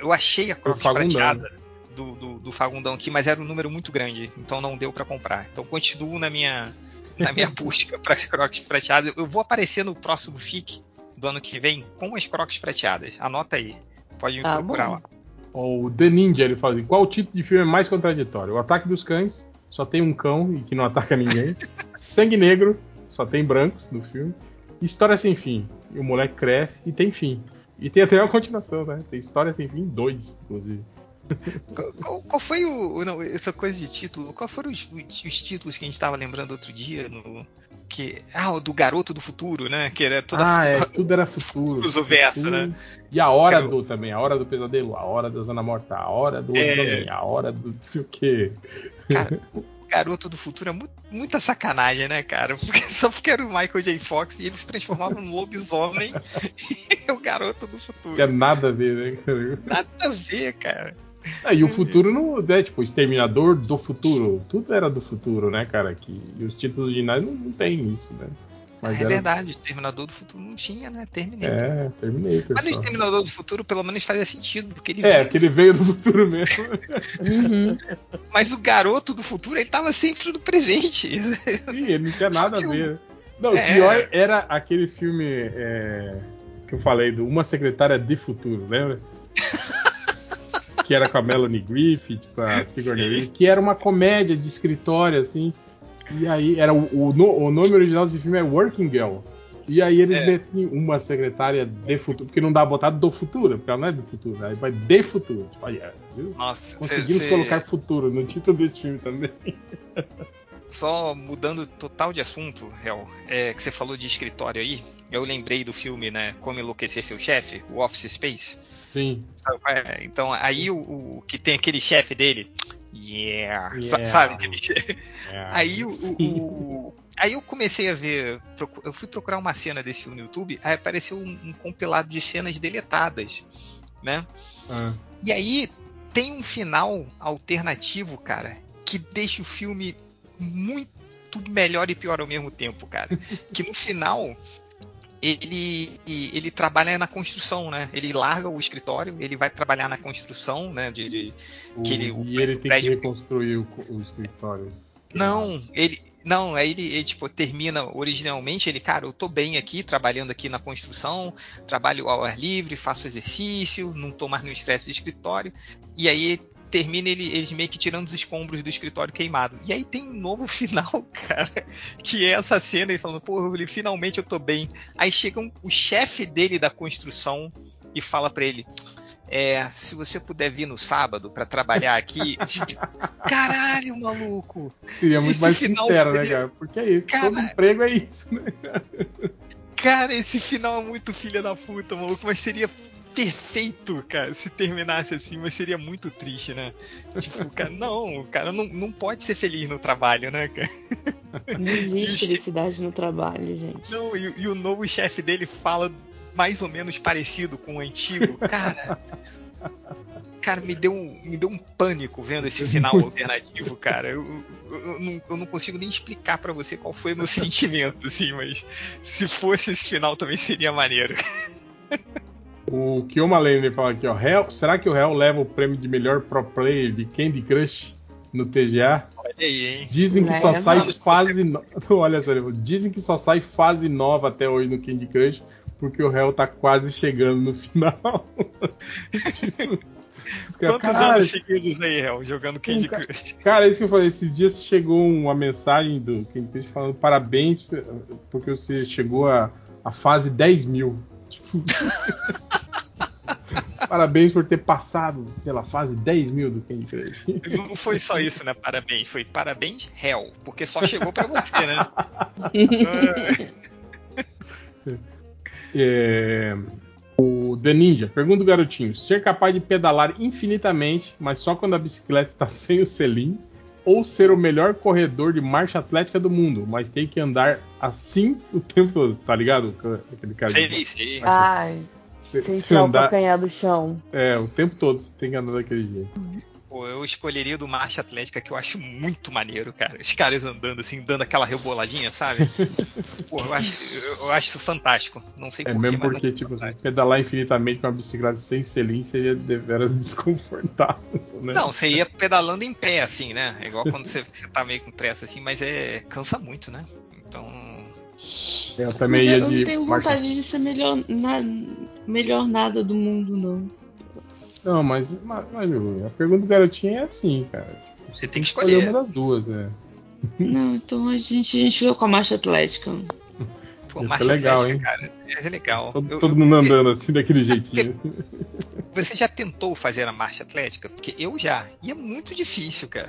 Eu- achei a croque prateada do, do, do Fagundão aqui, mas era um número muito grande, então não deu pra comprar. Então continuo na minha, na minha busca para as croques prateadas. Eu vou aparecer no próximo FIC do ano que vem com as croques prateadas. Anota aí. Pode me
Tá
procurar
bom.
lá.
O The Ninja, ele fala assim, qual tipo de filme é mais contraditório? O Ataque dos Cães, só tem um cão e que não ataca ninguém. Sangue Negro, só tem brancos no filme. História Sem Fim, e o moleque cresce e tem fim. E tem até uma continuação, né? Tem História Sem Fim 2, inclusive.
Qual, qual- foi o. Não, essa coisa de título. Qual foram os, os- os títulos que a gente estava lembrando outro dia? No, que, ah, o do Garoto do Futuro, né? Que era toda
ah, é, tudo era futuro.
Uso verso,
Futuro.
né?
E a hora do também, a hora do pesadelo, a hora da zona morta, a hora do
É.
lobisomem, a hora do não sei o quê.
Cara, Garoto do Futuro é mu- muita sacanagem, né, cara? Porque- só porque era o Michael J. Fox e ele se transformava num lobisomem e o Garoto do Futuro.
Que é nada a ver, né? cara?
Nada a ver, cara.
Ah, e o futuro não é tipo Exterminador do Futuro. Tudo era do futuro, né, cara? Que, e os títulos originais não, não tem isso, né? Mas
é
era-
verdade, o Exterminador do Futuro não tinha, né? Terminei.
É, terminei.
Mas no
pessoal.
Exterminador do Futuro, pelo menos fazia sentido, porque ele
É,
veio-
que ele veio do futuro mesmo.
Uhum.
Mas o garoto do futuro, ele tava sempre no presente.
Sim, ele não tinha nada a ver. Não, o pior era aquele filme é, que eu falei, do Uma Secretária de Futuro, lembra? que era com a Melanie Griffith, com a Sigourney Weaver, que era uma comédia de escritório, assim. E aí, era o, o, o nome original desse filme é Working Girl. E aí eles
É.
metem uma secretária de futuro, porque não dá botar do futuro, porque ela não é do futuro, aí vai de futuro. Tipo, olha, viu?
Nossa,
Conseguimos
cê-
colocar futuro no título desse filme também.
Só mudando total de assunto, Hel, é, que você falou de escritório aí, eu lembrei do filme, né, Como Enlouquecer Seu Chefe, o Office Space.
Sim.
É? Então, aí o, o que tem aquele chefe dele, yeah,
Yeah.
sabe?
É,
Aí o, o- aí eu comecei a ver, eu fui procurar uma cena desse filme no YouTube, aí apareceu um, um compilado de cenas deletadas, né?
Ah,
E aí tem um final alternativo, cara, que deixa o filme muito melhor e pior ao mesmo tempo, cara. que no final ele ele trabalha na construção, né? Ele larga o escritório, ele vai trabalhar na construção, né? De, de-
o-
que ele-
e ele tem que reconstruir o, o escritório.
Não, ele. Não, aí ele, ele, tipo, termina originalmente, ele, cara, eu tô bem aqui, trabalhando aqui na construção, trabalho ao ar livre, faço exercício, não tô mais no estresse de escritório. E aí termina ele, eles meio que tirando os escombros do escritório queimado. E aí tem um novo final, cara, que é essa cena, ele falando, pô, ele, finalmente eu tô bem. Aí chega um- o chefe dele da construção e fala pra ele. É, se você puder vir no sábado pra trabalhar aqui, tipo, caralho, maluco.
Seria muito mais sincero, né,
seria-
cara? Porque é isso.
Cara-
Todo emprego é isso, né?
Cara, esse final é muito filha da puta, maluco, mas seria perfeito, cara, se terminasse assim, mas seria muito triste, né? Tipo, cara, não, o cara não, não pode ser feliz no trabalho, né, cara?
Não existe felicidade no trabalho, gente.
Não, e, e o novo chefe dele fala mais ou menos parecido com o antigo, cara. Cara, me deu, um, me deu um pânico vendo esse final alternativo, cara. Eu, eu- eu não, eu não consigo nem explicar pra você qual foi o meu sentimento, assim, mas se fosse esse final também seria maneiro.
O Kioma Lender fala aqui, ó. Hell, será que o Hell leva o prêmio de melhor pro player de Candy Crush no TGA?
Olha aí, hein?
Dizem que só sai fase. No... Olha só, dizem que só sai fase nova até hoje no Candy Crush, porque o Hell tá quase chegando no final.
Quantos
"Caralho,
anos seguidos aí, Hel, jogando Candy
Cara-
Crush?
Cara, é isso que eu falei. Esses dias chegou uma mensagem do Candy Crush falando parabéns porque você chegou a, a fase 10 mil. Tipo, parabéns por ter passado pela fase 10 mil do Candy Crush.
Não foi só isso, né? Parabéns. Foi parabéns, Hell. Porque só chegou pra você, né?
É, o The Ninja pergunta o garotinho: ser capaz de pedalar infinitamente, mas só quando a bicicleta está sem o selim, ou ser o melhor corredor de marcha atlética do mundo, mas tem que andar assim o tempo todo, tá ligado? Aquele cara de-
sei, sei.
Ai,
se-
sem
se
tirar o
andar-
calcanhar do chão.
É, o tempo todo você tem que andar daquele jeito.
Pô, eu escolheria do Marcha Atlética, que eu acho muito maneiro, cara. Os caras andando assim, dando aquela reboladinha, sabe? Pô, eu acho, eu, eu acho isso fantástico. Não sei
É
porquê,
mesmo
mas
porque,
é
tipo,
fantástico.
pedalar infinitamente com uma bicicleta sem selim seria deveras desconfortável, né?
Não, você ia pedalando em pé, assim, né? É igual quando você, você tá meio com pressa, assim, mas é. cansa muito, né? Então.
eu também
Mas
ia
eu não
de
tenho
marcha
vontade de ser melhor, na, melhor nada do mundo, não.
Não, mas, mas, mas, a pergunta do garotinho é assim, cara. Tipo,
Você tem que
escolher
escolher.
uma das duas, né?
Não, então a gente, a gente fica com a marcha atlética.
Pô,
Ia ser
Marcha
legal,
Atlética,
hein?
cara. É legal.
Todo,
Eu-
todo
eu-
mundo andando assim, daquele jeitinho.
Você já tentou fazer a marcha atlética? Porque eu já. E é muito difícil, cara.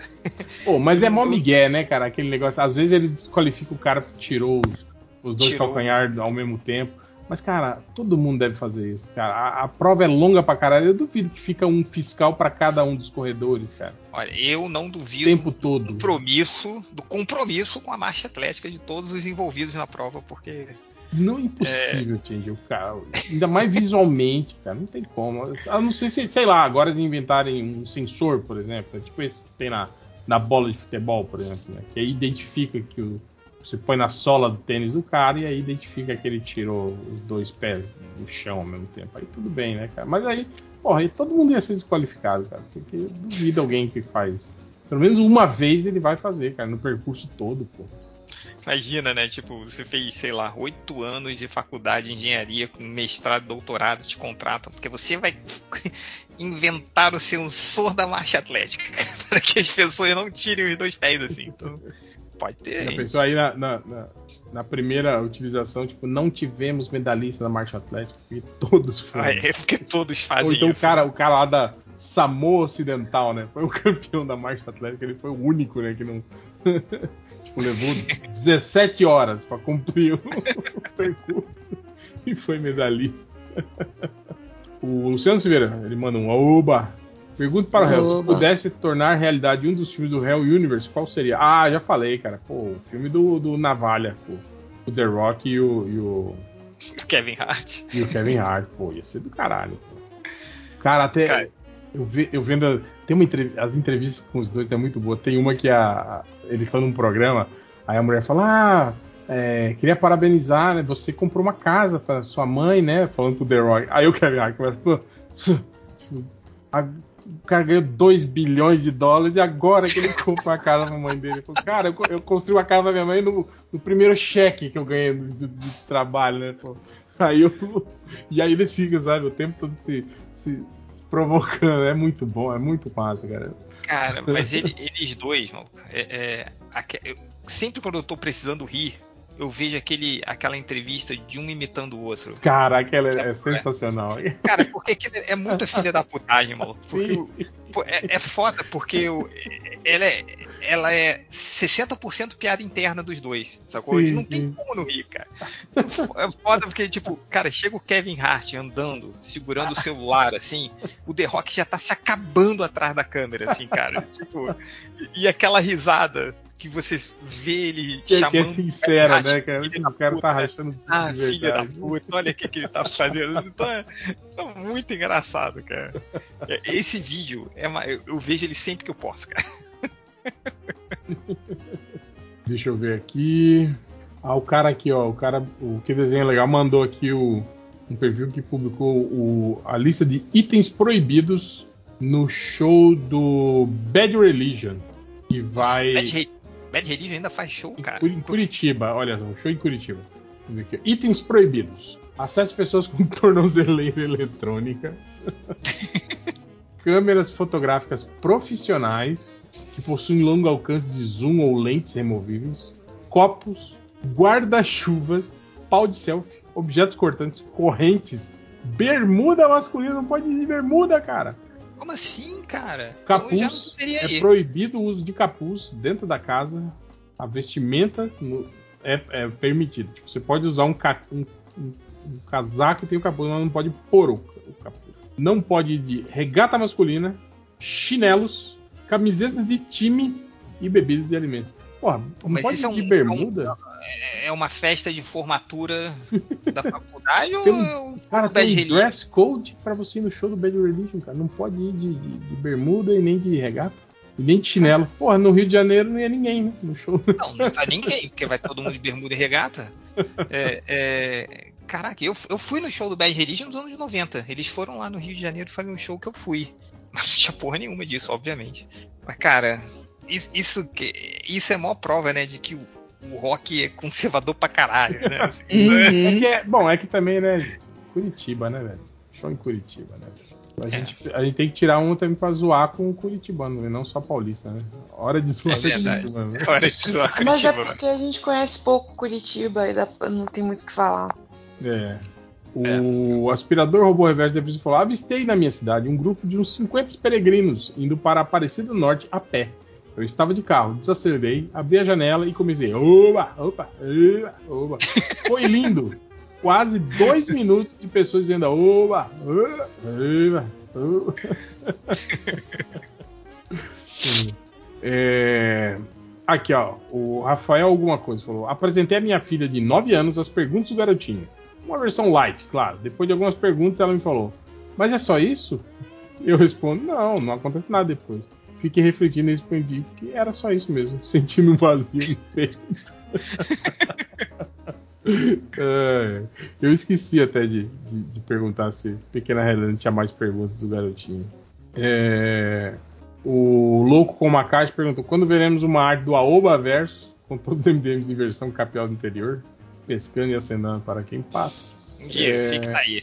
Pô, mas é mó migué, né, cara? Aquele negócio. Às vezes ele desqualifica o cara que tirou os, os dois
Tirou.
calcanhar ao mesmo tempo. Mas, cara, todo mundo deve fazer isso, cara. A, a prova é longa pra caralho. Eu duvido que fica um fiscal pra cada um dos corredores, cara.
Olha, eu não
O
duvido
tempo
do
todo.
compromisso, do compromisso com a marcha atlética de todos os envolvidos na prova, porque
Não é impossível, Change, o cara. Ainda mais visualmente, cara. Não tem como. A não ser se, sei lá, agora eles inventarem um sensor, por exemplo. é Tipo esse que tem na, na bola de futebol, por exemplo, né? Que aí identifica que o, você põe na sola do tênis do cara e aí identifica que ele tirou os dois pés do chão ao mesmo tempo. Aí tudo bem, né, cara? Mas aí, porra, aí todo mundo ia ser desqualificado, cara. Porque duvido alguém que faz. Pelo menos uma vez ele vai fazer, cara, no percurso todo, pô.
Imagina, né? Tipo, você fez, sei lá, oito anos de faculdade de engenharia com mestrado, doutorado, te contratam, porque você vai inventar o sensor da marcha atlética, para que as pessoas não tirem os dois pés assim. Então, pode ter.
Já pensou aí na, na, na, na primeira utilização, tipo, não tivemos medalhista na marcha atlética, porque todos foram.
Ah, é porque todos fazem
Ou então
isso.
o cara, o cara lá da Samoa Ocidental, né? Foi o campeão da marcha atlética, ele foi o único, né, que não. tipo, levou 17 horas pra cumprir o percurso e foi medalhista. O Luciano Silveira, ele manda um oba. Pergunta para o Hell, se pudesse tornar realidade um dos filmes do Hell Universe, qual seria? Ah, já falei, cara. Pô, o filme do, do Navalha, pô. O The Rock e o, e o,
Kevin Hart.
e o Kevin Hart, pô, ia ser do caralho. Pô. Cara, até
Cara.
Eu, ve- eu vendo. Tem uma entrev- as entrevistas com os dois é muito boa. Tem uma que a, a- eles estão num programa, aí a mulher fala: Ah, é, queria parabenizar, né? Você comprou uma casa pra sua mãe, né? Falando pro The Rock. Aí o Kevin Hart começa. "Pô, a- o cara ganhou 2 bilhões de dólares e agora que ele comprou a casa pra mãe dele. Ele falou, cara, eu, co- eu construí uma casa pra minha mãe no, no primeiro cheque que eu ganhei do, do- do trabalho, né? Pô. Aí eu, e aí eles ficam, sabe, o tempo todo se, se- se provocando. É muito bom, é muito massa, cara.
Cara, mas ele- eles dois, maluco, é, é, sempre quando eu tô precisando rir, eu vejo aquele, aquela entrevista de um imitando o outro.
Caraca, ela é,
Sabe
é
é?
sensacional.
Cara, porque é muita filha da putagem, maluco. É, é foda, porque o- ela, é, ela é 60% piada interna dos dois, sacou?
Sim,
não tem
sim.
como não rir, cara. É foda porque, tipo, cara, chega o Kevin Hart andando, segurando o celular, assim, o The Rock já tá se acabando atrás da câmera, assim, cara. Tipo, e aquela risada que você vê ele
Que,
chamando.
que é sincera,
Kevin Hart,
né, cara?
da
O cara tá
puta, né?
rachando tudo
Ah, filha da puta, olha o que, que ele tá fazendo. Então é, é muito engraçado, cara. É, Esse vídeo, é uma- eu, eu vejo ele sempre que eu posso, cara.
Deixa eu ver aqui. Ah, o cara aqui, ó, o cara, o que desenha legal, mandou aqui o, um perfil que publicou o, a lista de itens proibidos no show do Bad Religion, que vai
Bad, Bad Religion ainda faz show, cara.
Em Curitiba. Olha, um show em Curitiba. Itens proibidos: acesso pessoas com tornozeleira eletrônica, câmeras fotográficas profissionais que possuem longo alcance de zoom ou lentes removíveis, copos, guarda-chuvas, pau de selfie, objetos cortantes, correntes, bermuda masculina, não pode ir de bermuda, cara.
Como assim, cara?
Capuz, é proibido o uso de capuz dentro da casa. A vestimenta no- é, é permitido. Tipo, você pode usar um, ca- um- um- um casaco e tem o capuz, mas não pode pôr o, o capuz. Não pode ir de regata masculina, chinelos, camisetas de time e bebidas de alimentos. Porra, não
Mas
pode
isso é
ir de
um-
bermuda?
É uma festa de formatura da faculdade ou
Tem um-
é um
Cara,
Bad
tem um dress code pra você ir no show do Bad Religion, cara. Não pode ir de, de- de bermuda e nem de regata. E nem de chinelo. Porra, no Rio de Janeiro não ia ninguém, né? No show.
Não, não vai ninguém, porque vai todo mundo de bermuda e regata. É, é, Caraca, eu, eu fui no show do Bad Religion nos anos 90. Eles foram lá no Rio de Janeiro e foi um show que eu fui. Mas não tinha porra nenhuma disso, obviamente. Mas, cara, isso, isso, é a maior prova, né, de que o, rock é conservador pra caralho, né? Assim,
É que é- bom, é que também, né? Curitiba, né, velho? Show em Curitiba, né? A,
É.
gente, a gente tem que tirar um também pra zoar com o Curitibano, e não só paulista, né? Hora de zoar
É verdade.
Curitiba, né?
Hora de zoar
Mas é
Curitiba.
porque a gente conhece pouco Curitiba e dá- não tem muito o que falar.
É. O aspirador robô reverso da polícia falou: avistei na minha cidade um grupo de uns 50 peregrinos indo para Aparecida do Norte a pé. Eu estava de carro, desacelerei, abri a janela e comecei. Oba, opa, oba, oba. Foi lindo. Quase dois minutos de pessoas dizendo oba, oba, oba, oba. É, Aqui, ó. O Rafael alguma coisa falou. Apresentei a minha filha de 9 anos as perguntas do garotinho. Uma versão light, claro. Depois de algumas perguntas, ela me falou: Mas é só isso? Eu respondo: Não, não acontece nada depois. Fiquei refletindo e respondi que era só isso mesmo, sentindo um vazio no peito. É, eu esqueci até de, de- de perguntar se Pequena Helena tinha mais perguntas do garotinho. É, o Louco com uma caixa perguntou: quando veremos uma arte do Aoba Verso com todos os MDMs em versão capial do interior, pescando e acenando para quem passa.
Um dia,
É.
fica aí.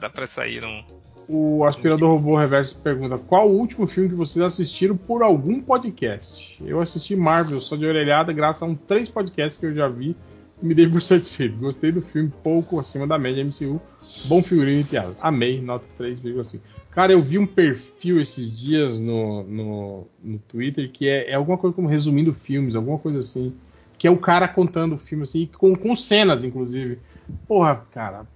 Dá pra sair um.
O aspirador robô reverso pergunta: Qual o último filme que vocês assistiram por algum podcast? Eu assisti Marvel só de orelhada, graças a um três podcasts que eu já vi e me dei por satisfeito. Gostei do filme, pouco acima da média MCU. Bom figurino e piada. Amei, nota 3,5. Cara, eu vi um perfil esses dias no, no, no Twitter que é, é alguma coisa como resumindo filmes, alguma coisa assim. Que é o cara contando o filme assim, com, com cenas, inclusive. Porra, cara,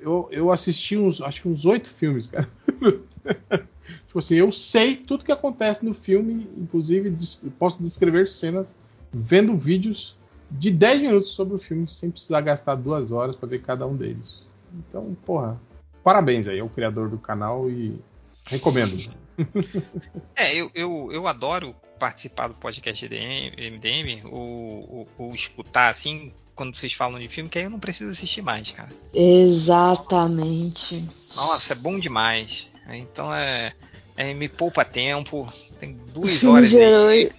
eu, eu assisti uns, acho que uns oito filmes, cara. tipo assim, eu sei tudo que acontece no filme, inclusive posso descrever cenas vendo vídeos de 10 minutos sobre o filme, sem precisar gastar duas horas para ver cada um deles. Então, porra, parabéns aí ao criador do canal e recomendo.
É, eu, eu, eu adoro participar do podcast MDM, ou, ou escutar assim, quando vocês falam de filme, que aí eu não preciso assistir mais, cara.
Exatamente.
Nossa, é bom demais. Então é. é, me poupa tempo. Tem duas
Filme
horas
de
aí.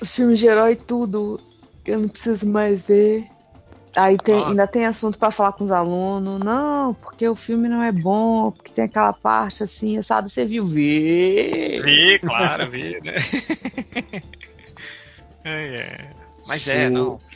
Os filmes de herói, tudo. Eu não preciso mais ver. Aí tem-
Ah.
ainda tem assunto pra falar com os alunos. Não, porque o filme não é bom, porque tem aquela parte assim, sabe? Você viu? Vê.
Vi, claro, vi, né? É, é. Mas é,
O-
não.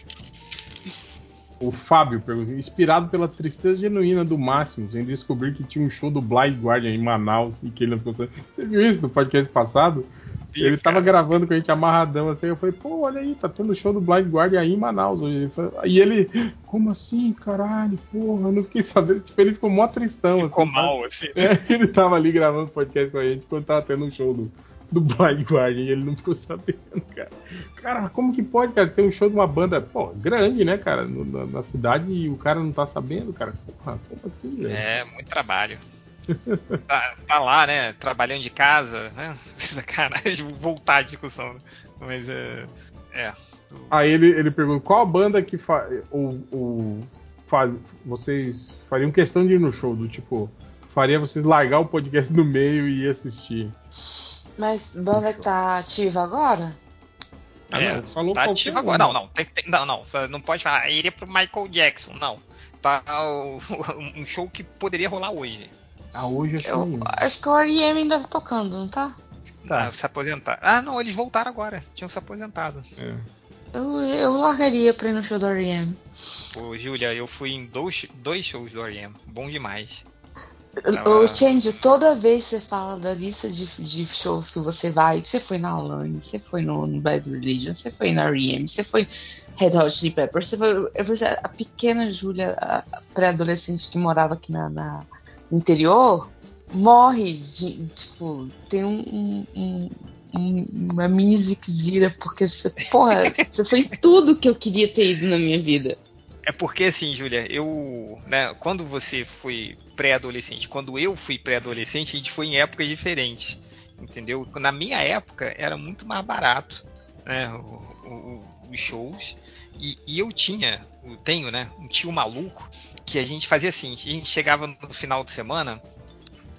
O Fábio inspirado pela tristeza genuína do Máximos em descobrir que tinha um show do Blind Guardian em Manaus e que ele não ficou sabendo. Você viu isso no podcast passado?
Vi,
ele tava
cara.
gravando com a gente amarradão assim. Eu falei, pô, olha aí, tá tendo show do Blind Guardian aí em Manaus. Ele falou- E ele, como assim, caralho, porra, eu não fiquei sabendo. Tipo, ele ficou mó tristão.
Ficou
assim,
mal, assim.
É, ele tava ali gravando podcast com a gente quando tava tendo um show do, do Blind Guardian e ele não ficou sabendo, cara. Cara, como que pode, cara, ter um show de uma banda, pô, grande, né, cara, no- na, na cidade e o cara não tá sabendo, cara? Porra, como assim, velho?
É, muito trabalho. Tá, tá lá, né? Trabalhando de casa, né? Sacanagem, voltar à discussão. né? Mas é. É.
Aí ele, ele pergunta, qual a banda que fa ou, ou faz, vocês fariam questão de ir no show, do tipo, faria vocês largar o podcast no meio e ir assistir?
Mas banda que tá ativa agora?
Ah,
é,
não, falou
tá
um.
agora. Não, não, tem, tem- não, não, não pode falar, "Ah, iria pro Michael Jackson, não. Tá o- um show que poderia rolar hoje.
Ah, hoje acho que
Eu
não.
acho que o R.E.M. ainda tá tocando, não tá?
Tá.
Ah, se aposentar. Ah, não, eles voltaram agora. Tinham se aposentado.
É.
Eu, eu largaria pra ir no show do R.E.M.
Pô, Júlia, eu fui em dois, dois shows do R.E.M. Bom demais.
Ô, Change, toda vez que você fala da lista de, de shows que você vai, você foi na Alane, você foi no, no Bad Religion, você foi na R.E.M., você foi Red Hot Chili Peppers, você foi, falei, a pequena Júlia, a pré-adolescente que morava aqui na, na- no interior, morre de, tipo, tem um, um- um- um- uma mini ziquezira, porque você, porra, você foi tudo que eu queria ter ido na minha vida.
É porque assim, Júlia, eu, né, quando você foi pré-adolescente, quando eu fui pré-adolescente, a gente foi em épocas diferentes, entendeu? Na minha época era muito mais barato, né, os shows, e, e eu tinha, eu tenho, né, um tio maluco que a gente fazia assim, a gente chegava no final de semana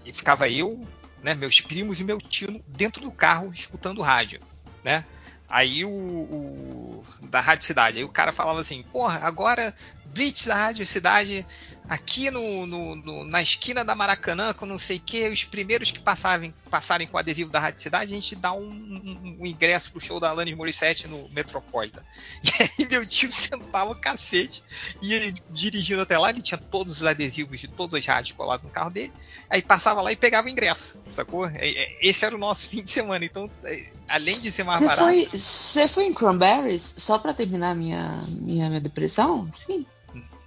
e ficava eu, né, meus primos e meu tio dentro do carro escutando rádio, né? Aí o, o- da Rádio Cidade, aí o cara falava assim, porra, agora Blitz da Rádio Cidade aqui no, no- no- na esquina da Maracanã, com não sei o que, os primeiros que passarem, passarem com o adesivo da Rádio Cidade, a gente dá um, um- um ingresso pro show da Alanis Morissette no Metropolitan. E aí meu tio sentava o cacete, e ele dirigindo até lá, ele tinha todos os adesivos de todas as rádios colados no carro dele, aí passava lá e pegava o ingresso, sacou? É- é- Esse era o nosso fim de semana, então, é, além de ser mais barato...
foi, você foi em Cranberries só pra terminar minha, minha, minha depressão? Sim.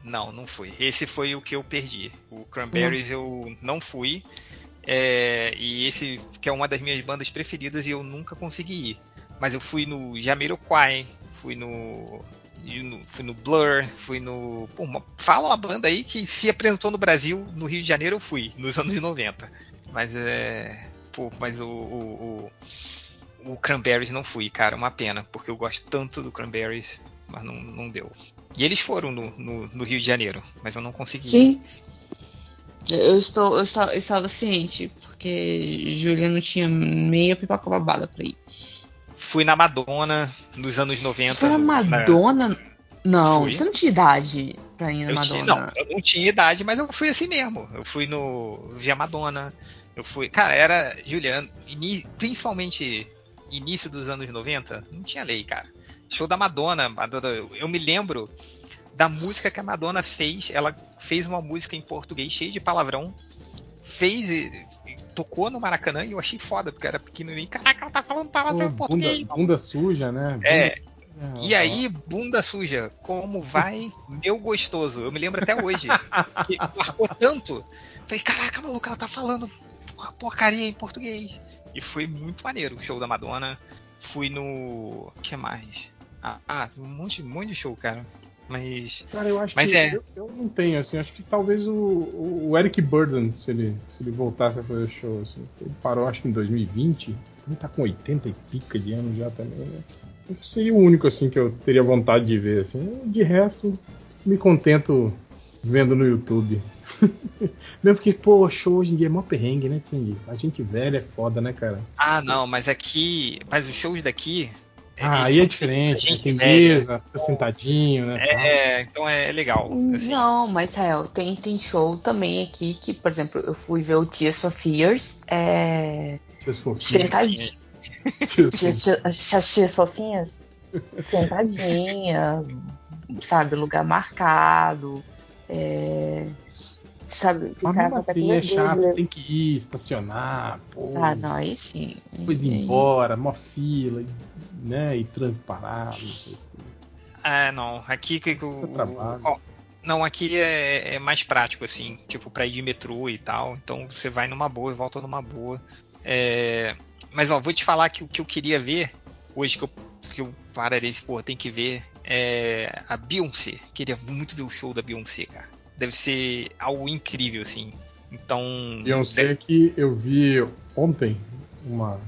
Não, não fui. Esse foi o que eu perdi. O Cranberries eu não fui. É, e esse que é uma das minhas bandas preferidas e eu nunca consegui ir. Mas eu fui no Jamiroquai, fui no, no- fui no Blur, fui no. Pô, uma- fala uma banda aí que se apresentou no Brasil, no Rio de Janeiro eu fui, nos anos 90. Mas é. Pô, mas o. o, o, o Cranberries não fui, cara, uma pena, porque eu gosto tanto do Cranberries, mas não, não deu. E eles foram no, no, no Rio de Janeiro, mas eu não consegui.
Sim. Eu estou, eu estava, eu estava ciente, porque Júlia não tinha meia pipoca babada pra ir.
fui na Madonna nos anos 90.
Foi na Madonna? Não,
Fui.
você não tinha idade pra ir na
Eu
Madonna.
tinha, não, eu não tinha idade, mas eu fui assim mesmo. Eu fui no. Vi a Madonna. Eu fui. Cara, era. Juliano, principalmente início dos anos 90, não tinha lei, cara. Show da Madonna. Madonna eu me lembro da música que a Madonna fez. Ela fez uma música em português cheia de palavrão. Fez. e- e Tocou no Maracanã e eu achei foda, porque era pequenininho. Caraca, ela tá falando palavrão
Pô,
em português.
bunda, bunda suja, né?
É,
Bunda-
e aí, bunda suja, como vai meu gostoso? Eu me lembro até hoje. marcou tanto. Falei, caraca, maluco, ela tá falando porcaria em português. E foi muito maneiro o show da Madonna. Fui no. O que mais? Ah, ah, um monte, um monte de show, cara. Mas.
Cara, eu acho
Mas
que
é.
eu, eu não tenho, assim, acho que talvez o, o o Eric Burden, se ele, se ele voltasse a fazer show, assim, ele parou acho que em 2020, ele tá com 80 e pica de anos já também, né? Seria o único, assim, que eu teria vontade de ver, assim. De resto, me contento vendo no YouTube. Mesmo porque, pô, show hoje em dia é mó perrengue, né, King? A gente velha é foda, né, cara?
Ah, não, mas aqui. Mas os shows daqui.
Ah,
eles
aí é diferente,
gente
tem
velha.
mesa, fica sentadinho, né?
É, então é legal. assim.
Não, mas Rael, tem, tem show também aqui que, por exemplo, eu fui ver o Tears of Fears é,
Seus fofinhos.
sentadinho. As tias fofinhas? Sentadinha, sabe, lugar marcado. é, sabe,
Mas
ficar
mesmo assim, é chato,
dele.
tem que ir, estacionar, pô.
Ah, não, aí sim.
Depois ir embora, mó fila, né? E trânsito parado, não sei o quê.
Ah, não. Aqui que o. não, aqui é, é mais prático, assim, tipo, pra ir de metrô e tal. Então você vai numa boa e volta numa boa. É, Mas ó, vou te falar que o que eu queria ver hoje, que eu, que eu pararei esse porra, tem que ver, é a Beyoncé. Queria muito ver o show da Beyoncé, cara. Deve ser algo incrível, assim. Então.
Beyoncé
deve-
que eu vi ontem uma,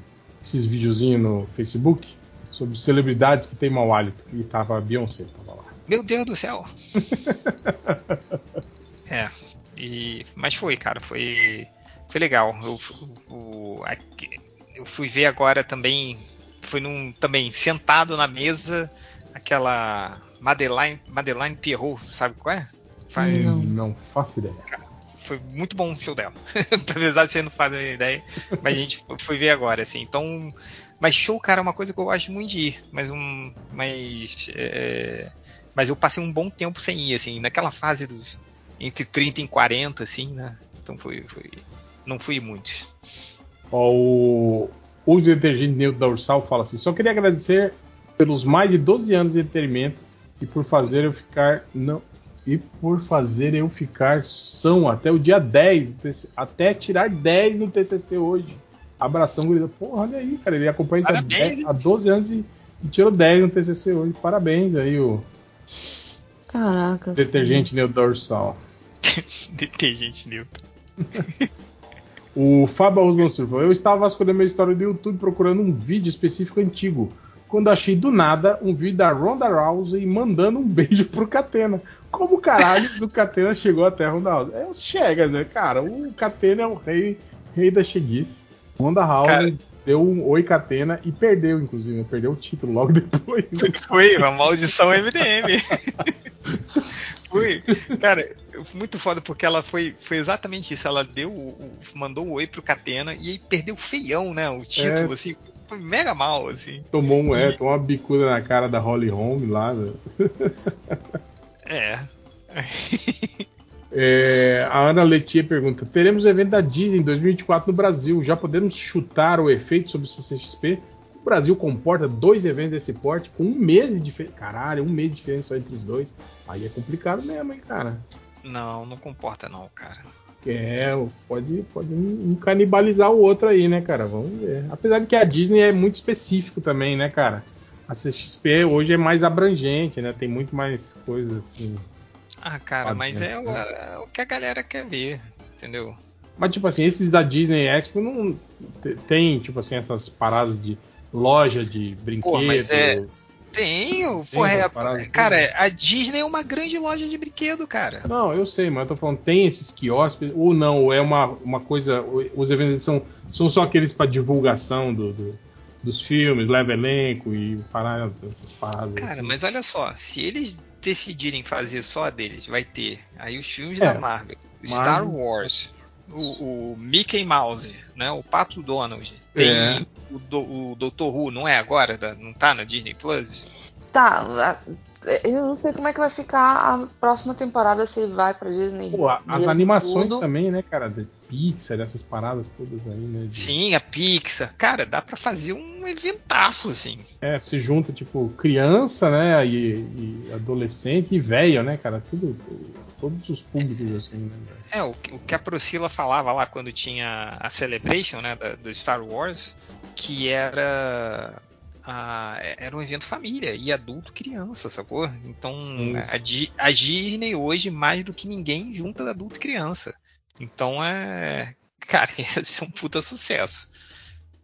esses videozinhos no Facebook sobre celebridades que tem mau hálito. E tava a Beyoncé, tava lá.
Meu Deus do céu! é. E, mas foi, cara, foi, foi legal. Eu, eu fui ver agora também. Foi num. Também sentado na mesa, aquela Madeline, Madeline Pierrot, sabe qual é? Faz-
Não.
Não faço ideia.
foi muito bom o show dela. Apesar de você não fazer ideia, mas a gente foi ver agora, assim. Então, mas show, cara, é uma coisa que eu gosto muito de ir. Mas um, mas, é, mas eu passei um bom tempo sem ir, assim, naquela fase dos entre 30 e 40, assim, né? Então foi, foi não fui muitos.
Ó, o Use Detergente Neutro da Ursal fala assim: só queria agradecer pelos mais de 12 anos de entretenimento e por fazer eu ficar. Não, e por fazer eu ficar são até o dia 10, do TC até tirar 10 no TCC hoje. Abração, gurida. Porra, olha aí, cara. Ele acompanha há
Parabéns,
10 há 12 anos e, e tirou 10 no TCC hoje. Parabéns aí, o
Caraca.
Detergente Ursal.
Detergente neutro.
O Fábio falou: Eu estava vasculhando minha história do YouTube procurando um vídeo específico antigo. Quando achei do nada um vídeo da Ronda Rousey mandando um beijo pro Catena. Como caralho do Catena chegou até a Ronda Rousey? É os Chegas, né, cara? O Catena é o rei, rei da cheguice. Ronda Rousey
Cara.
deu um oi Catena e perdeu, inclusive. né? Perdeu o título logo depois.
Foi uma maldição MDM. foi. Cara, muito foda porque ela foi, foi exatamente isso. Ela deu, o- o- mandou um oi pro Catena e aí perdeu feião, né? O título,
É.
assim. Foi mega mal, assim.
Tomou um, é, tomou uma bicuda na cara da Holly Holm lá. né?
É.
É, a Ana Letia pergunta: teremos evento da Disney em 2024 no Brasil. Já podemos chutar o efeito sobre o CCXP? O Brasil comporta dois eventos desse porte com um mês de diferença. Caralho, um mês de diferença entre os dois. Aí é complicado mesmo, hein, cara.
Não, não comporta não, cara.
É, pode, pode um um canibalizar o outro aí, né, cara? Vamos ver. Apesar de que a Disney é muito específico também, né, cara? A CXP hoje é mais abrangente, né? Tem muito mais coisas assim.
Ah, cara,
Óbvio,
mas
né?
é o, é o que a galera quer ver, entendeu?
Mas, tipo assim, esses da Disney Expo não te- tem, tipo assim, essas paradas de loja de brinquedo.
Pô, mas é- Tem, o- porra, é- cara, a Disney é uma grande loja de brinquedo, cara.
Não, eu sei, mas eu tô falando, tem esses quiosques, ou não, ou é uma, uma coisa. Os eventos são, são só aqueles pra divulgação do, do, dos filmes, leva elenco e parar essas paradas.
Cara, mas olha só, se eles decidirem fazer só deles, vai ter aí os filmes
É.
da Marvel, Star
Marvel.
Wars, o, o Mickey Mouse, né, o Pato Donald, tem
É.
o, do, o Dr. Who, não é agora? Da- não tá na Disney Plus?
Tá, eu não sei como é que vai ficar a próxima temporada se vai pra Disney.
Pô, as animações
tudo.
também, né, cara? De Pixar, essas paradas todas aí, né? de-
Sim, a Pixar. Cara, dá pra fazer um eventaço, assim.
É, se junta, tipo, criança, né? E, e adolescente e velho, né, cara? Tudo, todos os públicos, assim, né?
É, o, que- o que a Priscila falava lá quando tinha a Celebration, né, da- do Star Wars, que era a- era um evento família e adulto criança, sacou? Então a, Di- a Disney hoje mais do que ninguém junta adulto e criança. Então é, cara, ia ser um puta sucesso.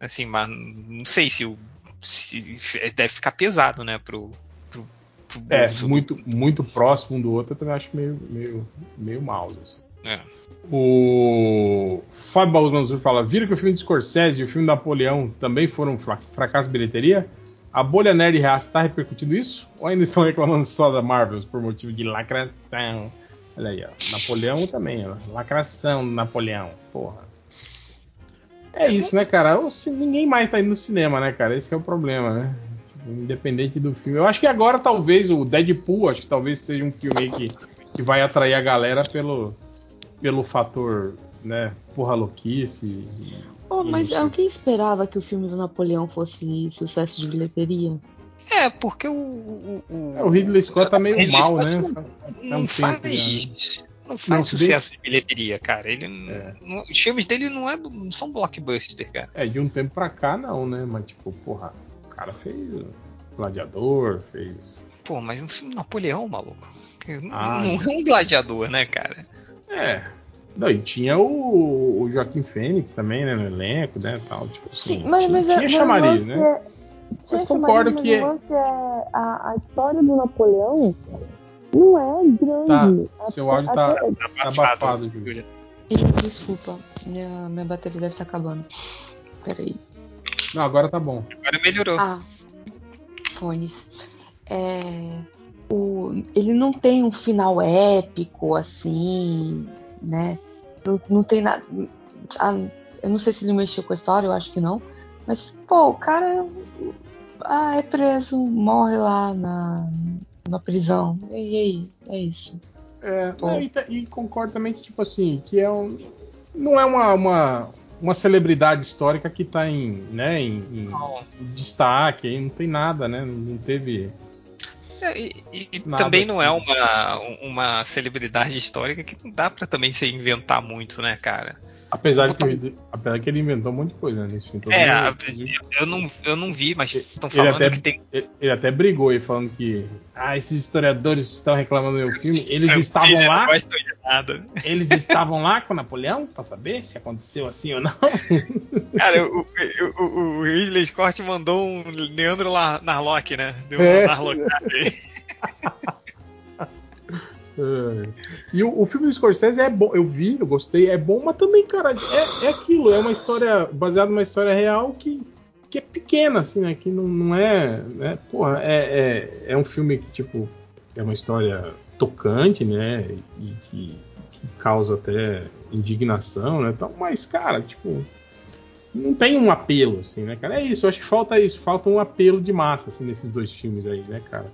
Assim, mas não sei se o se- deve ficar pesado, né, pro,
É, muito, muito próximo um do outro, eu também acho meio, meio, meio mouse. assim.
É.
O Fábio Baldanzur fala: viram que o filme de Scorsese e o filme Napoleão também foram fra- fracasso de bilheteria? A bolha nerd reaça está repercutindo isso? Ou ainda estão reclamando só da Marvel por motivo de lacração? Olha aí, ó. Napoleão também, ó. Lacração do Napoleão. Porra. É isso, né, cara? Ninguém mais tá indo no cinema, né, cara? Esse é o problema, né? Tipo, Independente do filme. Eu acho que agora talvez o Deadpool, acho que talvez seja um filme aí que, que vai atrair a galera pelo, pelo fator, né, porra louquice. e-
Pô, mas
Isso.
alguém esperava que o filme do Napoleão fosse sucesso de bilheteria?
É, porque o, o, o-
É, o Ridley Scott tá meio
Ridley
mal,
Scott
né?
não-
Faz
não
um
faz,
tempo né?
não faz
Não,
sucesso de bilheteria, cara. Ele não- não- os filmes dele não, é, não são blockbuster, cara.
É, de um tempo pra cá não, né? Mas tipo, porra, o cara fez Gladiador, fez.
Pô, mas um filme Napoleão, maluco. Não,
Ah,
não é um gladiador, né, cara?
É. Não, e tinha o, o Joaquim Fênix também, né, no elenco, né, tal, tipo assim,
Sim, mas,
tinha,
mas,
tinha chamariz, né?
é-
Mas
tinha
concordo
chamariz,
que
mas o lance é a, a história do Napoleão não é grande.
Tá, seu áudio tá, tá abafado, Júlio.
Ih, Desculpa, minha, minha bateria deve estar acabando. Peraí.
Não, agora tá bom.
Agora melhorou.
Ah, fones. É, o, ele não tem um final épico, assim, né? Não, não tem nada. eu não sei se ele mexeu com a história, eu acho que não. Mas, pô, o cara ah, é preso, morre lá na, na prisão. E aí? É isso.
É, não, e, ta- e concordo também que, tipo assim, que é um. Não é uma, uma, uma celebridade histórica que tá em, né, em, em destaque, aí não tem nada, né? Não teve.
E e- também não é uma, uma celebridade histórica que não dá pra também se inventar muito, né, cara?
Apesar de que, ele- apesar que ele inventou um monte de coisa né, nesse filme. Todo
É, a- eu não, eu não vi, mas estão falando
até,
que tem.
ele, ele até brigou aí falando que ah, esses historiadores estão reclamando do meu filme. Eles
Francês,
estavam
eu
lá, eles estavam lá com Napoleão pra saber se aconteceu assim ou não.
Cara, o, o, o, o Ridley Scott mandou um Leandro Narlock, né? Deu
É.
aí.
É. E o, o filme do Scorsese é bom, eu vi, eu gostei, é bom, mas também, cara, é, é aquilo, é uma história baseada numa história real que, que é pequena, assim, né? Que não, não é. Né, porra, é, é, é um filme que, tipo, é uma história tocante, né? E que, que causa até indignação, né? Tal, mas, cara, tipo. Não tem um apelo, assim, né, cara? É isso, acho que falta isso, falta um apelo de massa, assim, nesses dois filmes aí, né, cara?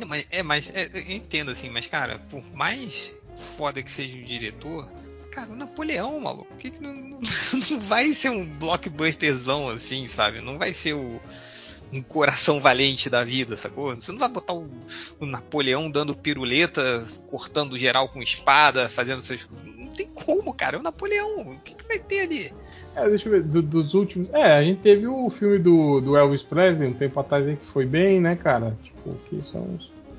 É, mas, é, mas é, eu entendo assim, mas cara, por mais foda que seja o diretor, cara, o Napoleão, maluco, que, que não, não, não vai ser um blockbusterzão assim, sabe? Não vai ser o, um coração valente da vida, sacou? Você não vai botar o, o Napoleão dando piruleta, cortando geral com espada, fazendo essas. Não tem como, cara, é o Napoleão. O que, que vai ter ali?
É, deixa eu ver, do- dos últimos. É, a gente teve o filme do, do Elvis Presley um tempo atrás aí que foi bem, né, cara? Tipo, que são,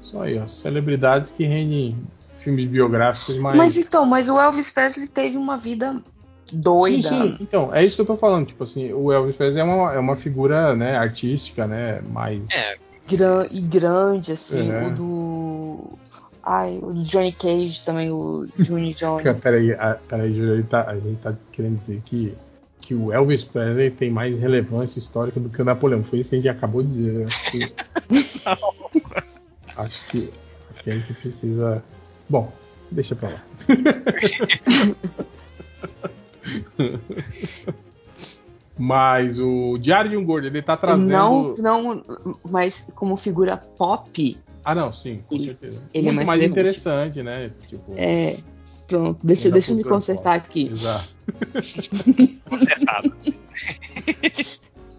são aí, ó, celebridades que rendem filmes biográficos mais.
Mas então, mas o Elvis Presley teve uma vida doida.
Sim, sim, então, é isso que eu tô falando. Tipo assim, o Elvis Presley é uma, é uma figura, né, artística, né, mais.
É,
Gran- e grande, assim,
É.
o do. Ai, o do Johnny Cage também, o Junior Johnny.
Peraí, a- peraí, Júlio, tá- a gente tá querendo dizer que que o Elvis Presley tem mais relevância histórica do que o Napoleão. Foi isso que a gente acabou de dizer. né? Acho que, acho que, acho que a gente precisa. Bom, deixa pra lá. Mas o Diário de um Gordo, ele tá trazendo.
Não, não, mas como figura pop,
Ah, não, sim, com
Ele-
certeza.
ele é
Muito
mais
mais
relevante.
interessante, né? Tipo,
é. Pronto, deixa, deixa eu me consertar aqui.
Exato.
Consertado.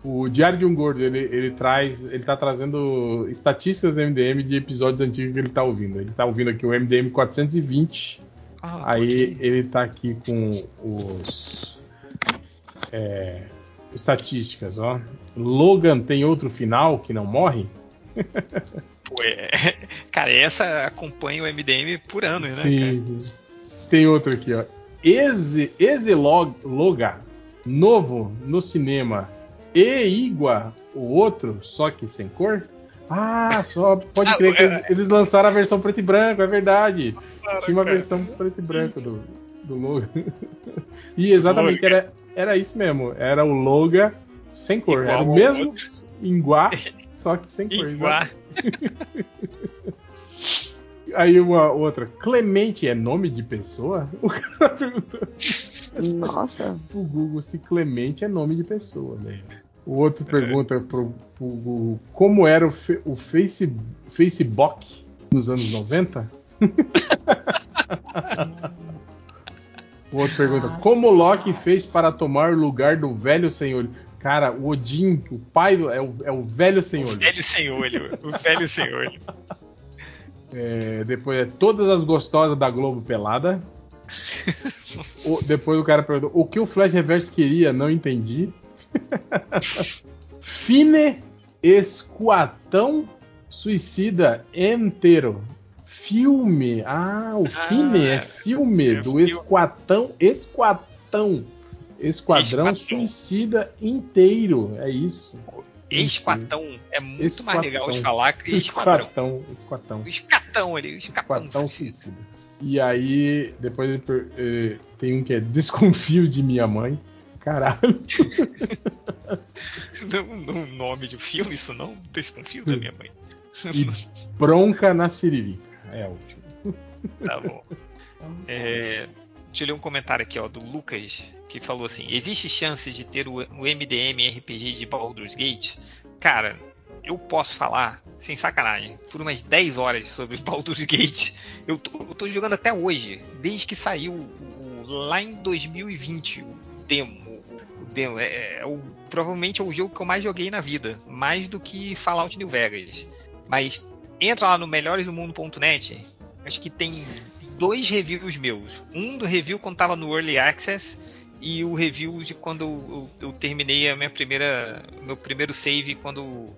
O Diário de um Gordo, ele, ele traz. Ele tá trazendo estatísticas do MDM de episódios antigos que ele tá ouvindo. Ele tá ouvindo aqui o MDM 420.
Ah,
Aí ele tá aqui com os. é, estatísticas, ó. Logan tem outro final que não morre?
pô, é- Cara, essa acompanha o MDM por anos, né, cara?
Tem outro aqui, ó. Eze, Ezelog- Loga, novo no cinema. E Igua, o outro, só que sem cor? Ah, só pode
Ah,
crer que
é-
eles, eles lançaram a versão preto e branco, é verdade. Tinha uma
cara.
versão preto e branco do, do Logan. E exatamente, era, era isso mesmo. Era o Loga sem cor.
Igual
era o mesmo. Iguá, só que sem cor.
Iguá.
Aí uma outra, Clemente é nome de pessoa? O cara perguntou
Nossa,
pro Google se Clemente é nome de pessoa, né? O outro pergunta pro, pro Google como era o, fe- o face, Facebook nos anos 90? o outro pergunta
Nossa,
como o Loki
nossa.
fez para tomar o lugar do velho senhor? Cara, o Odin, o pai do- é o, é o velho senhor.
O velho sem olho. O velho sem olho.
É, depois é todas as gostosas da Globo pelada. O- depois o cara perguntou o que o Flash Reverse queria, não entendi. Fine Esquatão Suicida inteiro. Filme. Ah, o Fine é filme
é
do
filme.
Esquatão. Esquatão. Esquadrão
Esquadrão.
Suicida inteiro. É isso.
Esquatão é muito mais
Esquatão.
legal de falar que esquadrão.
Esquatão. Esquatão.
Escatão ali, o escatão.
Esquadrão suicida. E aí, depois ele eh, tem um que é Desconfio de minha mãe. Caralho.
Não, não nome de filme, isso não. Desconfio da minha mãe.
E bronca na Siririca. É o último.
Tá bom. É, deixa eu ler um comentário aqui, ó, do Lucas, que falou assim: existe chance de ter o, MDM RPG de Baldur's Gate? Cara, eu posso falar, sem sacanagem, por umas 10 horas sobre Baldur's Gate. Eu tô, eu tô jogando até hoje, desde que saiu o- lá em 2020 o demo. o demo é, é o- provavelmente é o jogo que eu mais joguei na vida, mais do que Fallout New Vegas. Mas entra lá no melhoresdomundo.net, acho que tem dois reviews meus. Um do review quando tava no Early Access e o review de quando eu, eu- eu terminei a minha primeira, meu primeiro save quando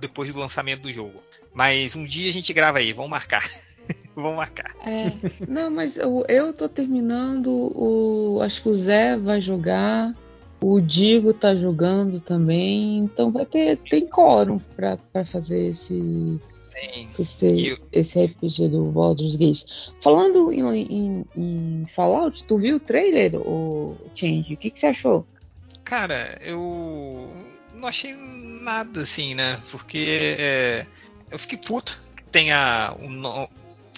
depois do lançamento do jogo. Mas um dia a gente grava aí, vamos marcar. vamos marcar.
É, não, mas eu, eu tô terminando. O, acho que o Zé vai jogar. O Digo tá jogando também. Então vai ter tem quórum pra fazer esse,
Tem.
esse, esse RPG do Baldur's Gate. Falando em, em- em Fallout, tu viu o trailer, o Change? O que, que você achou?
Cara, eu não achei nada assim, né? Porque é, eu fiquei puto que tenha um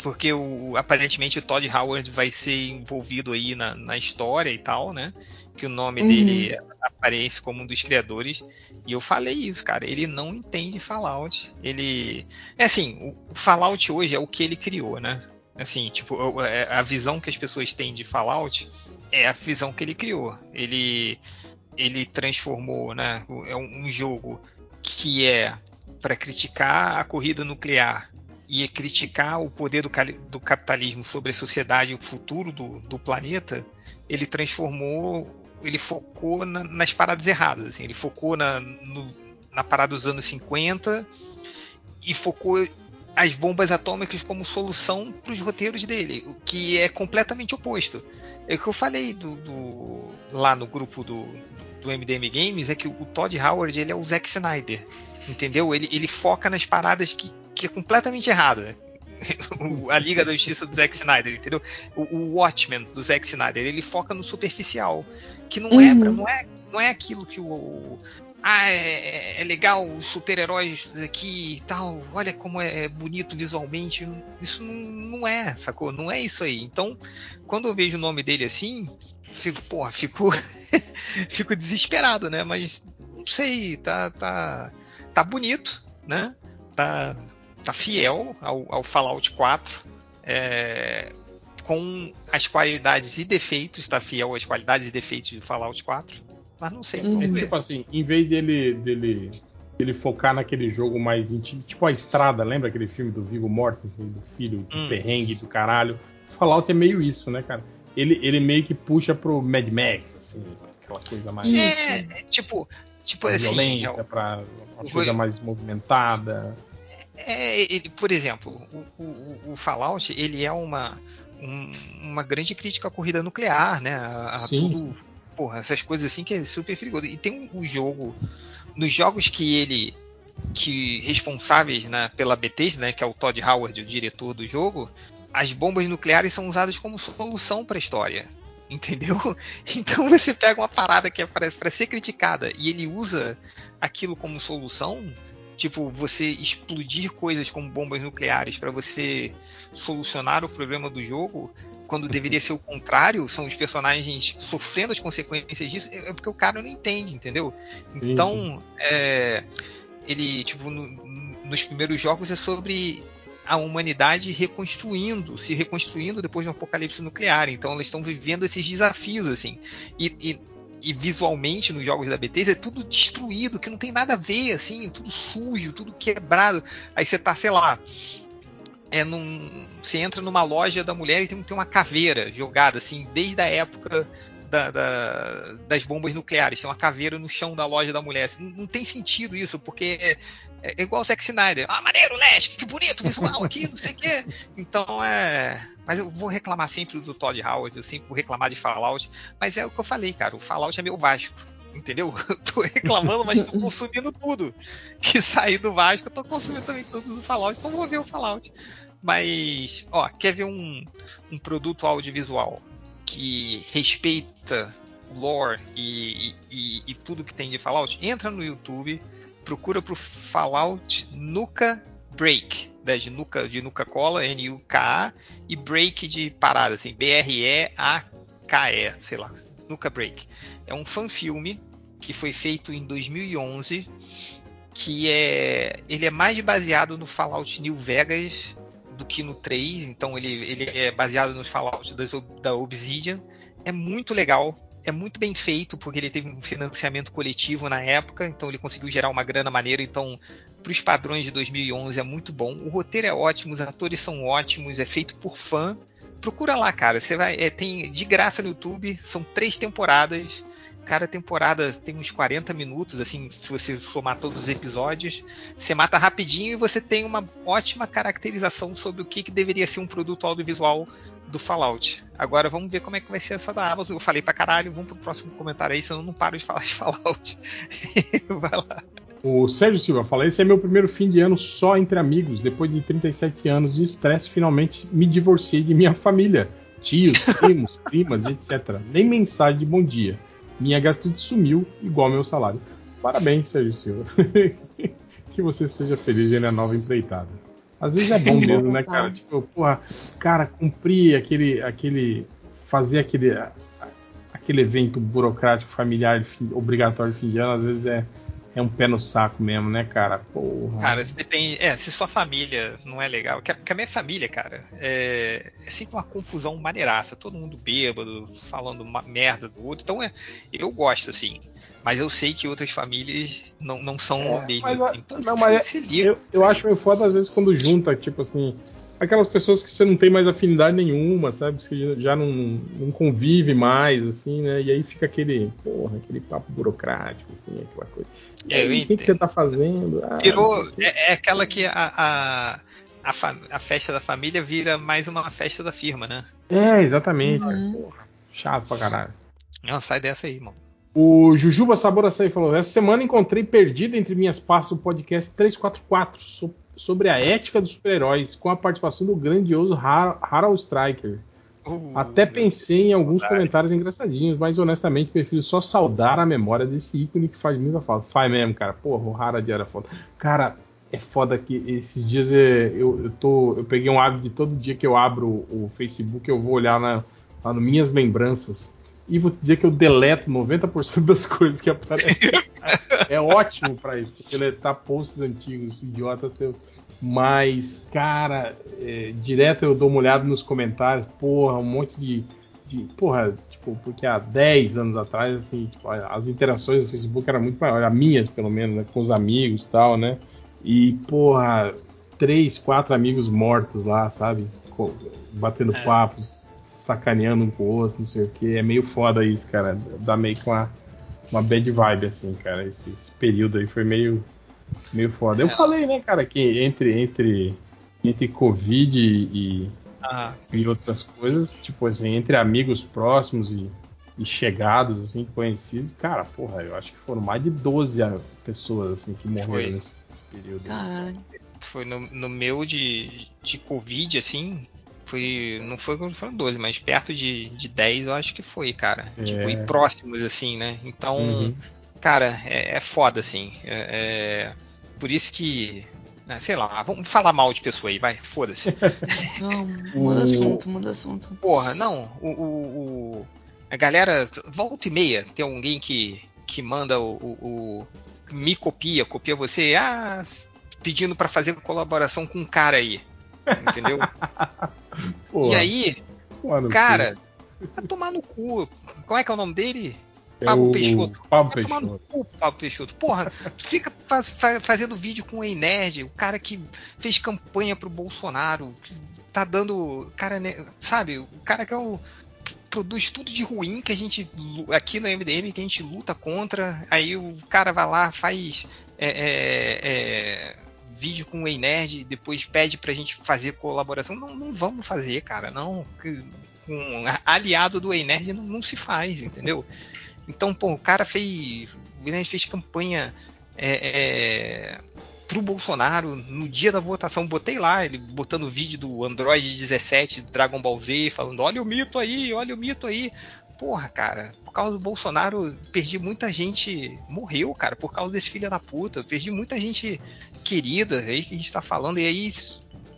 porque o, aparentemente o Todd Howard vai ser envolvido aí na, na história e tal, né? Que o nome
Uhum.
dele aparece como um dos criadores. E eu falei isso, cara. Ele não entende Fallout. Ele. É assim, o, Fallout hoje é o que ele criou, né? Assim, tipo, é- a visão que as pessoas têm de Fallout é a visão que ele criou. Ele ele transformou, né? É um, um jogo que é para criticar a corrida nuclear e criticar o poder do, do capitalismo sobre a sociedade e o futuro do, do planeta. Ele transformou, ele focou na- nas paradas erradas. assim, ele focou na, no- na parada dos anos 50 e focou as bombas atômicas como solução para os roteiros dele, o que é completamente oposto. É o que eu falei do, do- lá no grupo do, do MDM Games, é que o Todd Howard ele é o Zack Snyder, entendeu? Ele, ele foca nas paradas que, que é completamente errada. a Liga da Justiça do Zack Snyder, entendeu? O, o Watchmen do Zack Snyder, ele foca no superficial, que não é,
Uhum.
pra- não é, não é aquilo que o, o- ah, é, é legal os super-heróis aqui e tal, olha como é bonito visualmente. Isso não, não é, sacou? Não é isso aí. Então, quando eu vejo o nome dele assim, fico, porra, fico, fico desesperado, né? Mas não sei, tá, tá, tá bonito, né? Tá, tá fiel ao, ao Fallout 4. é, com as qualidades e defeitos, tá fiel às qualidades e defeitos do Fallout 4. Mas não sei.
Uhum.
vamos
É
ver.
tipo assim, em vez dele, dele, dele focar naquele jogo mais íntimo, tipo a estrada, lembra aquele filme do Vigo Mortensen, do filho, do
Hum.
perrengue do caralho? Fallout é meio isso, né, cara? Ele, ele meio que puxa pro Mad Max, assim, aquela coisa mais
É, é, tipo, tipo assim,
violenta,
é,
pra uma coisa mais movimentada.
É, ele, por exemplo, o, o- o Fallout ele é uma, um- uma grande crítica à corrida nuclear, né? A, a tudo, porra, essas coisas assim que é super perigoso. E tem um, um jogo, nos jogos que ele que responsáveis né, pela Bethesda, né, que é o Todd Howard, o diretor do jogo, as bombas nucleares são usadas como solução para a história. Entendeu? Então você pega uma parada que é para ser criticada e ele usa aquilo como solução, tipo você explodir coisas como bombas nucleares para você solucionar o problema do jogo, quando deveria ser o contrário, são os personagens sofrendo as consequências disso, é porque o cara não entende, entendeu? Então, é, ele, tipo, no- nos primeiros jogos é sobre a humanidade reconstruindo, se reconstruindo depois de um apocalipse nuclear. Então elas estão vivendo esses desafios, assim. E, e- e visualmente nos jogos da Bethesda é tudo destruído, que não tem nada a ver, assim, tudo sujo, tudo quebrado. Aí você tá, sei lá, é num, você entra numa loja da mulher e tem, tem uma caveira jogada, assim, desde a época da- da- das bombas nucleares. Tem uma caveira no chão da loja da mulher. Assim, não, não tem sentido isso, porque é, é igual o Zack Snyder. Ah, maneiro, Leste, que bonito visual aqui, não sei o quê. Então é. Mas eu vou reclamar sempre do Todd Howard, eu sempre vou reclamar de Fallout. Mas é o que eu falei, cara. O Fallout é meu Vasco. Entendeu? Eu tô reclamando, mas tô consumindo tudo. Que sair do Vasco, eu tô consumindo também tudo do Fallout. Então vou ver o Fallout. Mas, ó, quer ver um, um produto audiovisual que respeita lore e, e- e tudo que tem de Fallout? Entra no YouTube, procura pro Fallout Nuka Break, né, de Nuka, de Nuka Cola, N-U-K-A, e Break de parada, assim, B-R-E-A-K-E, sei lá, Nuka Break. É um fanfilme que foi feito em 2011, que é ele é mais baseado no Fallout New Vegas do que no 3, então ele, ele é baseado nos Fallout da Obsidian. É muito legal, é muito bem feito, porque ele teve um financiamento coletivo na época, então ele conseguiu gerar uma grana maneira, então para os padrões de 2011 é muito bom. O roteiro é ótimo, os atores são ótimos, é feito por fã. Procura lá, cara, você vai, é, tem de graça no YouTube, são três temporadas. Cada temporada tem uns 40 minutos, assim, se você somar todos os episódios, você mata rapidinho e você tem uma ótima caracterização sobre o que, que deveria ser um produto audiovisual do Fallout. Agora vamos ver como é que vai ser essa da Amazon. Eu falei pra caralho, vamos pro próximo comentário aí, senão eu não paro de falar de Fallout. vai lá.
O Sérgio Silva fala: esse é meu primeiro fim de ano só entre amigos. Depois de 37 anos de estresse, finalmente me divorciei de minha família. Tios, primos, primas, etc. Nem mensagem de bom dia. Minha gastrite sumiu, igual meu salário. Parabéns, Sérgio Silva. que você seja feliz na nova empreitada. Às vezes é bom mesmo, né, cara? Tipo, porra, cara, cumprir aquele. aquele fazer aquele. aquele evento burocrático, familiar, obrigatório de fim de ano, às vezes é, é um pé no saco mesmo, né, cara? Porra.
Cara, se depende. É, se sua família não é legal. Que a, que a minha família, cara, é, é sempre uma confusão maneiraça. Todo mundo bêbado, falando uma merda do outro. Então é, eu gosto, assim. Mas eu sei que outras famílias não, não são o mesmo.
mas,
assim. Então,
não,
se-
mas é-
se liga.
eu, eu acho meio foda às vezes quando junta, tipo assim, aquelas pessoas que você não tem mais afinidade nenhuma, sabe? Você já não, não convive mais, assim, né? E aí fica aquele, porra, aquele papo burocrático, assim, aquela coisa. E
É,
aí, o que, que você tá fazendo? Ah,
Virou. É, é aquela que a, a, a, fa- a festa da família vira mais uma festa da firma, né?
É, exatamente,
Uhum.
cara, porra. Chato pra caralho.
Não, sai dessa aí, mano.
O Jujuba Sabor Açaí falou: Essa semana encontrei perdido entre minhas pastas o podcast 344 so- sobre a ética dos super-heróis com a participação do grandioso Har Harold Stryker.
Uh,
Até pensei em alguns comentários engraçadinhos, mas honestamente prefiro só saudar a memória desse ícone que faz muita falta. Faz mesmo, cara. Porra, o Harad era foda. Cara, é foda que esses dias eu, eu, tô, eu peguei um hábito de todo dia que eu abro o Facebook eu vou olhar na, lá no Minhas Lembranças. E vou dizer que eu deleto 90% das coisas que aparecem. é ótimo pra isso, porque deletar posts antigos, idiota seu. Mas, cara, é, direto eu dou uma olhada nos comentários, porra, um monte de. de porra, tipo, porque há 10 anos atrás, assim, tipo, as interações no Facebook eram muito maiores, as minhas, pelo menos, né, com os amigos e tal, né? E, porra, três, quatro amigos mortos lá, sabe? Batendo
É.
papos, sacaneando um com o outro, não sei o que. É meio foda isso, cara. Dá meio com uma, uma bad vibe, assim, cara. Esse, esse período aí foi meio, meio foda. Eu
É.
falei, né, cara, que entre, entre, entre Covid e,
Ah,
e outras coisas, tipo assim, entre amigos próximos e, e chegados, assim, conhecidos, cara, porra, eu acho que foram mais de 12 a- pessoas, assim, que morreram nesse, nesse período.
Caralho.
foi no, no meu de, de Covid, assim. Foi. Não foi foram 12, mas perto de, de 10 eu acho que foi, cara.
É.
Tipo, e próximos, assim, né? Então,
Uhum.
cara, é, é foda, assim. É, é- por isso que. né, sei lá, vamos falar mal de pessoa aí, vai, foda-se.
Não, muda assunto, muda assunto.
Porra, não, o, o- o- a galera, volta e meia, tem alguém que, que manda o, o- o- me copia, copia você, ah, pedindo pra fazer colaboração com um cara aí, entendeu?
Porra,
e aí,
tomar no
cara, vai tomar no cu. Qual é que é o nome dele? Pablo
É o
Peixoto.
Pablo
Vai tomar no
Peixoto.
cu, Pablo Peixoto. Porra, tu fica faz- fa- fazendo vídeo com o Ei Nerd, o cara que fez campanha pro Bolsonaro, que tá dando. Cara, né, sabe? O cara que é o. Produz tudo de ruim que a gente. Aqui no MDM que a gente luta contra. Aí o cara vai lá, faz. é, é, é, vídeo com o Ei Nerd, depois pede pra gente fazer colaboração. Não, não vamos fazer, cara. Não. Com aliado do Ei Nerd não, não se faz, entendeu? Então, pô, o cara fez. O Guilherme fez campanha é, é, pro Bolsonaro no dia da votação. Botei lá, ele botando o vídeo do Android 17 do Dragon Ball Z, falando: olha o mito aí, olha o mito aí. Porra, cara, por causa do Bolsonaro, perdi muita gente. Morreu, cara, por causa desse filho da puta. Perdi muita gente querida aí que a gente tá falando. E aí,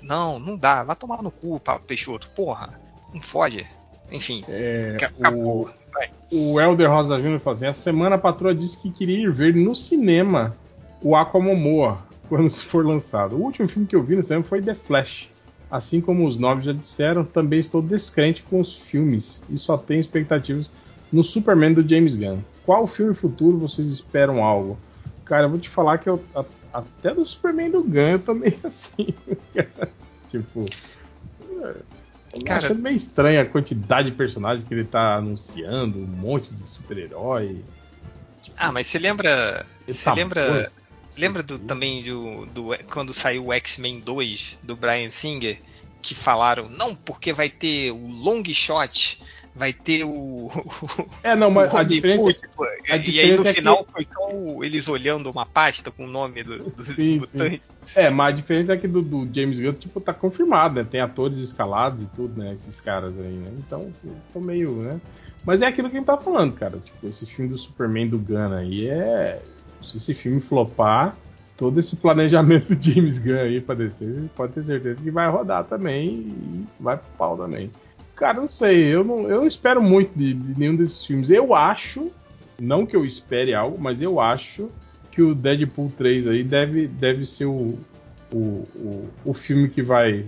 não, não dá. Vai tomar no cu, Peixoto. Porra, não fode. Enfim,
É,
acabou.
o, Helder Rosa Júnior falou assim: essa semana a patroa disse que queria ir ver no cinema o Aquamomoa quando se for lançado. O último filme que eu vi no cinema foi The Flash. Assim como os nove já disseram, também estou descrente com os filmes e só tenho expectativas no Superman do James Gunn. Qual filme futuro vocês esperam algo? Cara, eu vou te falar que eu, a- até do Superman do eu tô meio assim. tipo.
Cara-
achando meio estranha a quantidade de personagens que ele tá anunciando, um monte de super-herói.
Ah, mas você lembra. Você
amor.
lembra. Lembra do, também do, do quando saiu o X-Men 2 do Brian Singer que falaram não porque vai ter o long shot, vai ter o,
É, não, mas a diferença é que
Múltiplo,
a
e aí
diferença
no
é que-
final foi só eles olhando uma pasta com o nome do- dos
Sim,
mutantes.
É, mas a diferença é que do, do James Gunn, tipo, tá confirmado, né? Tem atores escalados e tudo, né? Esses caras aí, né? Então, tô meio, né? Mas é aquilo que a gente tá falando, cara. Tipo, esse filme do Superman do Gunn aí é. Se esse filme flopar, todo esse planejamento do James Gunn aí pra descer, pode ter certeza que vai rodar também e vai pro pau também. Cara, não sei, eu não, eu não espero muito de, de nenhum desses filmes. Eu acho, não que eu espere algo, mas eu acho que o Deadpool 3 aí deve, deve ser o, o, o, o filme que vai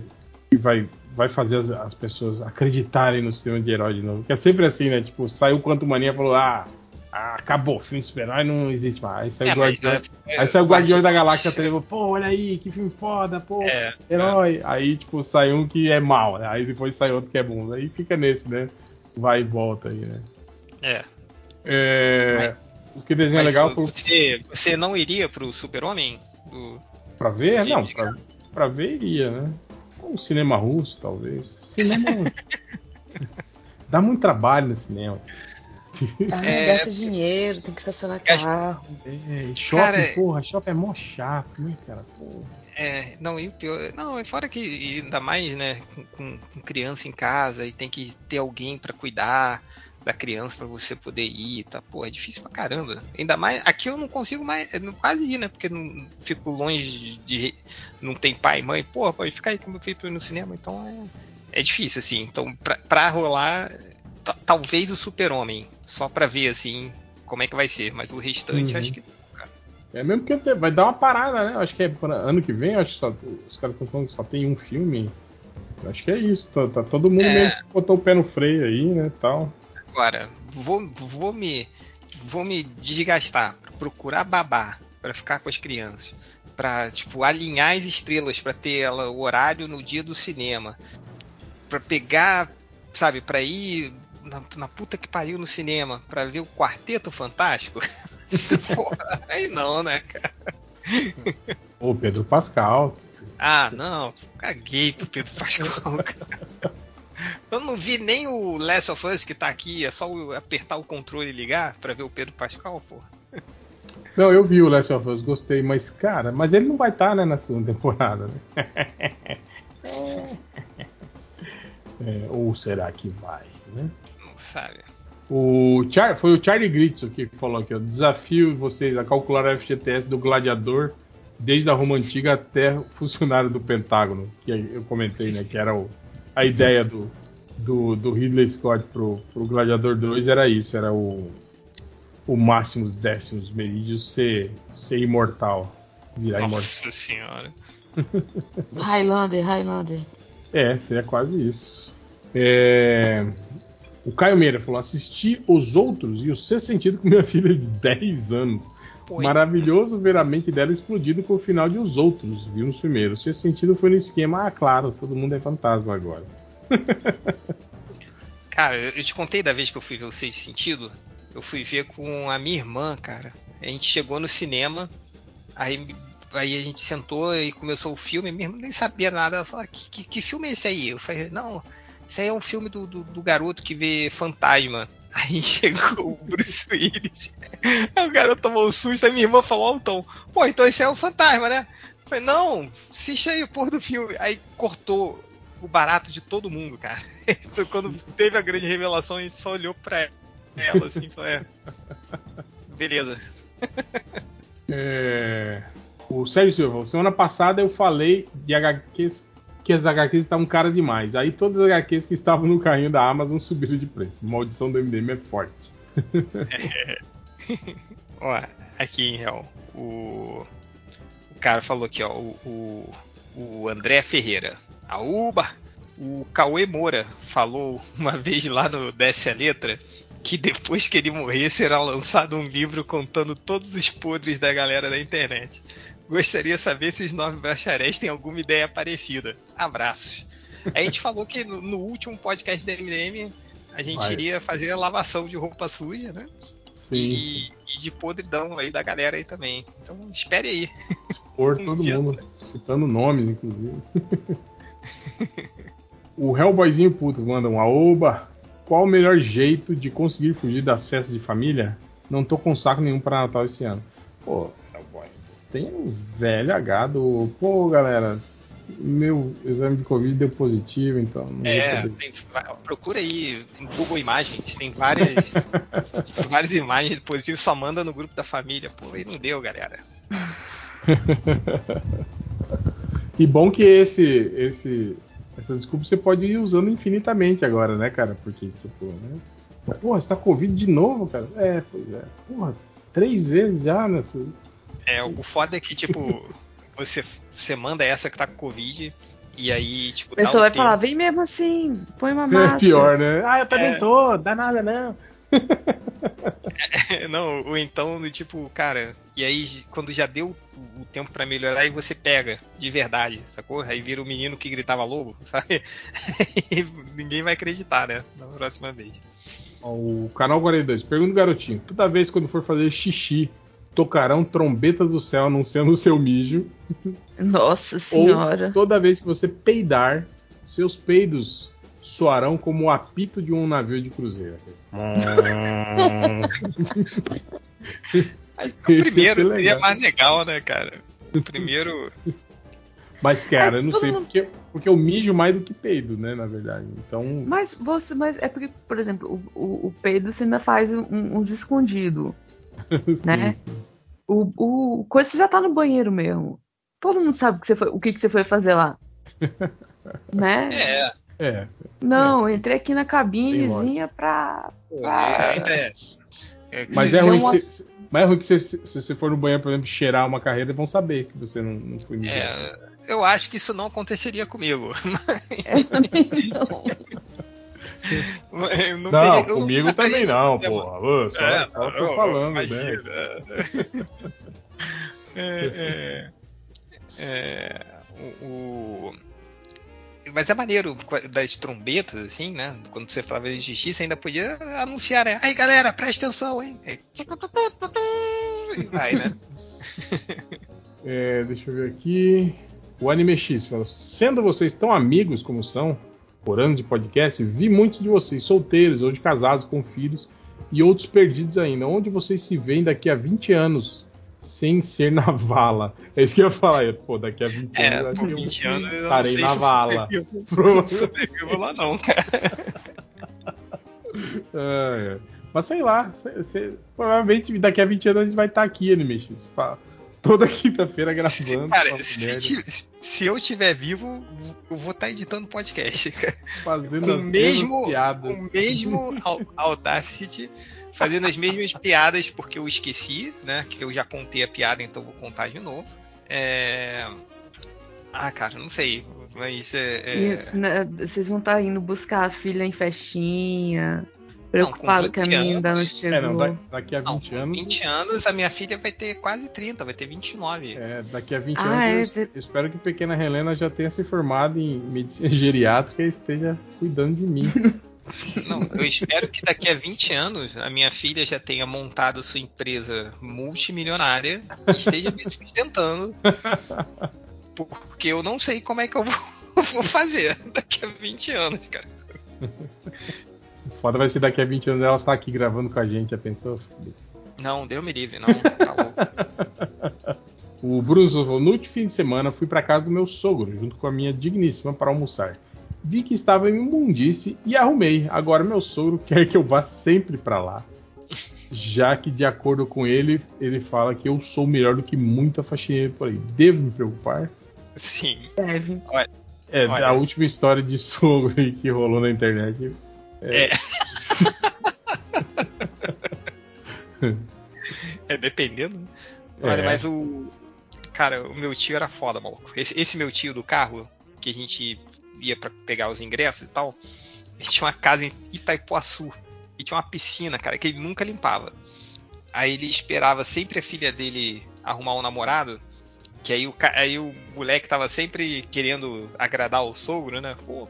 que vai, vai fazer as, as pessoas acreditarem no cinema de herói de novo. Que é sempre assim, né? Tipo, saiu Quanto Mania falou, ah, ah, acabou, filme de super-herói não existe mais. Aí saiu
É, mas,
Guardiões,
é,
aí saiu
é,
da Galáxia 3, falou, pô, olha aí, que filme foda, pô,
É,
herói. Aí, tipo, sai um que é mal, né? Aí depois sai outro que é bom. Aí fica nesse, né? Vai e volta aí, né?
é.
É, o que desenho
Mas
legal foi
você, você não iria pro Super-Homem? Do-
Pra ver? Não, pra, pra ver iria, né? Um cinema russo, talvez. Cinema. Dá muito trabalho no cinema.
Ah,
É,
gasta dinheiro, tem que estacionar carro.
É, shopping,
Cara,
porra, shopping é mó chato, né, cara? Porra.
É, não, e o pior. Não, é fora que ainda mais, né, com, com- com criança em casa e tem que ter alguém pra cuidar da criança pra você poder ir, tá? Pô, é difícil pra caramba. Ainda mais. Aqui eu não consigo mais. não- quase ir, né? Porque não fico longe de. Não tem pai e mãe. Porra, pode ficar aí com meu filho no cinema, então é. É difícil, assim. Então, pra, pra rolar, talvez o super-homem. Só pra ver, assim, como é que vai ser. Mas o restante,
Uhum.
acho que.
É mesmo que vai dar uma parada, né? Acho que é pra ano que vem, acho que só, os caras estão falando que só tem um filme. Acho que é isso, tá, tá todo mundo
É.
meio que botou o pé no freio aí, né, tal.
Agora, vou, vou me vou me desgastar pra procurar babá pra ficar com as crianças, pra tipo alinhar as estrelas pra ter ela o horário no dia do cinema, Pra pegar, sabe, pra ir na, na puta que pariu no cinema pra ver o Quarteto Fantástico. Porra, aí não, né, cara?
Ô, Pedro Pascal.
Ah, não, caguei pro Pedro Pascal. cara. Eu não vi nem o Last of Us que tá aqui, é só apertar o controle e ligar pra ver o Pedro Pascal, porra.
Não, eu vi o Last of Us, gostei, mas, cara, mas ele não vai estar, né, na segunda temporada, né? É, ou será que vai, né?
Sabe.
O Char, foi o Charlie Gritzo que falou aqui, ó, desafio vocês a calcular o FGTS do gladiador desde a Roma Antiga até o funcionário do Pentágono, que eu comentei, né, que era o- a ideia do, do, do Ridley Scott pro, pro Gladiador 2 era isso, era o, o Máximos Décimos Meridius ser, ser imortal, virar imortal.
Nossa senhora.
Highlander, Highlander.
É, seria quase isso. É, O Caio Meira falou: assisti Os Outros e o Sexto Sentido com minha filha de 10 anos.
Oi.
Maravilhoso ver a mente dela explodindo com o final de Os Outros. Vimos primeiro. O Sexto Sentido foi no esquema, ah, claro, todo mundo é fantasma agora.
Cara, eu te contei da vez que eu fui ver o Sexto Sentido. Eu fui ver com a minha irmã, cara. A gente chegou no cinema, aí, aí a gente sentou e começou o filme. Minha irmã nem sabia nada. Ela falou: que, que, que filme é esse aí? Eu falei: Não, esse aí é um filme do, do, do garoto que vê fantasma. Aí chegou o Bruce Willis. Aí o garoto tomou um susto. Aí minha irmã falou alto: Pô, então esse é um fantasma, né? Eu falei: Não, assiste aí o porra do filme. Aí cortou o barato de todo mundo, cara. Então, quando teve a grande revelação, gente só olhou pra ela assim e falou: É. Beleza.
É, O Sérgio Silva semana passada eu falei de HQs que as HQs estavam caras demais. Aí todas as HQs que estavam no carrinho da Amazon subiram de preço. Maldição do MDM é forte.
Ó, aqui real, o, o cara falou aqui, ó, o, o, o André Ferreira, a Uba, o Cauê Moura falou uma vez lá no Desce a Letra que depois que ele morrer será lançado um livro contando todos os podres da galera da internet. Gostaria de saber se os nove bacharéis têm alguma ideia parecida. Abraços. A gente falou que no, no último podcast da MDM a gente
Vai.
iria fazer a lavação de roupa suja, né?
Sim,
E, e de podridão aí da galera aí também. Então espere aí.
por
um
todo
dia-
mundo, citando nomes, inclusive. o Hellboyzinho puto manda um aoba. Qual o melhor jeito de conseguir fugir das festas de família? Não tô com saco nenhum para Natal esse ano. Pô, Hellboy, tem um velho H do. Pô, galera, meu exame de Covid deu positivo, então
É, tem- procura aí em Google Imagens, tem várias, várias imagens positivas, só manda no grupo da família. Pô, aí não deu, galera.
E bom que esse, esse, essa desculpa você pode ir usando infinitamente agora, né, cara? Porque, tipo, né? Porra, você tá com Covid de novo, cara? É, pois é. Porra, três vezes já nessa.
É, o foda é que, tipo, você, você manda essa que tá com Covid, e aí, tipo,
A pessoa
um
vai falar,
tempo.
vem mesmo assim, põe uma máscara.
É pior, né? Ah, eu também
É.
tô, dá nada não.
Não, ou então, do tipo, cara, e aí quando já deu o- tempo pra melhorar, aí você pega, de verdade, sacou? Aí vira o menino que gritava lobo, sabe? Ninguém vai acreditar, né? Na próxima vez.
O canal 42, pergunta o garotinho: toda vez quando for fazer xixi, tocarão trombetas do céu anunciando o seu mijo?
Nossa senhora.
Ou toda vez que você peidar, seus peidos soarão como o apito de um navio de cruzeiro.
Acho que o primeiro seria mais legal, né, cara? O primeiro.
Mas, cara, eu não sei mundo... porque, porque eu mijo mais do que peido, né, na verdade. Então.
Mas você, mas é porque, por exemplo, o, o, o peido você ainda faz um, uns escondidos. né? O, o coisa você já tá no banheiro mesmo. Todo mundo sabe que você foi, o que, que você foi fazer lá. né?
É.
É.
Não, é. entrei aqui na cabinezinha pra. pra...
É,
é, mas, é ruim uma... que, mas é ruim que se, se, você for no banheiro, por exemplo, cheirar uma carreira, vão saber que você não, não foi.
É, eu acho que isso não aconteceria comigo.
Eu não, não teria, comigo não também não, porra. Só, é, só tô falando, né?
É, é, é, o, o, Mas é maneiro das trombetas, assim, né? Quando você falava de você ainda podia anunciar, né? Aí galera, presta atenção, hein? E vai, né?
É, deixa eu ver aqui. O Anime X fala: sendo vocês tão amigos como são, por anos de podcast, vi muitos de vocês solteiros ou de casados com filhos e outros perdidos ainda. Onde vocês se veem daqui a 20 anos sem ser na vala? É isso que eu ia falar. Pô, daqui a 20
é,
anos.
Por 20 eu anos eu
estarei na vala.
Eu não sobrevivo lá, não, cara.
é, mas sei lá, sei, sei, provavelmente daqui a 20 anos a gente vai estar aqui, Animation. Toda quinta-feira gravando.
Cara, se, se, eu estiver vivo, eu vou estar editando podcast.
Fazendo
com
as
mesmo,
piadas.
Com o mesmo Audacity, fazendo as mesmas piadas, porque eu esqueci, né? Que eu já contei a piada, então vou contar de novo. É... Ah, cara, não sei. Mas é. é...
E, né, vocês vão estar indo buscar a filha em festinha. Preocupado não, que a minha ainda não chegou. É, não,
daqui a 20 não, anos.
20 anos, a minha filha vai ter quase 30, vai ter 29.
É, daqui a 20 ah, anos, é... eu espero que a pequena Helena já tenha se formado em medicina geriátrica e esteja cuidando de mim.
Não, eu espero que daqui a 20 anos a minha filha já tenha montado sua empresa multimilionária e esteja me sustentando. Porque eu não sei como é que eu vou fazer daqui a 20 anos, cara.
Foda vai ser daqui a 20 anos ela estar aqui gravando com a gente, já pensou?
Não, deu me livre, não. Tá louco.
o Bruno no último fim de semana fui para casa do meu sogro, junto com a minha digníssima, para almoçar. Vi que estava em imundice e arrumei. Agora meu sogro quer que eu vá sempre para lá. Já que, de acordo com ele, ele fala que eu sou melhor do que muita faxineira por aí. Devo me preocupar?
Sim.
Deve.
Olha,
é, olha. a última história de sogro que rolou na internet
é. É, é dependendo. Né? Olha, é. mas o. Cara, o meu tio era foda, maluco. Esse, esse meu tio do carro, que a gente ia para pegar os ingressos e tal, ele tinha uma casa em Itaipuaçu. E tinha uma piscina, cara, que ele nunca limpava. Aí ele esperava sempre a filha dele arrumar um namorado que aí o, aí o moleque tava sempre querendo agradar o sogro, né? Pô,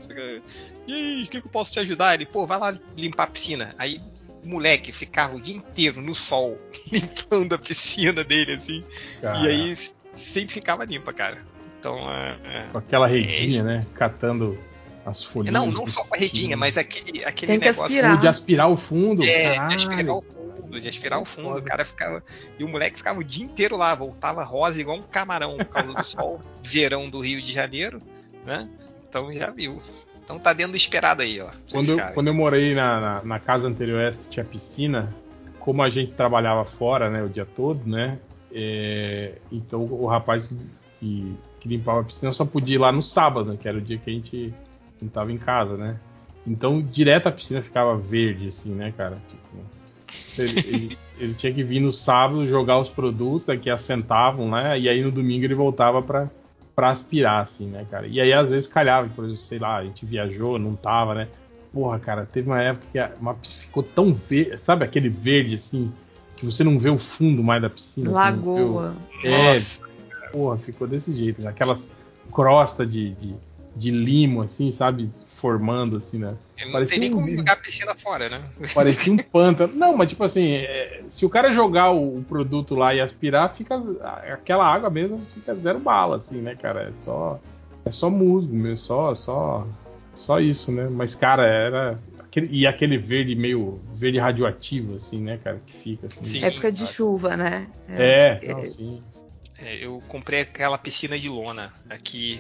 e aí, o que, que eu posso te ajudar? Ele, pô, vai lá limpar a piscina. Aí o moleque ficava o dia inteiro no sol, limpando a piscina dele, assim. E aí sempre ficava limpa, cara. Então, é,
é, Com aquela redinha, é né? Catando as folhinhas.
Não, não só com a redinha, mas aquele, aquele negócio
aspirar.
de aspirar o fundo.
É, de aspirar o fundo de aspirar o fundo. O cara ficava. E o moleque ficava o dia inteiro lá, voltava rosa igual um camarão por causa do sol, verão do Rio de Janeiro, né? Então já viu. Então tá dentro do esperado aí, ó.
Quando, eu, quando eu morei na, na, na, casa anterior essa que tinha piscina, como a gente trabalhava fora, né, o dia todo, né? É, então o rapaz que, que, limpava a piscina só podia ir lá no sábado, que era o dia que a gente não tava em casa, né? Então direto a piscina ficava verde, assim, né, cara? Tipo, ele, ele, ele, tinha que vir no sábado jogar os produtos, aqui assentavam, né? E aí no domingo ele voltava para para aspirar, assim, né, cara? E aí às vezes calhava, por exemplo, sei lá, a gente viajou, não tava, né? Porra, cara, teve uma época que a, uma, ficou tão verde, sabe aquele verde assim, que você não vê o fundo mais da piscina.
Lagoa.
É, porra, ficou desse jeito, né? aquelas crostas de, de, de limo, assim, sabe? Formando, assim, né?
Não Parecia tem nem como jogar a piscina fora, né?
Parecia um pântano. Não, mas tipo assim, é, se o cara jogar o, produto lá e aspirar, fica. Aquela água mesmo fica zero bala, assim, né, cara? É só. É só musgo, é só. só Só isso, né? Mas, cara, era. E aquele verde meio verde radioativo, assim, né, cara? Que fica assim.
Sim.
Época de chuva, né?
É, não, sim.
É, eu comprei aquela piscina de lona aqui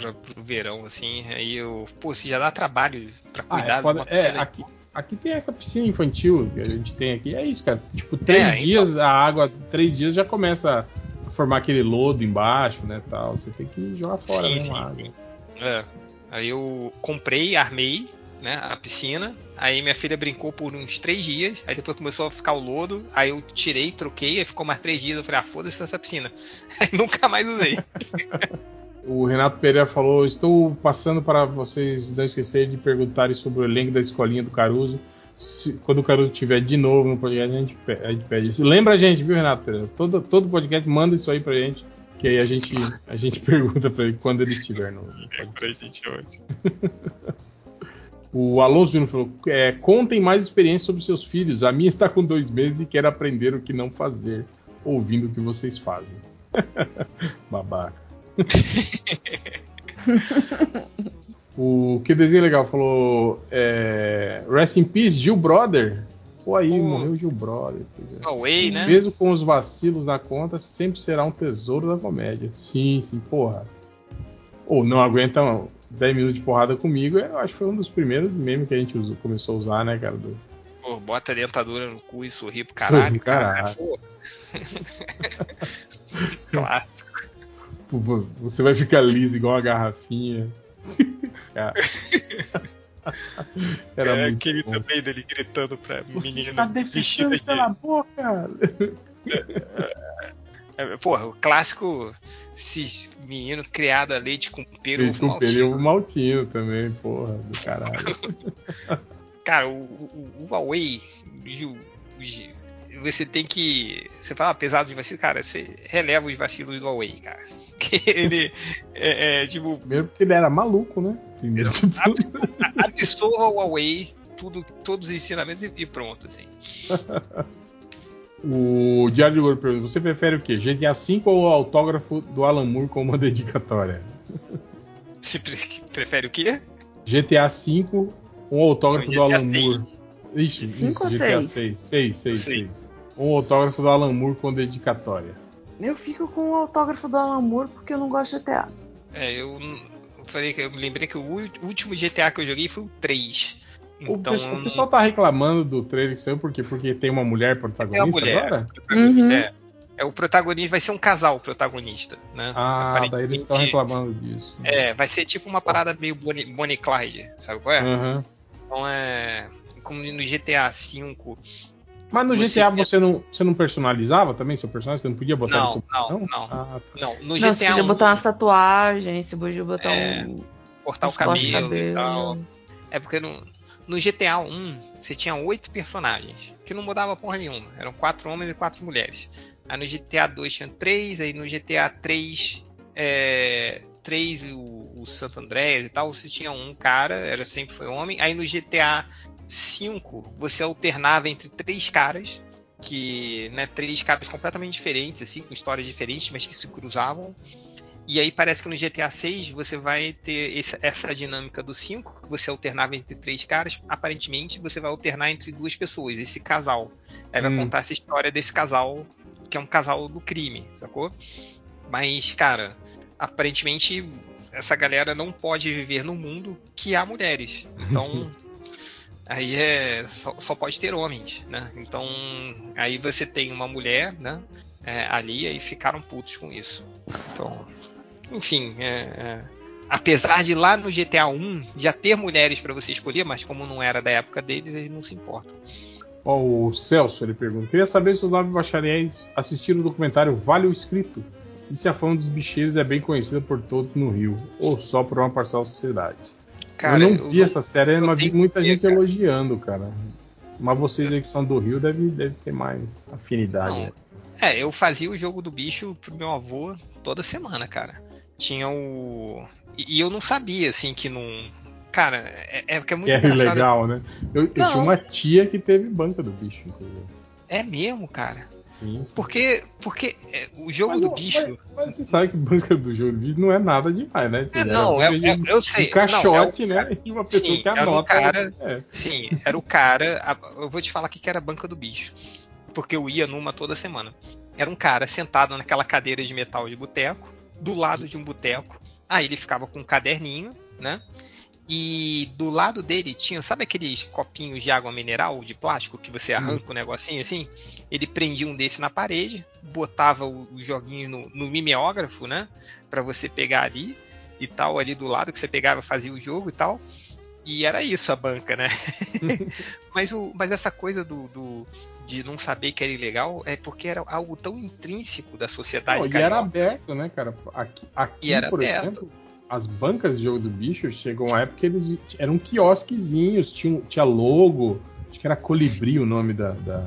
pra, pro verão, assim. Aí eu. Pô, se já dá trabalho pra
Ah,
cuidar
é, foda-
uma
é,
piscina.
aqui, aqui tem essa piscina infantil que a gente tem aqui. É isso, cara. Tipo, três
então.
dias, a água, três dias já começa a formar aquele lodo embaixo, né? Tal. Você tem que jogar fora
Sim,
mesmo
sim,
água.
É. Aí eu comprei, armei, né, a piscina. Aí minha filha brincou por uns três dias. Aí depois começou a ficar o lodo. Aí eu tirei, troquei. Aí ficou mais três dias. Eu falei, ah, foda-se essa piscina. Aí nunca mais usei.
O Renato Pereira falou: Estou passando para vocês não esquecerem de perguntarem sobre o elenco da escolinha do Caruso. Se- quando o Caruso estiver de novo no podcast, a gente, a gente pede isso. Lembra a gente, viu, Renato Pereira? Todo, todo podcast manda isso aí pra gente. Que aí a gente, a gente pergunta pra ele quando ele estiver no, podcast.
pra gente é ótimo.
O Alonso Júnior falou: é, contem mais experiências sobre seus filhos. A minha está com dois meses e quer aprender o que não fazer, ouvindo o que vocês fazem. Babaca. O que desenho legal falou: é, Rest in Peace, Gil Brother. Pô, aí,
Pô.
morreu o Gil Brother. é.
Away, né?
Mesmo com os vacilos na conta, sempre será um tesouro da comédia. Sim, sim, porra. Ou não aguenta 10 minutos de porrada comigo, eu acho que foi um dos primeiros memes que a gente usou- começou a usar, né, cara? Do-
Pô, bota a dentadura no cu e sorri pro caralho.
Sorri,
cara.
caralho.
Pô. Clássico.
Pô, Você vai ficar liso igual uma garrafinha. Cara. Era
é
muito
aquele
bom.
também dele gritando pra
Você
menina
está
vestida
defechando
de...
pela boca!
É, Porra, o clássico esses menino criado a leite com pelo
Leite com pelo e ovo maltinho também, porra, do caralho.
Cara, o, o, o Huawei, Gil, Gil, você tem que. Você fala pesado de vacilo, cara, você releva os vacilos do Huawei, cara. Que ele é, é, tipo.
Primeiro porque ele era maluco, né? Primeiro de tudo.
Absorva o Huawei, tudo, todos os ensinamentos e, e pronto, assim.
O Diário de Ouro pergunta: você prefere o quê? GTA V ou o autógrafo do Alan Moore com uma dedicatória?
Você pre- prefere o quê?
GTA V ou autógrafo do Alan Moore? Ixi,
Cinco
isso,
ou
GTA
seis?
6. 6, 6,
Seis.
6. Um autógrafo do Alan Moore com dedicatória.
Eu fico com o autógrafo do Alan Moore porque eu não gosto de GTA.
É, eu, falei que eu me lembrei que o último GTA que eu joguei foi o 3.
O,
Então.
pessoal, o pessoal tá reclamando do trailer que saiu por quê? Porque tem uma mulher protagonista
uma mulher.
agora?
protagonista,
Uhum.
é, é, o protagonista vai ser um casal protagonista, né?
Ah, daí eles estão reclamando disso.
É, vai ser tipo uma parada meio Bonnie, Bonnie Clyde, sabe qual é?
Aham.
Então é. Como no GTA V.
Mas no
Você-
GTA você não, você não personalizava também seu personagem? Você não podia botar
Não,
como-
não, não.
Ah, tá.
Não, no
Não, você
GTA
podia
1,
botar umas tatuagens, você podia botar
É,
um.
cortar o
uns cortes de
cabelo e tal.
cabelo.
É porque no, no GTA 1 você tinha oito personagens, que não mudava porra nenhuma. Eram quatro homens e quatro mulheres. Aí no GTA 2 tinha três, aí no GTA 3, é, 3 o, o Santo Andrés e tal, você tinha um cara, era sempre foi homem. Aí no GTA 5 você alternava entre três caras, que, né, três caras completamente diferentes, assim, com histórias diferentes, mas que se cruzavam. E aí parece que no GTA 6 você vai ter esse- essa dinâmica do 5, que você alternava entre três caras. Aparentemente você vai alternar entre duas pessoas, esse casal. Aí vai
Hum.
contar essa história desse casal, que é um casal do crime, sacou? Mas, cara, aparentemente essa galera não pode viver no mundo que há mulheres. Então. Aí é só, só pode ter homens, né? Então aí você tem uma mulher, né? é, ali e ficaram putos com isso. Então, enfim, é, é, apesar de lá no GTA 1 já ter mulheres para você escolher, mas como não era da época deles, eles não se importam.
Ó, o Celso ele pergunta: Queria saber se os nove bacharéis assistiram o documentário Vale o Escrito e se a fama dos bicheiros é bem conhecida por todos no Rio ou só por uma parcela da sociedade.
Cara,
eu não vi essa série,
eu
mas vi muita
ver,
gente
cara.
elogiando, cara. Mas vocês aí que são do Rio devem deve ter mais afinidade.
Não. É, eu fazia o jogo do bicho pro meu avô toda semana, cara. Tinha o. E e eu não sabia, assim, que não. Cara, é, é porque é muito
Que é
engraçado.
legal, né? Eu, eu tinha uma tia que teve banca do bicho, inclusive.
É mesmo, cara.
Sim.
Porque, porque é, o jogo
Mas
do bicho.
Mas, mas você sabe que banca do jogo do bicho não é nada demais, né?
É,
Era
não, é- é-
de-
eu sei.
Um caixote,
Não, é
né? E uma pessoa
Sim,
que
era um
anota.
cara-
É.
Sim, era o cara. a- Eu vou te falar o que que era a banca do bicho. Porque eu ia numa toda semana. Era um cara sentado naquela cadeira de metal de boteco, do lado de um boteco. Aí ele ficava com um caderninho, né? E do lado dele tinha, sabe aqueles copinhos de água mineral de plástico que você arranca o negocinho assim? Ele prendia um desse na parede, botava o, joguinho no, no mimeógrafo, né? Pra você pegar ali e tal, ali do lado que você pegava, fazia o jogo e tal. E era isso a banca, né? mas, o, mas essa coisa do, do- de não saber que era ilegal é porque era algo tão intrínseco da sociedade
Não, e era aberto, né, cara? Aqui, aqui
E era
por
aberto.
exemplo, as bancas de jogo do bicho chegou uma época que eles eram quiosquezinhos, tinha, tinha logo, acho que era Colibri o nome da, da,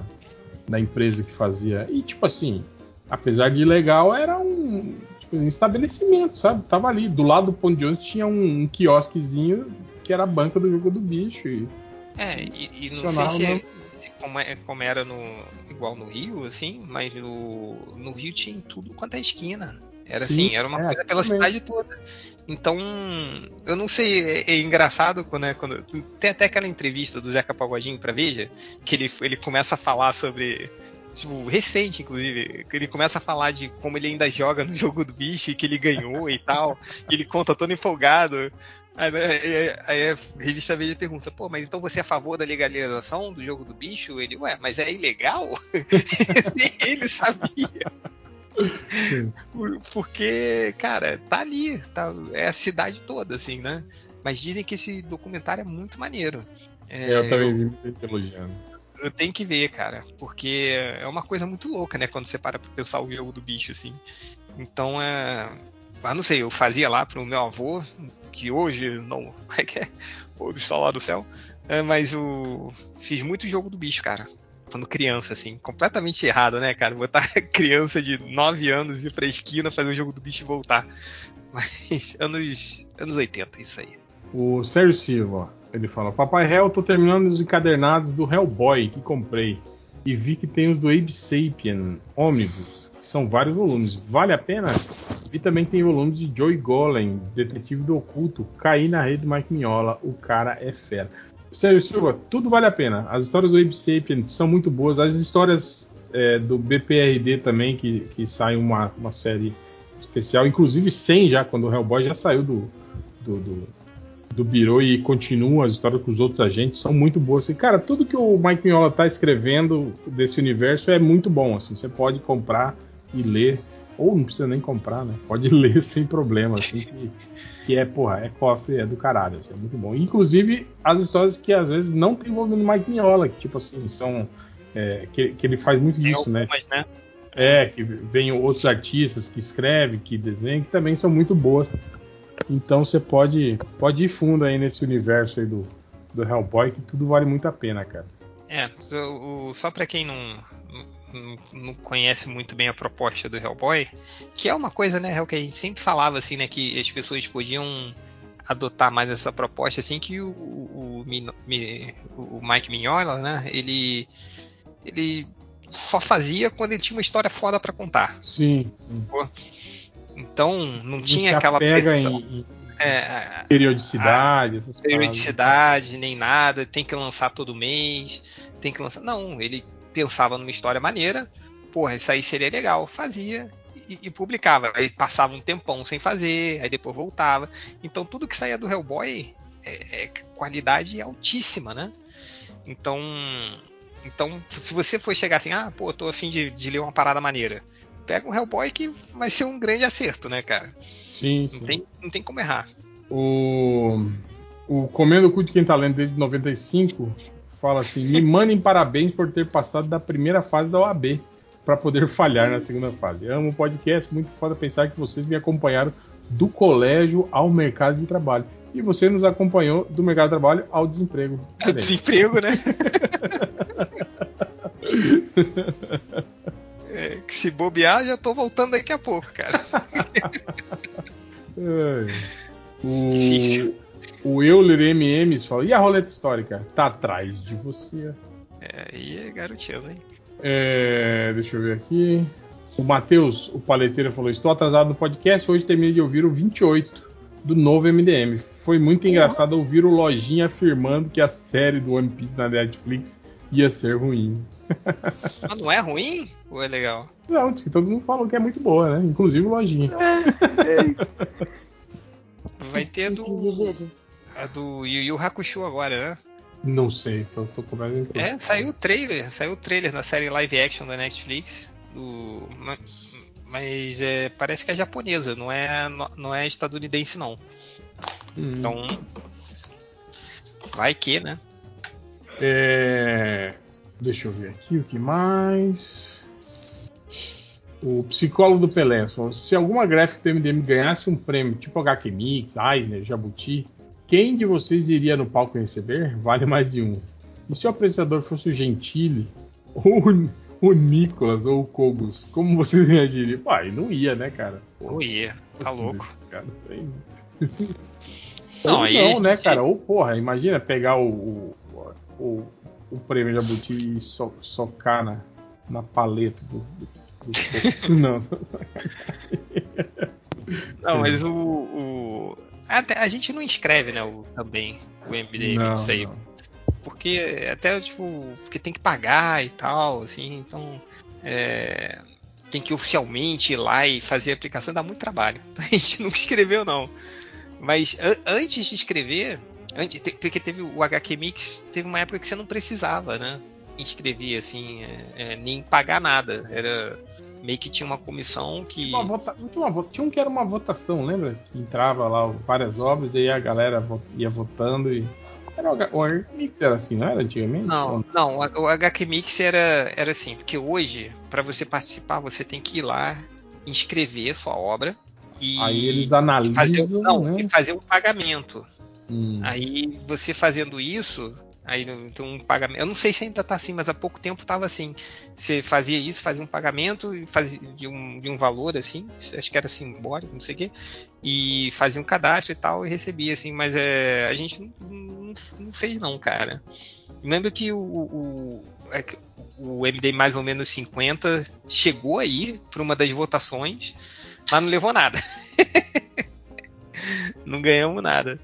da empresa que fazia. E tipo assim, apesar de ilegal, era um, tipo, um estabelecimento, sabe? Tava ali, do lado do ponto de ônibus tinha um, um quiosquezinho que era a banca do jogo do bicho. E,
É, e, e não sei se, é- se como, é- como era no igual no Rio, assim, mas no, no Rio tinha tudo quanto é esquina. Era
Sim,
assim, era uma
é,
coisa pela
também.
cidade toda. Então, eu não sei, é, é engraçado quando, é- quando tem até aquela entrevista do Zeca Pagodinho pra Veja, que ele, ele começa a falar sobre tipo, recente, inclusive, que ele começa a falar de como ele ainda joga no jogo do bicho e que ele ganhou e tal, e ele conta todo empolgado. Aí, né, aí- aí a revista Veja pergunta, pô, mas então você é a favor da legalização do jogo do bicho? Ele, ué, mas é ilegal? Ele sabia. Por- Porque, cara, tá ali, tá, é a cidade toda, assim, né? Mas dizem que esse documentário é muito maneiro. É,
eu também vi elogiando.
eu tenho que ver, cara, porque é uma coisa muito louca, né? Quando você para pra pensar o jogo do bicho, assim. Então é. Ah, não sei, eu fazia lá pro meu avô, que hoje não. Como é que é? Hoje está lá do céu. É, mas o. Fiz muito jogo do bicho, cara. Quando criança, assim. Completamente errado, né, cara? Botar criança de 9 anos ir pra esquina fazer um jogo do bicho e voltar. Mas anos. anos 80, isso aí.
O Sérgio Silva, ele fala: Papai Hell, tô terminando os encadernados do Hellboy que comprei. E vi que tem os do Abe Sapien Omnibus, que são vários volumes. Vale a pena? E também tem volumes de Joey Golem, Detetive do Oculto, Caí na rede Mike Mignola, o cara é fera. Sérgio Silva, tudo vale a pena. As histórias do Abe Sapien são muito boas. As histórias é, do BPRD também, que, que sai uma, uma série especial, inclusive 100 já, quando o Hellboy já saiu do, do, do, do Biro e continua as histórias com os outros agentes, são muito boas. E, cara, tudo que o Mike Mignola tá escrevendo desse universo é muito bom. Assim, você pode comprar e ler, ou não precisa nem comprar, né? Pode ler sem problema, assim, que, que é, porra, é cofre, é do caralho, assim, é muito bom. Inclusive, as histórias que às vezes não tem envolvendo Mike Mignola, que, tipo assim, são. é, que, que ele faz muito
Tem
isso, né?
né?
É, que vem outros artistas que escrevem, que desenham, que também são muito boas. Então você pode, pode ir fundo aí nesse universo aí do, do Hellboy, que tudo vale muito a pena, cara.
É, o- o- só pra quem não, não, não conhece muito bem a proposta do Hellboy, que é uma coisa, né, Hel, que a gente sempre falava assim, né, que as pessoas podiam adotar mais essa proposta, assim, que o, o, o o Mike Mignola, né, ele, ele só fazia quando ele tinha uma história foda pra contar.
Sim, sim.
Então não
Não
tinha aquela pressão.
em, em
É,
periodicidade, paradas.
periodicidade, nem nada, tem que lançar todo mês, tem que lançar. Não, ele pensava numa história maneira, porra, isso aí seria legal, fazia e, e publicava. Aí passava um tempão sem fazer, aí depois voltava. Então tudo que saía do Hellboy é, é qualidade altíssima, né? Então, então, se você for chegar assim, ah, pô, tô afim de, de ler uma parada maneira, pega um Hellboy que vai ser um grande acerto, né, cara?
Sim,
Não
sim.
tem, não tem como errar.
O, o Comendo o Cu de Quem Tá Lendo desde 95 fala assim: me mandem parabéns por ter passado da primeira fase da OAB para poder falhar na segunda fase. Amo o podcast, muito foda pensar que vocês me acompanharam do colégio ao mercado de trabalho. E você nos acompanhou do mercado de trabalho ao desemprego. Aí.
Desemprego, né? É, que se bobear, já tô voltando daqui a pouco, cara.
É. O,
Difícil.
O Euler MMs fala: e a roleta histórica? Tá atrás de você.
É, aí é garoteando, hein?
É, deixa eu ver aqui. O Matheus, o paleteiro, falou: Estou atrasado no podcast. Hoje terminei de ouvir o 28 do novo MDM. Foi muito engraçado ouvir o Lojinha afirmando que a série do One Piece na Netflix ia ser ruim.
Mas não é ruim? Ou é legal?
Não, diz que todo mundo falou que é muito boa, né? Inclusive o Lojinha.
Vai ter do. A do Yu Yu Hakusho agora, né?
Não sei, tô, tô completamente.
É, saiu o trailer, saiu o trailer da série live action da Netflix. Do, ma- mas é, parece que é japonesa, não é, não é estadunidense não.
Hum.
Então. Vai que, né?
É, Deixa eu ver aqui o que mais. O psicólogo do Pelé falou: se alguma gráfica do MDM ganhasse um prêmio tipo HQ Mix, Eisner, Jabuti, quem de vocês iria no palco receber? Vale mais de um. E se o apresentador fosse o Gentili, ou o Nicolas, ou o Kogos, como vocês reagiriam? Pai, não ia, né, cara?
Não ia, tá louco.
Cara,
Não,
Ou não, né, cara? Ou, porra, imagina pegar o, o, o, o prêmio Jabuti e so- socar na, na paleta do. do- do- não,
Não, mas o. o- Até, a gente não escreve, né, o, também, o MDM,
Não,
isso aí.
não.
Porque até, tipo, porque tem que pagar e tal, assim, então. é, tem que oficialmente ir lá e fazer a aplicação, dá muito trabalho. Então a gente nunca escreveu, não. Mas an- antes de escrever, antes, te- porque teve o HQ Mix, teve uma época que você não precisava, né? Inscrever, assim, é, é, nem pagar nada. Era meio que tinha uma comissão que.
Uma vota- tinha, tinha um que era uma votação, lembra? Que entrava lá várias obras, daí a galera ia votando e. Era o, H- o HQ Mix era assim, não era antigamente?
Não, não, o o HQ Mix era, era assim, porque hoje, para você participar, você tem que ir lá, inscrever sua obra e
Aí eles
fazer,
analisam,
não,
né?
e fazer um pagamento.
Hum.
Aí você fazendo isso, aí tem um pagamento. Eu não sei se ainda tá assim, mas há pouco tempo estava assim. Você fazia isso, fazia um pagamento fazia de um, de um valor assim, acho que era simbólico, não sei o quê, e fazia um cadastro e tal e recebia assim, mas é, a gente não, não- não fez não, cara. Lembro que o, o, é o MD mais ou menos 50 chegou aí para uma das votações, mas não levou nada. não ganhamos nada.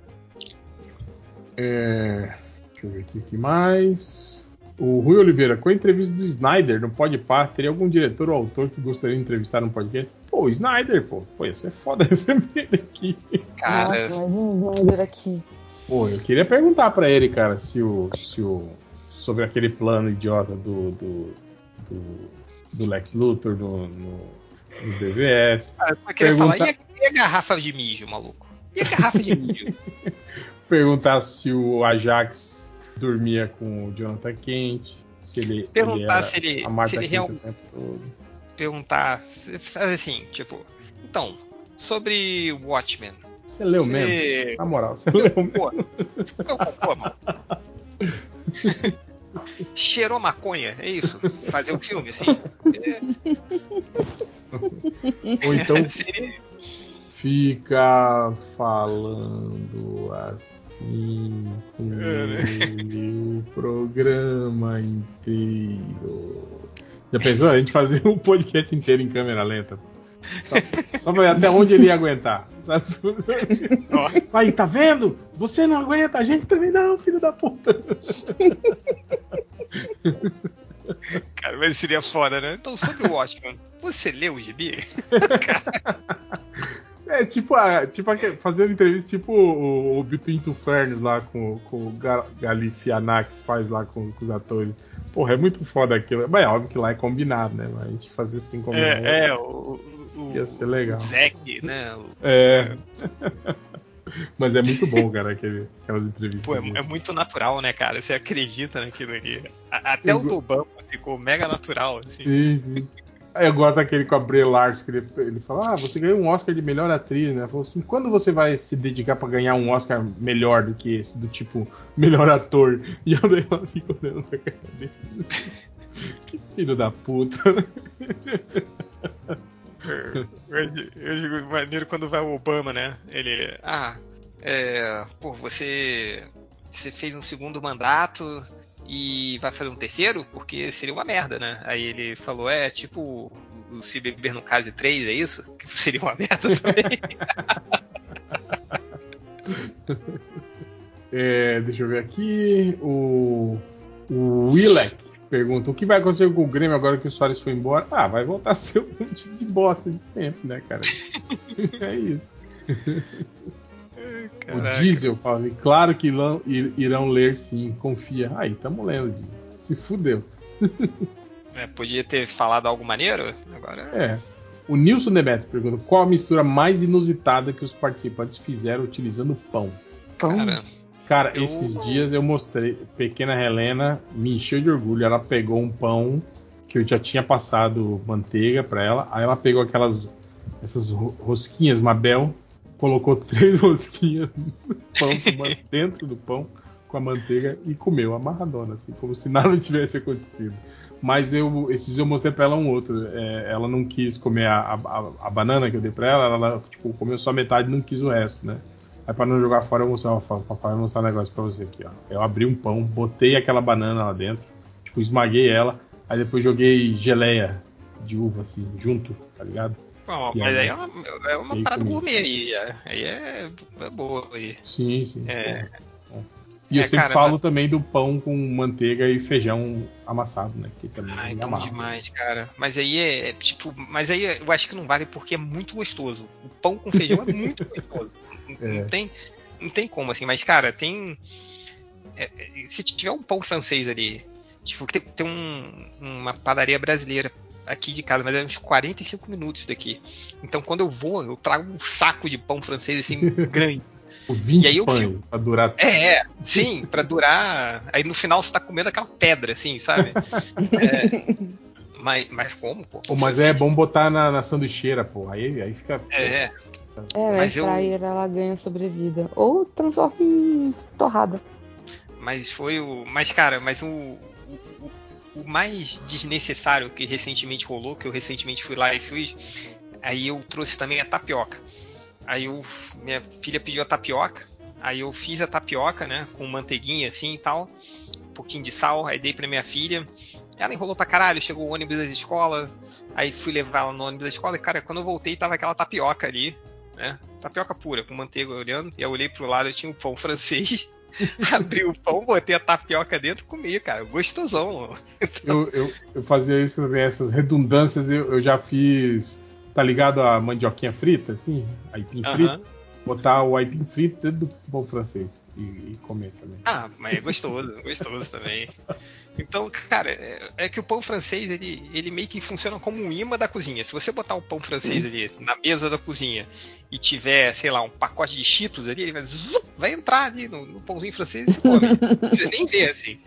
É, deixa eu ver aqui o que mais. O Rui Oliveira, com a entrevista do Snyder no Podpah, teria algum diretor ou autor que gostaria de entrevistar no podcast? Pô, o Snyder, pô. Pô, ia ser foda receber ele aqui.
Cara,
Nossa, um Snyder aqui.
Pô, eu queria perguntar pra ele, cara, se o, se o. sobre aquele plano idiota do. do, do, do Lex Luthor no, no, no DVS.
Cara, eu queria
Pergunta-
falar, e a, e a garrafa de mijo, maluco? E a garrafa de mijo?
Perguntar se o Ajax dormia com o Jonathan Kent. Se ele.
Perguntar se ele- se ele
Kent
real-
o tempo todo.
Perguntar, fazer assim, tipo, então, sobre Watchmen.
Você leu
Você-
mesmo? Na moral, você leu mesmo?
Pô, mano? Cheirou maconha, é isso? Fazer um filme assim?
Ou então
Seria-
fica falando assim com ele o programa inteiro. Já pensou? A gente fazer um podcast inteiro em câmera lenta. Só, só pra ver até onde ele ia aguentar. Aí, tá vendo? Você não aguenta, a gente também não, filho da puta.
Cara, mas seria foda, né? Então, sobre o Watchmen, você leu o gibi?
É tipo, a, tipo aque- fazer uma entrevista tipo o, o Between Two Ferns lá com, com o Ga- Galifianax faz lá com, com os atores. Porra, é muito foda aquilo. Bem, é óbvio que lá é combinado, né? Mas a gente fazer assim como
É, é, o, o,
ia ser legal.
o Zack, né? O-
É. Mas é muito bom, cara, aquele, aquelas entrevistas.
Pô, é, é muito natural, né, cara? Você acredita naquilo ali. A- até o do Obama ficou mega natural, assim.
Sim, sim. Eu gosto daquele com a Brie Larson, que ele, ele fala, ah, você ganhou um Oscar de melhor atriz, né? Falou assim, quando você vai se dedicar pra ganhar um Oscar melhor do que esse, do tipo, melhor ator? E eu dei ela fica olhando pra cara dele. Que filho da puta.
Eu, eu digo maneiro quando vai o Obama, né? Ele. Ah, é. Pô, você. Você fez um segundo mandato e vai fazer um terceiro? Porque seria uma merda, né? Aí ele falou, é tipo o Se Beber no Case 3, é isso? Que seria uma merda também.
É, deixa eu ver aqui. O, o Willek pergunta: o que vai acontecer com o Grêmio agora que o Soares foi embora? Ah, vai voltar a ser um time de bosta de sempre, né, cara? é isso.
Caraca.
O Diesel fala: assim, claro que irão, ir- irão ler sim, confia. Aí, tamo lendo, Diesel. Se fudeu.
É, podia ter falado algo maneiro, agora
É. O Nilson Demetrio pergunta: qual a mistura mais inusitada que os participantes fizeram utilizando pão?
Cara,
Cara,
Eu-
esses dias eu mostrei. Pequena Helena me encheu de orgulho. Ela pegou um pão que eu já tinha passado manteiga pra ela. Aí ela pegou aquelas essas ro- rosquinhas Mabel, colocou três rosquinhas no pão, dentro do pão com a manteiga e comeu amarradona, assim, como se nada tivesse acontecido. Mas eu, esses eu mostrei pra ela um outro. É, ela não quis comer a, a- a banana que eu dei pra ela, ela tipo, comeu só metade e não quis o resto, né? Aí pra não jogar fora, eu mostrei, ó, papai, vou mostrar um negócio pra você aqui, ó. Eu abri um pão, botei aquela banana lá dentro, tipo, esmaguei ela, aí depois joguei geleia de uva, assim, junto, tá ligado?
Bom, mas
aí?
aí é uma, é uma
aí
parada gourmet aí. é- Aí é, é boa aí.
Sim, sim.
É.
bom. E
É,
eu sempre
cara,
falo também do pão com manteiga e feijão amassado, né? Que também
Ai,
me
bom demais, cara. Mas aí é, é, tipo, mas aí eu acho que não vale porque é muito gostoso. O pão com feijão é muito gostoso. Não,
É.
tem, não tem como assim. Mas cara, tem é, é, se tiver um pão francês ali, tipo, tem, tem um- uma padaria brasileira aqui de casa, mas é uns 45 minutos daqui. Então quando eu vou, eu trago um saco de pão francês assim grande.
O 20
E aí eu
pães
fico-
pra durar.
É, é, sim, pra durar. Aí no final você tá comendo aquela pedra, assim, sabe? É, mas, mas como, pô?
Pô, mas é bom botar na, na sanduicheira, pô. Aí, aí fica.
É,
É,
Mas eu-
fryer ela ganha sobrevida. Ou transforma em torrada.
mas foi o. Mas, cara, mas o. o, mais desnecessário que recentemente rolou, que eu recentemente fui lá e fiz, aí eu trouxe também a tapioca. Aí eu, minha filha pediu a tapioca, aí eu fiz a tapioca, né, com manteiguinha assim e tal, um pouquinho de sal, aí dei pra minha filha. Ela enrolou pra caralho, chegou o ônibus da escola, aí fui levar ela no ônibus da escola e, cara, quando eu voltei tava aquela tapioca ali, né, tapioca pura, com manteiga olhando, e eu olhei pro lado e tinha um pão francês. Abri o pão, botei a tapioca dentro e comi, cara. Gostosão.
Eu, eu, eu fazia isso também, essas redundâncias, eu, eu já fiz. Tá ligado a mandioquinha frita, assim? Aipim
Aham.
frito? Botar o aipim frito dentro do pão francês e, e comer também.
Ah, mas é gostoso, gostoso também. Então, cara, é, é que o pão francês, ele, ele meio que funciona como um imã da cozinha. Se você botar o pão francês ali na mesa da cozinha e tiver, sei lá, um pacote de cheetos ali, ele vai, zup, vai entrar ali no, no pãozinho francês e se come. você nem vê, assim.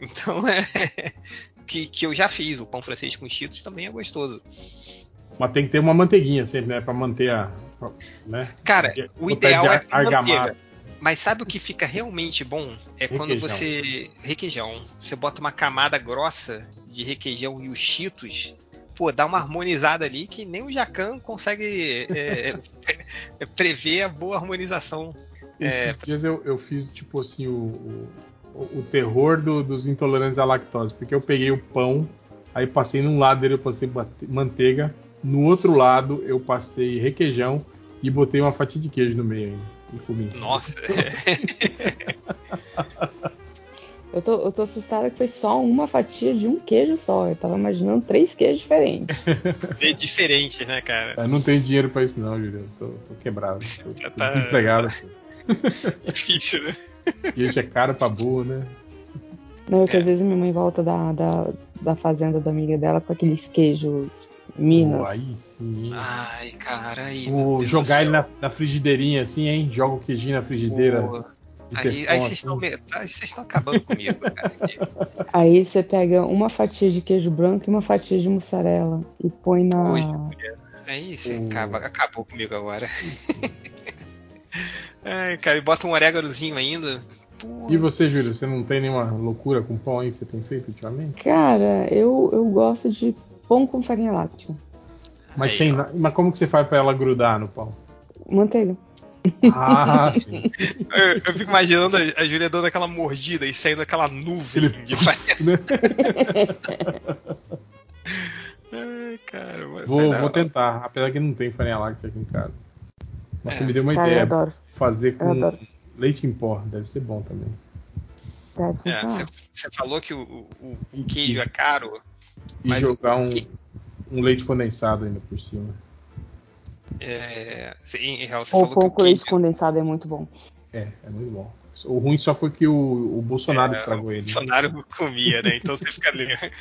Então, é... Que, que eu já fiz, o pão francês com cheetos também é gostoso.
Mas tem que ter uma manteiguinha sempre, né? Pra manter a. pra- Né?
Cara, o ideal
de
é
argamassa.
manteiga. Mas sabe o que fica realmente bom? É quando
Requeijão.
você. Requeijão. Você bota uma camada grossa de requeijão e os cheetos. Pô, dá uma harmonizada ali que nem o Jacan consegue é, é, prever a boa harmonização. É,
Esses dias eu, eu fiz, tipo assim, o, o, o terror do- dos intolerantes à lactose. Porque eu peguei o pão, aí passei num lado dele, eu passei manteiga, no outro lado eu passei requeijão e botei uma fatia de queijo no meio ainda. E comi.
nossa,
Eu tô, eu tô assustada que foi só uma fatia de um queijo só. Eu tava imaginando três queijos diferentes.
é diferente, né, cara?
Eu não tenho dinheiro pra isso não, Juliano. Tô, tô quebrado. Tô, tô
tá-
desempregado.
Difícil, né?
Queijo é caro pra burro, né?
Não, é que
É.
às vezes minha mãe volta da, da, da fazenda da amiga dela com aqueles queijos Minas.
Pô, aí sim.
Ai, cara, aí. Do
jogar ele na, na frigideirinha assim, hein? Joga o queijinho na frigideira. De
Aí, vocês
assim.
estão estão acabando comigo, cara.
Aí você pega uma fatia de queijo branco e uma fatia de mussarela e põe na.
Oi, Aí você
O-
acaba- acabou comigo agora. Ai, cara, e bota um oréganozinho ainda.
E você, Júlio, você não tem nenhuma loucura com pão aí que você tem feito ultimamente?
Cara, eu, eu gosto de pão com farinha láctea.
Mas, sem mas como que você faz pra ela grudar no pão?
Manteiga.
Ah, sim.
Eu, eu fico imaginando a, a Júlia dando aquela mordida e saindo aquela nuvem de farinha. Ai, cara, mas-
Vou,
não,
vou tentar, apesar que não tem farinha láctea aqui em casa. Mas
É.
você me deu uma
Cara, eu
ideia.
adoro.
Fazer com leite em pó, deve ser bom também.
Deve
É. Você falou que o, o- o queijo é caro,
E
Mas
jogar
o-
um, um leite condensado ainda por cima.
é, cê- em real, você
Ou
falou
pão
que
com
o
leite condensado é muito bom.
É, é muito bom. O ruim só foi que o, o Bolsonaro
É,
estragou
o
ele.
Bolsonaro comia, né? Então você fica ali.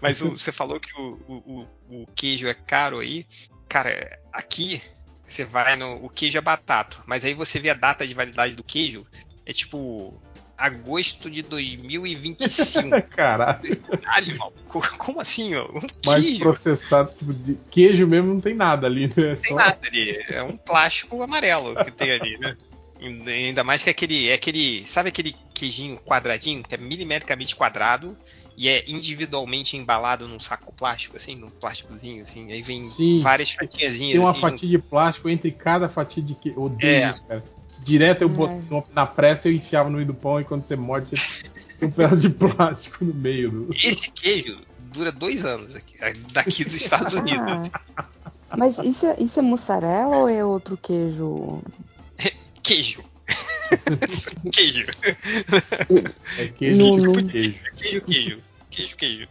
Mas o- você falou que o, o- o- o queijo é caro aí. Cara, aqui você vai no. O queijo é batata. Mas aí você vê a data de validade do queijo. É tipo. Agosto de 2025.
Caralho,
Caralho, maluco, como assim, ó? Um
mais
queijo?
processado, tipo, de queijo mesmo não tem nada ali, né?
Não tem
Só-
nada ali. É um plástico amarelo que tem ali, né? Ainda mais que aquele. É aquele. Sabe aquele queijinho quadradinho, que é milimetricamente quadrado e é individualmente embalado num saco plástico, assim, num plásticozinho, assim. Aí vem
Sim.
várias fatiazinhas
Tem uma
assim.
fatia de plástico entre cada fatia de queijo. Odeio
É.
isso, cara. Direto eu
É.
boto no- na pressa eu enfiava no meio do pão e quando você morde, você tem um pedaço de plástico no meio do.
Esse queijo dura dois anos aqui, daqui dos Estados Unidos.
Ah, mas isso é, isso é mussarela ou é outro queijo?
Queijo. queijo.
É queijo
No-
tipo
no-
queijo.
Queijo, queijo. Queijo, queijo.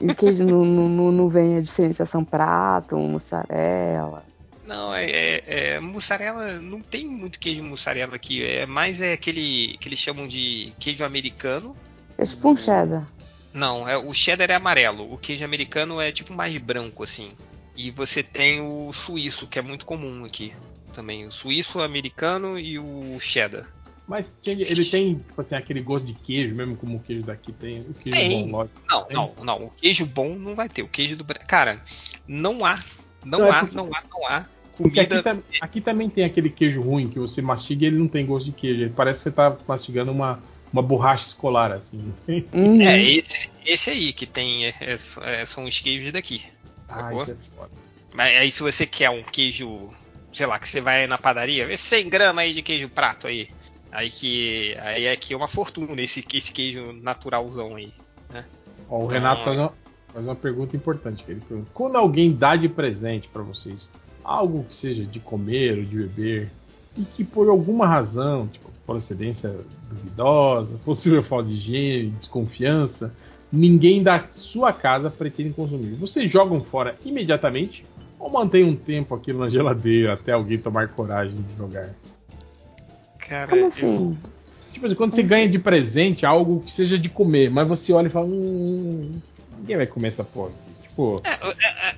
O queijo não, não, não- não vem a diferenciação prato, mussarela.
Não, é, é, é, mussarela, não tem muito queijo mussarela aqui. É mais é aquele que eles chamam de queijo americano.
É um cheddar.
Não, é, o cheddar é amarelo. O queijo americano é tipo mais branco assim. E você tem o suíço, que é muito comum aqui também. O suíço, o americano e o cheddar.
Mas ele tem, tipo assim, aquele gosto de queijo, mesmo como o queijo daqui tem. O queijo
Tem.
bom, lógico.
Não,
Tem?
não, não. O queijo bom não vai ter. O queijo do Cara, não há, não,
Não, é
há,
porque-
não há, não há
Porque aqui,
comida.
tam- aqui também tem aquele queijo ruim que você mastiga e ele não tem gosto de queijo. Ele parece que você tá mastigando uma, uma borracha escolar, assim.
Uhum.
É, esse, esse aí que tem. é, é, é, são os queijos daqui.
Ah, é foda.
Mas aí se você quer um queijo, sei lá, que você vai na padaria, vê 100 gramas aí de queijo prato aí. Aí que. Aí é que é uma fortuna esse, esse queijo naturalzão aí.
Ó, o
Então,
Renato
é.
faz uma, faz uma pergunta importante. que Ele pergunta, Quando alguém dá de presente pra vocês algo que seja de comer ou de beber e que por alguma razão, tipo procedência duvidosa, possível falta de higiene, desconfiança, ninguém da sua casa pretende consumir, vocês jogam fora imediatamente ou mantém um tempo aquilo na geladeira até alguém tomar coragem de jogar?
Cara,
Como
eu-
assim?
Tipo assim, quando você ganha de presente algo que seja de comer, mas você olha e fala, hum, ninguém vai comer essa porra. Aqui." Tipo,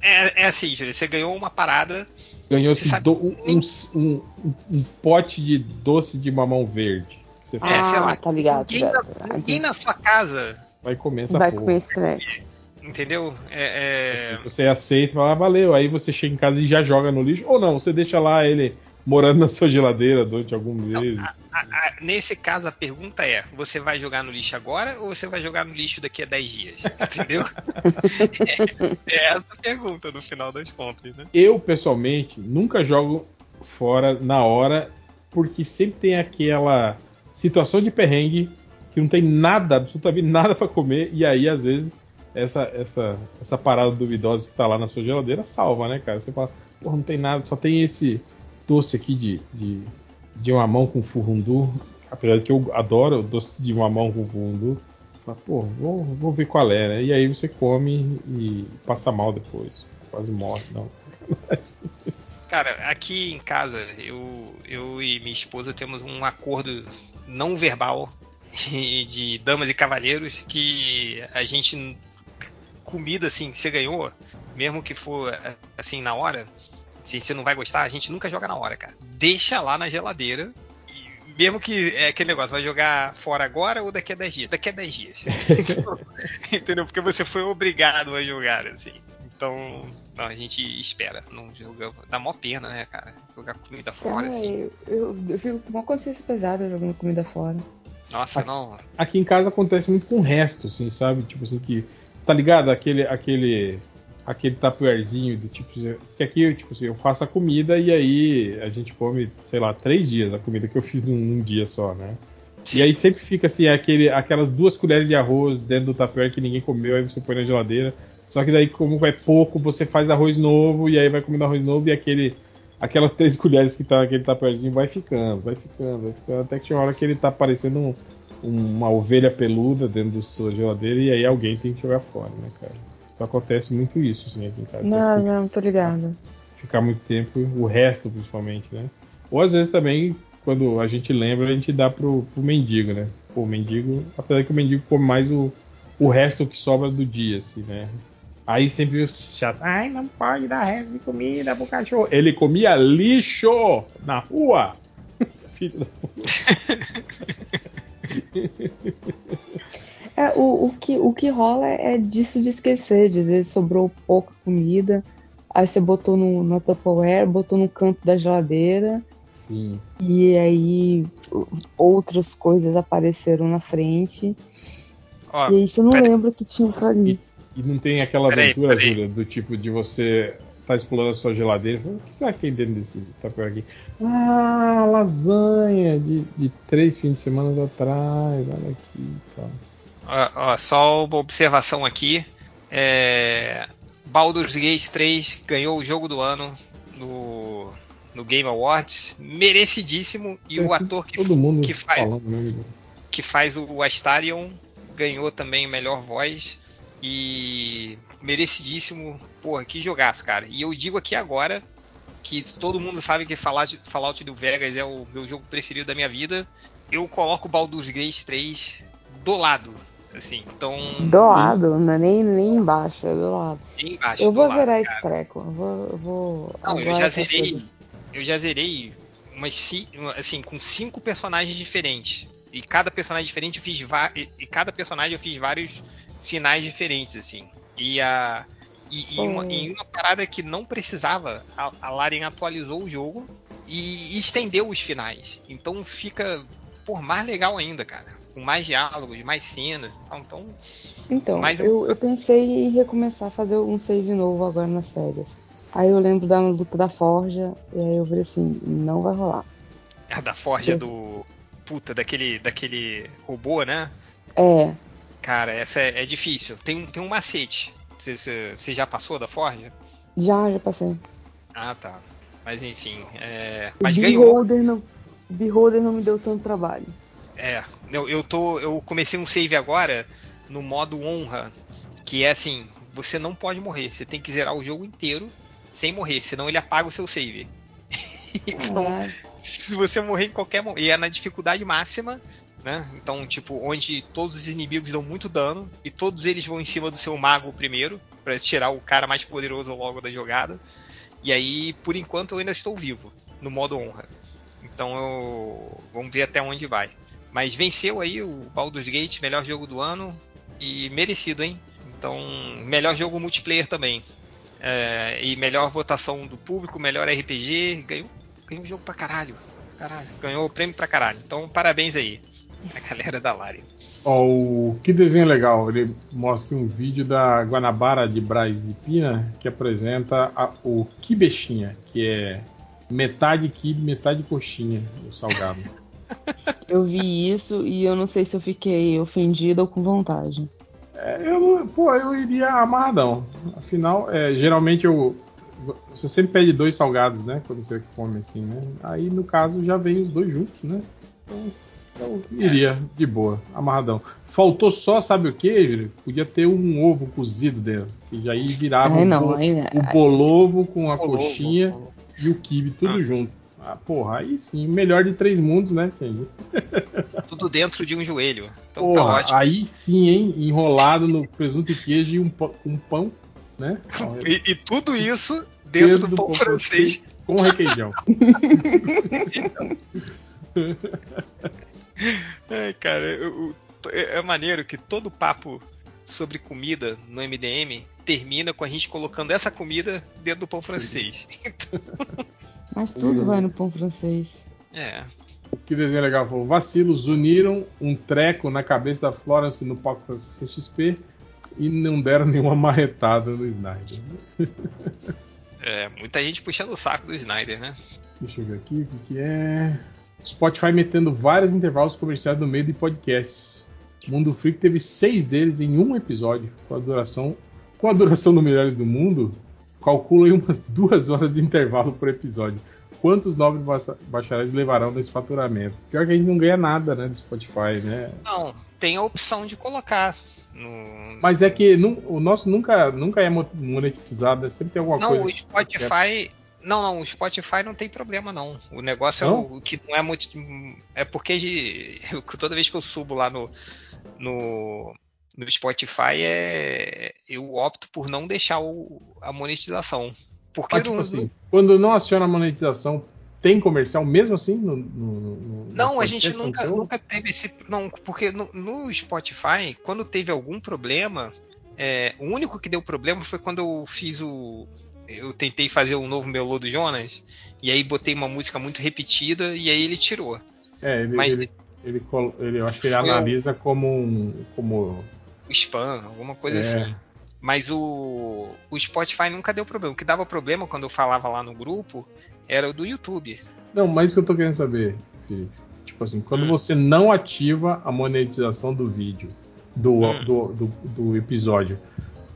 É, é- é assim, Júlio, você ganhou uma parada.
ganhou
Você
esse
sabe-
do- um, um- um- um pote de doce de mamão verde. Você
É,
fala,
sei
Ah,
lá,
tá ligado.
Ninguém, na, ninguém na sua casa,
vai comer essa
vai
porra.
comer esse
entendeu? É, é-
Você aceita e fala, ah, valeu. Aí você chega em casa e já joga no lixo. Ou não, você deixa lá ele morando na sua geladeira durante alguns meses.
nesse caso, a pergunta é: você vai jogar no lixo agora ou você vai jogar no lixo daqui a 10 dias? Entendeu? é, é essa a pergunta no final das contas, né?
Eu, pessoalmente, nunca jogo fora na hora, porque sempre tem aquela situação de perrengue que não tem nada, absolutamente nada pra comer, e aí, às vezes, essa, essa, essa parada duvidosa que tá lá na sua geladeira salva, né, cara? Você fala, porra, não tem nada, só tem esse doce aqui de, de, de mamão com furundu, apesar de que eu adoro doce de mamão com furundu. Fala, pô, vou, vou ver qual é, né? E aí você come e passa mal depois. Quase morre, não.
Cara, aqui em casa, eu, eu e minha esposa temos um acordo não verbal de damas e cavalheiros que a gente comida assim que você ganhou, mesmo que for assim na hora, se você não vai gostar, a gente nunca joga na hora, cara. Deixa lá na geladeira. e Mesmo que é aquele negócio, vai jogar fora agora ou daqui a 10 dias? Daqui a 10 dias. Entendeu? Porque você foi obrigado a jogar, assim. Então, não, a gente espera. Não joga. Dá mó pena, né, cara? Jogar comida fora,
Cara,
assim.
eu, eu, eu fico com uma consciência pesada jogando comida fora.
Nossa, não.
Aqui em casa acontece muito com o resto, assim, sabe? Tipo assim, que. Tá ligado? Aquele. aquele aquele tapuerzinho do tipo. Que aqui, tipo assim, eu faço a comida e aí a gente come, sei lá, três dias a comida que eu fiz num, num dia só, né? E aí sempre fica assim, aquele, aquelas duas colheres de arroz dentro do tapete que ninguém comeu, aí você põe na geladeira. Só que daí, como é pouco, você faz arroz novo e aí vai comendo arroz novo e aquele, aquelas três colheres que tá naquele tapezinho vai ficando, vai ficando, vai ficando, até que tinha uma hora que ele tá parecendo um, uma ovelha peluda dentro da sua geladeira e aí alguém tem que jogar fora, né, cara? Então acontece muito isso, assim, aqui em casa.
Não, não, tô ligado.
Ficar muito tempo, o resto principalmente, né? Ou às vezes também quando a gente lembra, a gente dá pro, pro mendigo, né? Pô, o mendigo, apesar que o mendigo come mais o, o resto que sobra do dia, assim, né? Aí sempre o chato, ai, não pode dar resto de comida pro cachorro. Ele comia lixo na rua. Filho da
É, o, o, que, o que rola é disso de esquecer, de às vezes sobrou pouca comida, aí você botou no, no Tupperware, botou no canto da geladeira,
Sim.
E aí outras coisas apareceram na frente.
Ó,
e aí você não lembra que tinha pra ali.
E não tem aquela
Peraí,
aventura. Júlia, do tipo de você tá explorando a sua geladeira e o que será que tem dentro desse papel aqui? Ah, lasanha de, de três fins de semana atrás, olha aqui e tal.
Ó, ó, só uma observação aqui. É... Baldur's Gate 3 ganhou o jogo do ano no, no Game Awards. Merecidíssimo. E o
É,
ator que,
Todo mundo
que faz,
falando mesmo.
que faz o Astarion ganhou também melhor voz. E merecidíssimo. Porra, que jogaço, cara. E eu digo aqui agora que todo mundo sabe que Fallout, New Vegas é o meu jogo preferido da minha vida. Eu coloco o Baldur's Gate 3 do lado. Assim, então.
Do lado, não é nem, nem embaixo, é do lado.
embaixo.
Eu vou
lado,
zerar
cara.
esse treco. Eu vou. Vou
Não, eu já zerei.
coisas.
Eu já zerei umas assim, com cinco personagens diferentes. E cada personagem diferente eu fiz e, e cada personagem eu fiz vários finais diferentes, assim. E a. E, e uma, em uma parada que não precisava, a, a Larian atualizou o jogo e, e estendeu os finais. Então fica por mais legal ainda, cara. Com mais diálogos, mais cenas. Então, então
Então,
Mas
eu, eu pensei em recomeçar a fazer um save novo agora nas férias. Aí eu lembro da luta da Forja, e aí eu falei assim, não vai rolar.
a da forja
Sim.
do. Puta, daquele, daquele robô, né?
É,
Cara, essa é, é difícil. Tem, um- tem um macete. Você- já passou da Forja?
já, já passei.
Ah, tá. Mas enfim. é, Mas ganhou.
Beholder não, o Beholder não me deu tanto trabalho.
É. Eu, eu, tô, eu comecei um save agora no modo honra. Que é assim: você não pode morrer. Você tem que zerar o jogo inteiro sem morrer. Senão ele apaga o seu save. então,
Caralho.
se você morrer em qualquer momento. E é na dificuldade máxima, né? Então, tipo, onde todos os inimigos dão muito dano e todos eles vão em cima do seu mago primeiro, pra tirar o cara mais poderoso logo da jogada. E aí, por enquanto, eu ainda estou vivo no modo honra. Então, eu... vamos ver até onde vai. Mas venceu aí o Baldur's Gate, melhor jogo do ano e merecido, hein? Então, melhor jogo multiplayer também. É, e melhor votação do público, melhor RPG, ganhou, ganhou jogo pra caralho. Caralho, ganhou prêmio pra caralho. Então, parabéns aí, a galera da Lari.
Ó, o que desenho legal. Ele mostra aqui um vídeo da Guanabara de Braz e Pina que apresenta a- o Kibexinha, que é metade kibe, metade coxinha, o salgado.
Eu vi isso e eu não sei se eu fiquei ofendida ou com vontade.
É, eu, não- pô, eu iria amarradão. Afinal, é, geralmente eu. Você sempre pede dois salgados, né? Quando você come assim, né? Aí no caso já vem os dois juntos, né? Então eu iria de boa, amarradão. Faltou só, sabe o que? Podia ter um ovo cozido dentro. Que já aí virava
Ai,
o,
não,
bo-
aí-
o bolovo com a
Bolovo.
coxinha e o kibe, tudo junto. Ah, porra, aí sim, melhor de três mundos, né, Kenji?
Tudo dentro de um joelho. Então tá
Porra,
ótimo.
aí sim, hein? Enrolado no presunto e queijo e um pão, um pão né?
E, e tudo isso dentro do pão francês.
Com requeijão.
Ai, cara, eu- é é maneiro que todo papo sobre comida no MDM termina com a gente colocando essa comida dentro do pão francês.
Mas tudo vai no pão francês.
É.
Que desenho legal. Falou, vacilos uniram um treco na cabeça da Florence no palco da CXP e não deram nenhuma marretada no Snyder.
É, muita gente puxando o saco do Snyder, né?
Deixa eu ver aqui o que, que é. Spotify metendo vários intervalos comerciais no meio de podcasts. Mundo Freak teve seis deles em um episódio, com a duração, com a duração do Melhores do Mundo, calcula aí umas duas horas de intervalo por episódio. Quantos novos ba- bacharéis levarão nesse faturamento? Pior que a gente não ganha nada, né, do Spotify, né?
Não, tem a opção de colocar no.
Mas é que o nosso nunca, nunca é mo- monetizado, né? sempre tem alguma
Não,
coisa.
o Spotify. Não, não, o Spotify não tem problema, não. O negócio é
Não?
o, o que não é muito. É porque de, toda vez que eu subo lá no, no, no Spotify, é, eu opto por não deixar o- a monetização. Porque
Mas, tipo
no-
assim, quando não aciona a monetização, tem comercial mesmo assim? No, no- no-
Não, a gente nunca, nunca teve esse. Não, porque no, no Spotify, quando teve algum problema, é, o único que deu problema foi quando eu fiz o. Eu tentei fazer um novo Melô do Jonas, e aí botei uma música muito repetida, e aí ele tirou.
É, ele,
Mas-
ele, ele, ele- eu acho que ele analisa como um. Como,
O spam, alguma coisa
É.
assim. Mas o, o Spotify nunca deu problema. O que dava problema quando eu falava lá no grupo era o do YouTube.
Não, mas isso que eu tô querendo saber, Felipe. Tipo assim, quando
Hum.
você não ativa a monetização do vídeo, do,
Hum.
do, do, do episódio,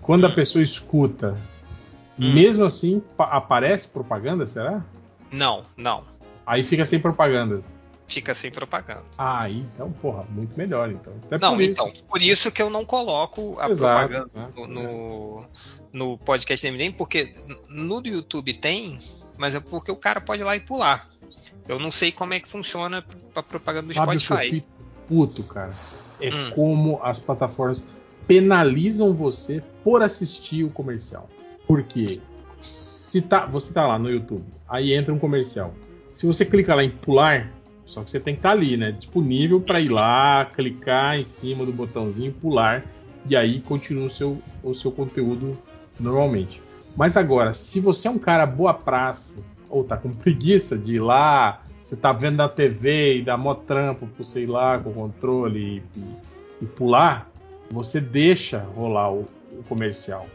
quando a pessoa escuta,
Hum.
mesmo assim pa- aparece propaganda, será?
Não, não.
Aí fica sem propagandas.
Fica sem propaganda.
Ah, então, porra, muito melhor, então. Até
Não,
por isso.
então, por isso que eu não coloco a
Exato,
propaganda
né?
no, no, no podcast MDM, porque no YouTube tem, mas é porque o cara pode ir lá e pular. Eu não sei como é que funciona a propaganda do
Sabe o que eu
Spotify.
puto, cara? É
Hum.
como as plataformas penalizam você por assistir o comercial. Por quê? Se tá, você tá lá no YouTube, aí entra um comercial. Se você clica lá em pular, só que você tem que estar ali, né? Disponível para ir lá, clicar em cima do botãozinho pular, e aí continua o seu, o seu conteúdo normalmente. Mas agora, se você é um cara boa praça, ou tá com preguiça de ir lá, você tá vendo na TV e dá mó trampo você ir lá com o controle e, e- e pular, você deixa rolar o, o comercial.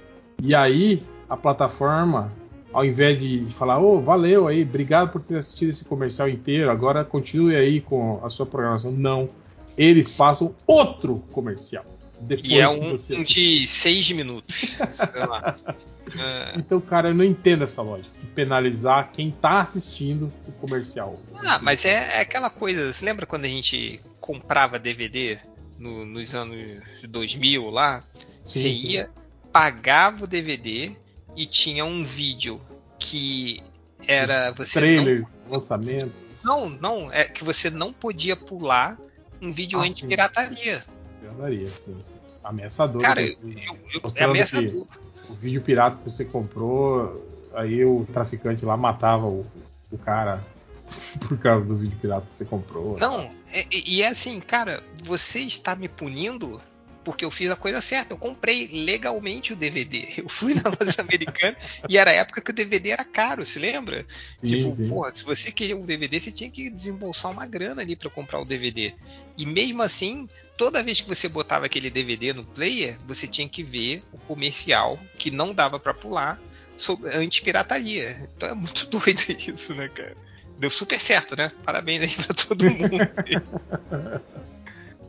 E aí, a plataforma, ao invés de falar, ô, valeu aí, obrigado por ter assistido esse comercial inteiro, agora continue aí com a sua programação. Não. Eles passam outro comercial. Depois
E é um, um de seis minutos. É,
Então, cara, eu não entendo essa lógica de penalizar quem tá assistindo o comercial.
Ah, mas é, é aquela coisa. Você lembra quando a gente comprava DVD no- nos anos 2000 lá?
Sim,
você ia, pagava o DVD e tinha um vídeo que era você
Trailer, lançamento.
não, não, não é que você não podia pular um vídeo
Ah,
anti-pirataria.
Daria, sim. Ameaçador.
Cara,
né?
eu, eu, eu, é ameaçador.
o vídeo pirata que você comprou, aí o traficante lá matava o, o cara por causa do vídeo pirata que você comprou.
Não, é- e, e é assim, cara, você está me punindo porque eu fiz a coisa certa. Eu comprei legalmente o DVD. Eu fui na loja americana e era a época que o DVD era caro, se lembra?
Sim,
tipo,
sim.
porra, se você queria um DVD, você tinha que desembolsar uma grana ali para comprar o DVD. E mesmo assim, toda vez que você botava aquele DVD no player, você tinha que ver o comercial que não dava para pular sobre anti-pirataria. Então é muito doido isso, né, cara? Deu super certo, né? Parabéns aí pra todo mundo.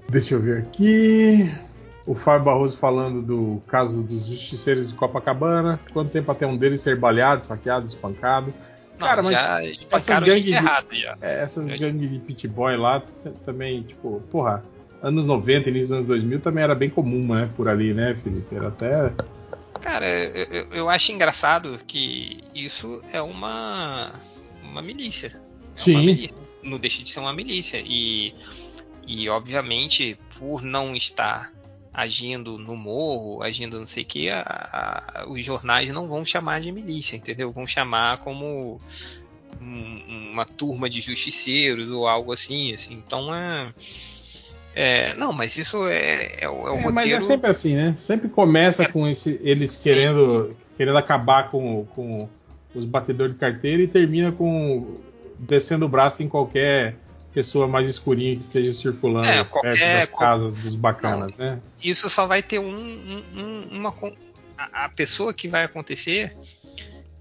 Deixa eu ver aqui. O Fábio Barroso falando do caso dos justiceiros de Copacabana. Quanto tempo até um deles ser baleado, esfaqueado, espancado?
Não,
Cara, mas
já
essas gangues de-
errado.
É, essas
Já-
gangues de pit boy lá também, tipo, porra, anos 90, início dos anos 2000 também era bem comum, né? Por ali, né, Felipe? Era até.
Cara, eu, eu- eu acho engraçado que isso é uma, uma milícia. É
Sim.
uma milícia. Não deixa de ser uma milícia. E, e, obviamente, por não estar agindo no morro, agindo não sei o que, a- a- os jornais não vão chamar de milícia, entendeu? Vão chamar como um- uma turma de justiceiros ou algo assim. assim. Então é. é, não, mas isso é, é, o- é o
É, mas é
roteiro.
sempre assim, né? Sempre começa com esse, eles querendo, querendo acabar com, com os batedores de carteira e termina com descendo o braço em qualquer pessoa mais escurinha que esteja circulando
É,
perto
qualquer-
das casas dos bacanas, né?
Isso só vai ter um, um- um- uma. A, pessoa que vai acontecer.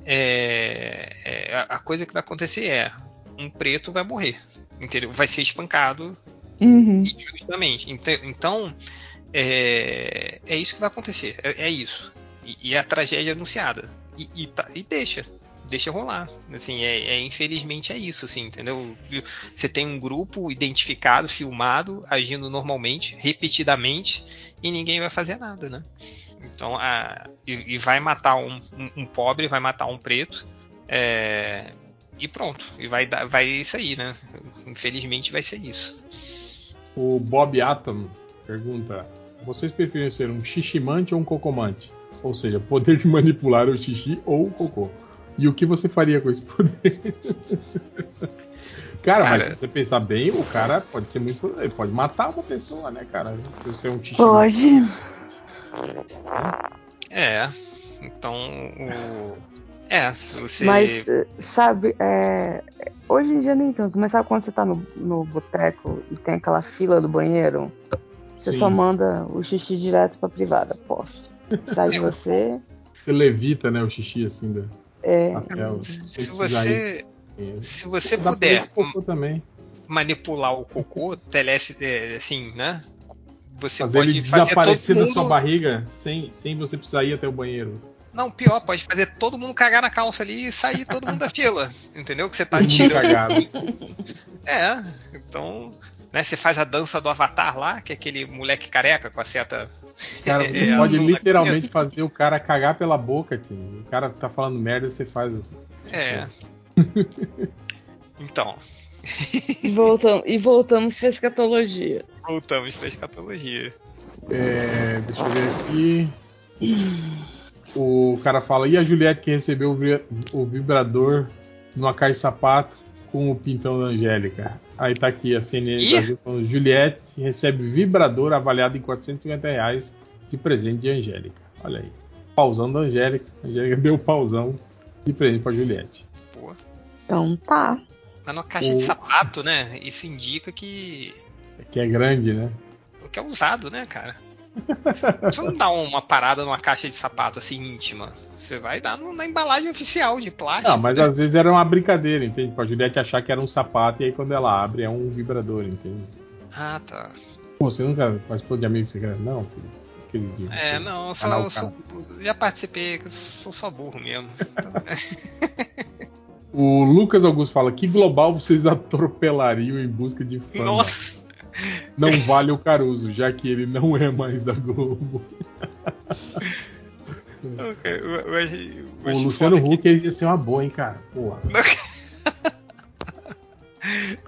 é- é, a- coisa que vai acontecer é. Um preto vai morrer. Entendeu? Vai ser espancado
Uhum.
Então, é, é isso que vai acontecer. É, é isso. E, e a tragédia é anunciada. E, e tá- e deixa. Deixa rolar. Assim, é, é- infelizmente é isso, assim, entendeu? Você tem um grupo identificado, filmado, agindo normalmente, repetidamente, e ninguém vai fazer nada, né? Então, a- e, e vai matar um, um- pobre, vai matar um preto, é, e pronto. E vai vai isso aí, né? Infelizmente vai ser isso.
O Bob Atom pergunta: Vocês preferem ser um xiximante ou um cocomante? Ou seja, poder de manipular o xixi ou o cocô. E o que você faria com esse poder? cara,
Cara-
mas se você pensar bem, o cara pode ser muito. Ele pode matar uma pessoa, né, cara? Se você é um xixi.
Pode.
É. Então, o. É, se você.
Mas, sabe, é, hoje em dia nem tanto, mas sabe quando você tá no, no boteco e tem aquela fila do banheiro? Você
Sim.
só manda o xixi direto pra privada, posto. Sai de você,
Você levita, né, o xixi assim da.
É.
até o-
se
que
você.
usar
Se você
Dá pra
puder manipular o cocô, telece, é, assim, né? Você
Fazer
pode
ele
fazer
desaparecer da sua barriga sem, sem você precisar ir até o banheiro.
Não, pior, pode fazer todo mundo cagar na calça ali e sair todo mundo da fila. Entendeu? Que você tá tirando. É, então. Né, você faz a dança do Avatar lá, que é aquele moleque careca com a seta.
Cara,
é,
você pode
azul na
literalmente fazer o cara cagar pela boca, tio. O cara tá falando merda, você faz.
É. Então,
E voltamos, e voltamos pra escatologia.
voltamos pra escatologia.
É, deixa eu ver aqui. O cara fala, e a Juliette que recebeu o vi- o vibrador numa caixa de sapato com o pintão da Angélica? Aí tá aqui a CNN
Ih!
Brasil falando, Juliette recebe vibrador avaliado em 450 reais de presente de Angélica. Olha aí. Pausão da Angélica. A Angélica deu pausão de presente pra Juliette.
Pô.
Então tá.
Mas numa caixa
O-
de sapato, né? Isso indica que.
Que é grande, né?
O que é usado, né, cara? Você não dá uma parada numa caixa de sapato assim íntima. Você vai dar na embalagem oficial de plástico.
Não, mas às vezes era uma brincadeira, entende? Pra Juliette achar que era um sapato e aí quando ela abre é um vibrador, entende?
Ah, tá.
Pô, você nunca participou de Amigo Secreto? Não, filho. Dia.
É, não, só, sou, já participei, sou só burro mesmo.
O Lucas Augusto fala: que global vocês atropelariam em busca de fama?
Nossa!
Não vale o Caruso, já que ele não é mais da Globo.
Eu achei- eu
O Luciano Huck ia ser uma boa, hein, cara? Porra.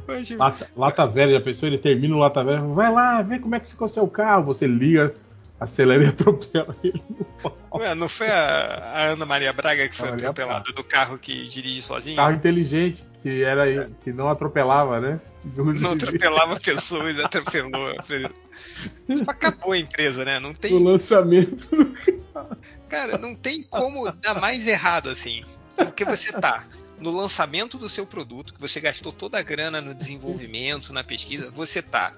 acho-
Lata, lata velha, já pensou? Ele termina o lata velha, vai lá, vê como é que ficou seu carro. Você liga, acelera e atropela ele.
Ué, não foi a, a Ana Maria Braga que foi atropelada do carro que dirige sozinho?
Carro inteligente, que era que não atropelava, né?
Não atropelava pessoas, atropelou. Tipo, acabou a empresa, né? Não
O
tem,
lançamento.
cara, não tem como dar mais errado assim. Porque você tá no lançamento do seu produto, que você gastou toda a grana no desenvolvimento, na pesquisa, você tá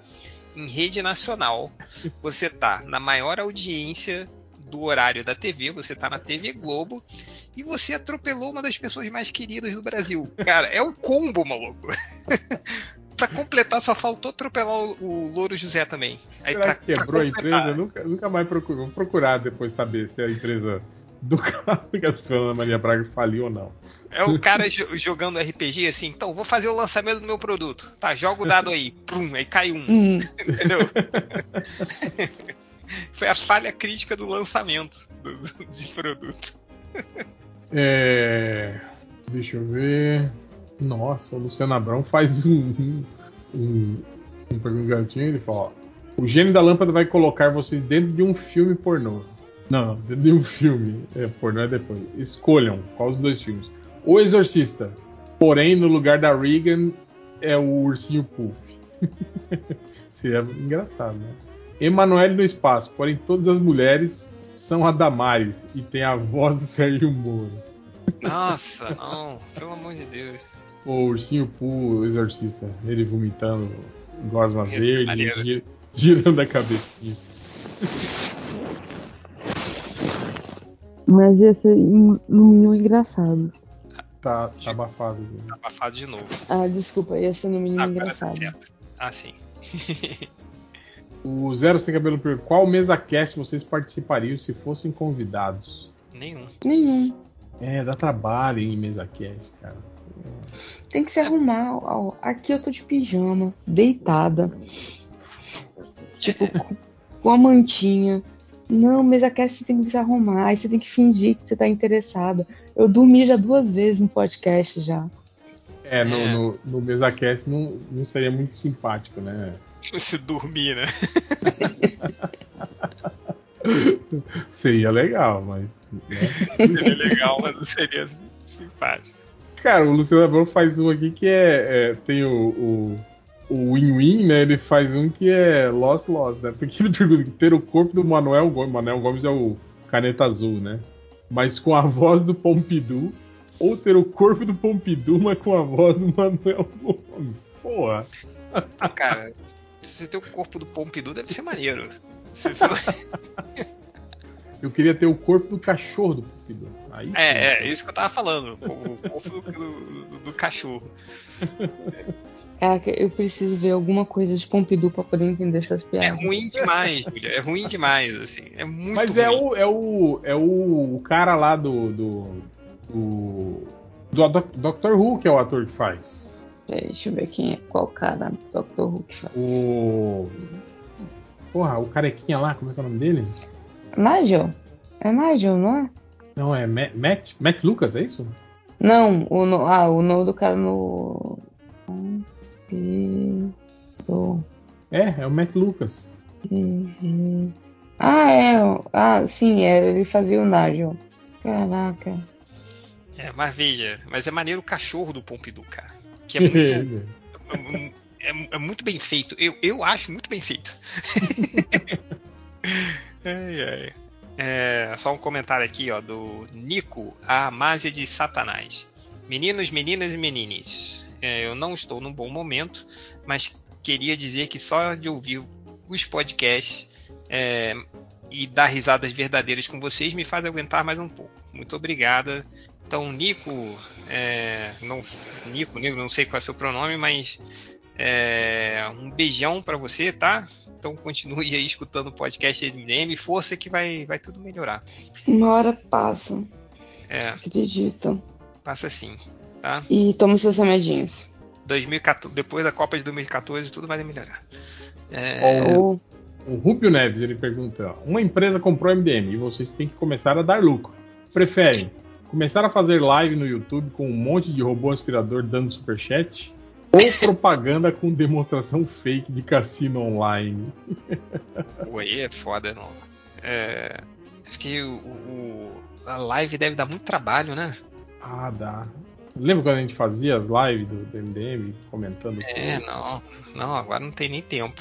em rede nacional, você tá na maior audiência do horário da TV, você tá na TV Globo e você atropelou uma das pessoas mais queridas do Brasil. Cara, é o combo, maluco. pra completar, só faltou atropelar o, o Louro José também. Aí,
Será
pra-
que quebrou
pra
a empresa? Nunca, nunca mais procurou. Vamos procurar depois saber se a empresa do carro que a Ana Maria Braga faliu ou não.
É o cara jo- jogando RPG assim, então vou fazer o lançamento do meu produto. Tá, joga o dado aí. Pum, aí cai um.
Hum.
Entendeu? Foi a falha crítica do lançamento do, do- de produto.
É, Deixa eu ver. Nossa, o Luciano Abrão faz um. Um, um, um perguntinho, ele fala: ó, O gênio da lâmpada vai colocar vocês dentro de um filme pornô. Não, dentro de um filme. É, pornô é depois. Escolham qual dos dois filmes. O Exorcista. Porém, no lugar da Regan é o ursinho Puff. Seria engraçado, né? Emanuele no espaço. Porém, todas as mulheres são a Damares e tem a voz do Sérgio Moro.
Nossa, não, pelo amor de Deus.
o ursinho Poo exorcista. Ele vomitando gosma verde, gi- girando a cabecinha.
Mas ia ser no mínimo engraçado.
Tá, tá abafado. viu?
Tá abafado de novo.
Ah, desculpa, ia ser no mínimo
Agora tá
engraçado.
certo. Ah, sim.
O Zero Sem Cabelo pergunta: qual mesa cast vocês participariam se fossem convidados?
Nenhum.
Nenhum.
É, dá trabalho em mesa cast, cara.
Tem que se arrumar. ó. Aqui eu tô de pijama, deitada. Tipo, com a mantinha. Não, mesa cast você tem que se arrumar. Aí você tem que fingir que você tá interessada. Eu dormi já duas vezes no podcast já.
É, no,
É.
no, no mesa cast não, não seria muito simpático, né?
Se dormir, né?
Seria legal, mas. né?
Seria legal, mas não seria simpático.
Cara, o Luciano Abrão faz um aqui que é. é, tem o. o o win-win, né? Ele faz um que é loss-loss, né? Porque ele pergunta que ter o corpo do Manuel Gomes. Manuel Gomes é o caneta azul, né? Mas com a voz do Pompidou. Ou ter o corpo do Pompidou, mas com a voz do Manuel Gomes. Porra.
Cara, se você ter o corpo do Pompidou, deve ser maneiro. For-
Eu queria ter o corpo do cachorro do Pompidou. Aí, sim.
É, é, isso que eu tava falando. O corpo do- do- do cachorro.
Caraca, eu preciso ver alguma coisa de Pompidou pra poder entender essas
É
piadas.
ruim demais, Julia. É ruim demais, assim. É muito
Mas
ruim.
é o, é o. É o, o cara lá do. Do, do, do Doc- Doctor Who que é o ator que faz.
Deixa eu ver quem é. Qual cara Dr. Who que faz.
O. Porra, o carequinha lá, como é que é o nome dele?
Nigel? É Nigel, não é?
Não, é Ma- Matt, Matt Lucas, é isso?
Não, o, no- ah, o nome do cara no.
É, é o Matt Lucas.
Uhum. Ah, é. Ah, sim, é, ele fazia o Nigel. Caraca.
É, mas veja, mas é maneiro o cachorro do Pompidou, cara. Que é muito, é, é- é muito bem feito. Eu, eu acho muito bem feito. Ai, ai. É, só um comentário aqui, ó, do Nico, a Amásia de Satanás. Meninos, meninas e menines, é, eu não estou num bom momento, mas queria dizer que só de ouvir os podcasts é, e dar risadas verdadeiras com vocês me faz aguentar mais um pouco. Muito obrigada. Então, Nico, é, não, Nico, Nico, não sei qual é o seu pronome, mas é, um beijão pra você, tá? Então continue aí escutando o podcast MDM, força que vai, vai tudo melhorar.
Uma hora passa,
É,
acredita.
passa assim, tá?
E toma os seus remedinhos.
2014, depois da Copa de 2014 tudo vai melhorar. É,
Ou
O Rubio Neves, ele pergunta: ó, Uma empresa comprou MDM e vocês têm que começar a dar lucro. Preferem começar a fazer live no YouTube com um monte de robô aspirador dando superchat? Ou propaganda com demonstração fake de cassino online?
pô, aí é foda, não. É, acho que o, o- a live deve dar muito trabalho, né?
Ah, dá. Lembra quando a gente fazia as lives do, do MDM comentando?
É, não. Não, agora não tem nem tempo.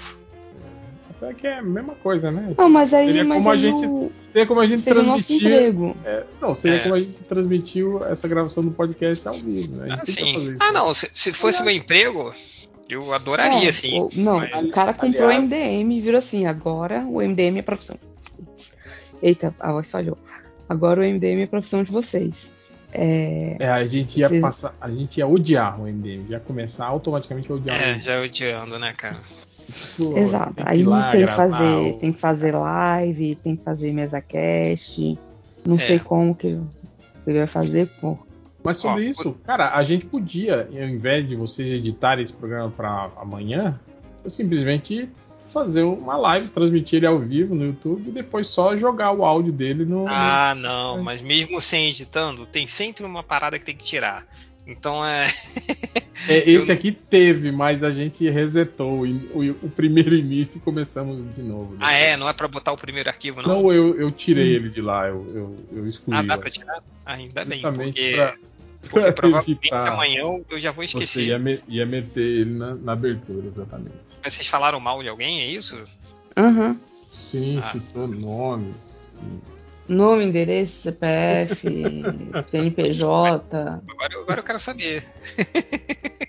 Até que é a mesma coisa, né?
Não, mas aí,
Seria
mas
como a
aí
gente-
o-
Seria como a gente
seria emprego.
É, não, seria
É.
como a gente transmitiu essa gravação do podcast ao vivo, né? A
Ah, sim. Ah, não. Se, se fosse meu emprego, eu adoraria,
É,
sim.
o- não,
Mas-
o cara comprou o
aliás-
MDM e virou assim, agora o MDM é profissão. Eita, a voz falhou. Agora o MDM é profissão de vocês. É,
É, a gente ia
Vocês-
passar, a gente ia odiar o MDM, ia começar automaticamente a odiar o
É, já odiando, né, cara?
Pô,
exato.
tem
Aí
lá
tem que fazer,
o-
tem que fazer live, tem que fazer mesa cast. Não
É.
sei como que ele vai fazer, pô.
Mas sobre
Ó,
isso, cara, a gente podia, ao invés de vocês editarem esse programa pra amanhã, simplesmente fazer uma live, transmitir ele ao vivo no YouTube e depois só jogar o áudio dele no.
Ah, não, mas mesmo sem editando, tem sempre uma parada que tem que tirar. Então é.
É, esse
não-
aqui teve, mas a gente resetou o, o- o primeiro início e começamos de novo.
Ah, é? Não é pra botar o primeiro arquivo, não?
Não, eu, eu tirei ele de lá, eu, eu, eu excluí.
ah, dá
ó.
pra tirar? Ah, ainda bem, porque,
pra-
porque provavelmente amanhã eu já vou
Você
esquecer.
ia, me- ia meter ele na, na abertura, exatamente.
Mas vocês falaram mal de alguém, é isso?
Aham.
Sim,
Ah.
citou nomes.
Nome, endereço, CPF, CNPJ.
Agora, eu- agora eu quero saber.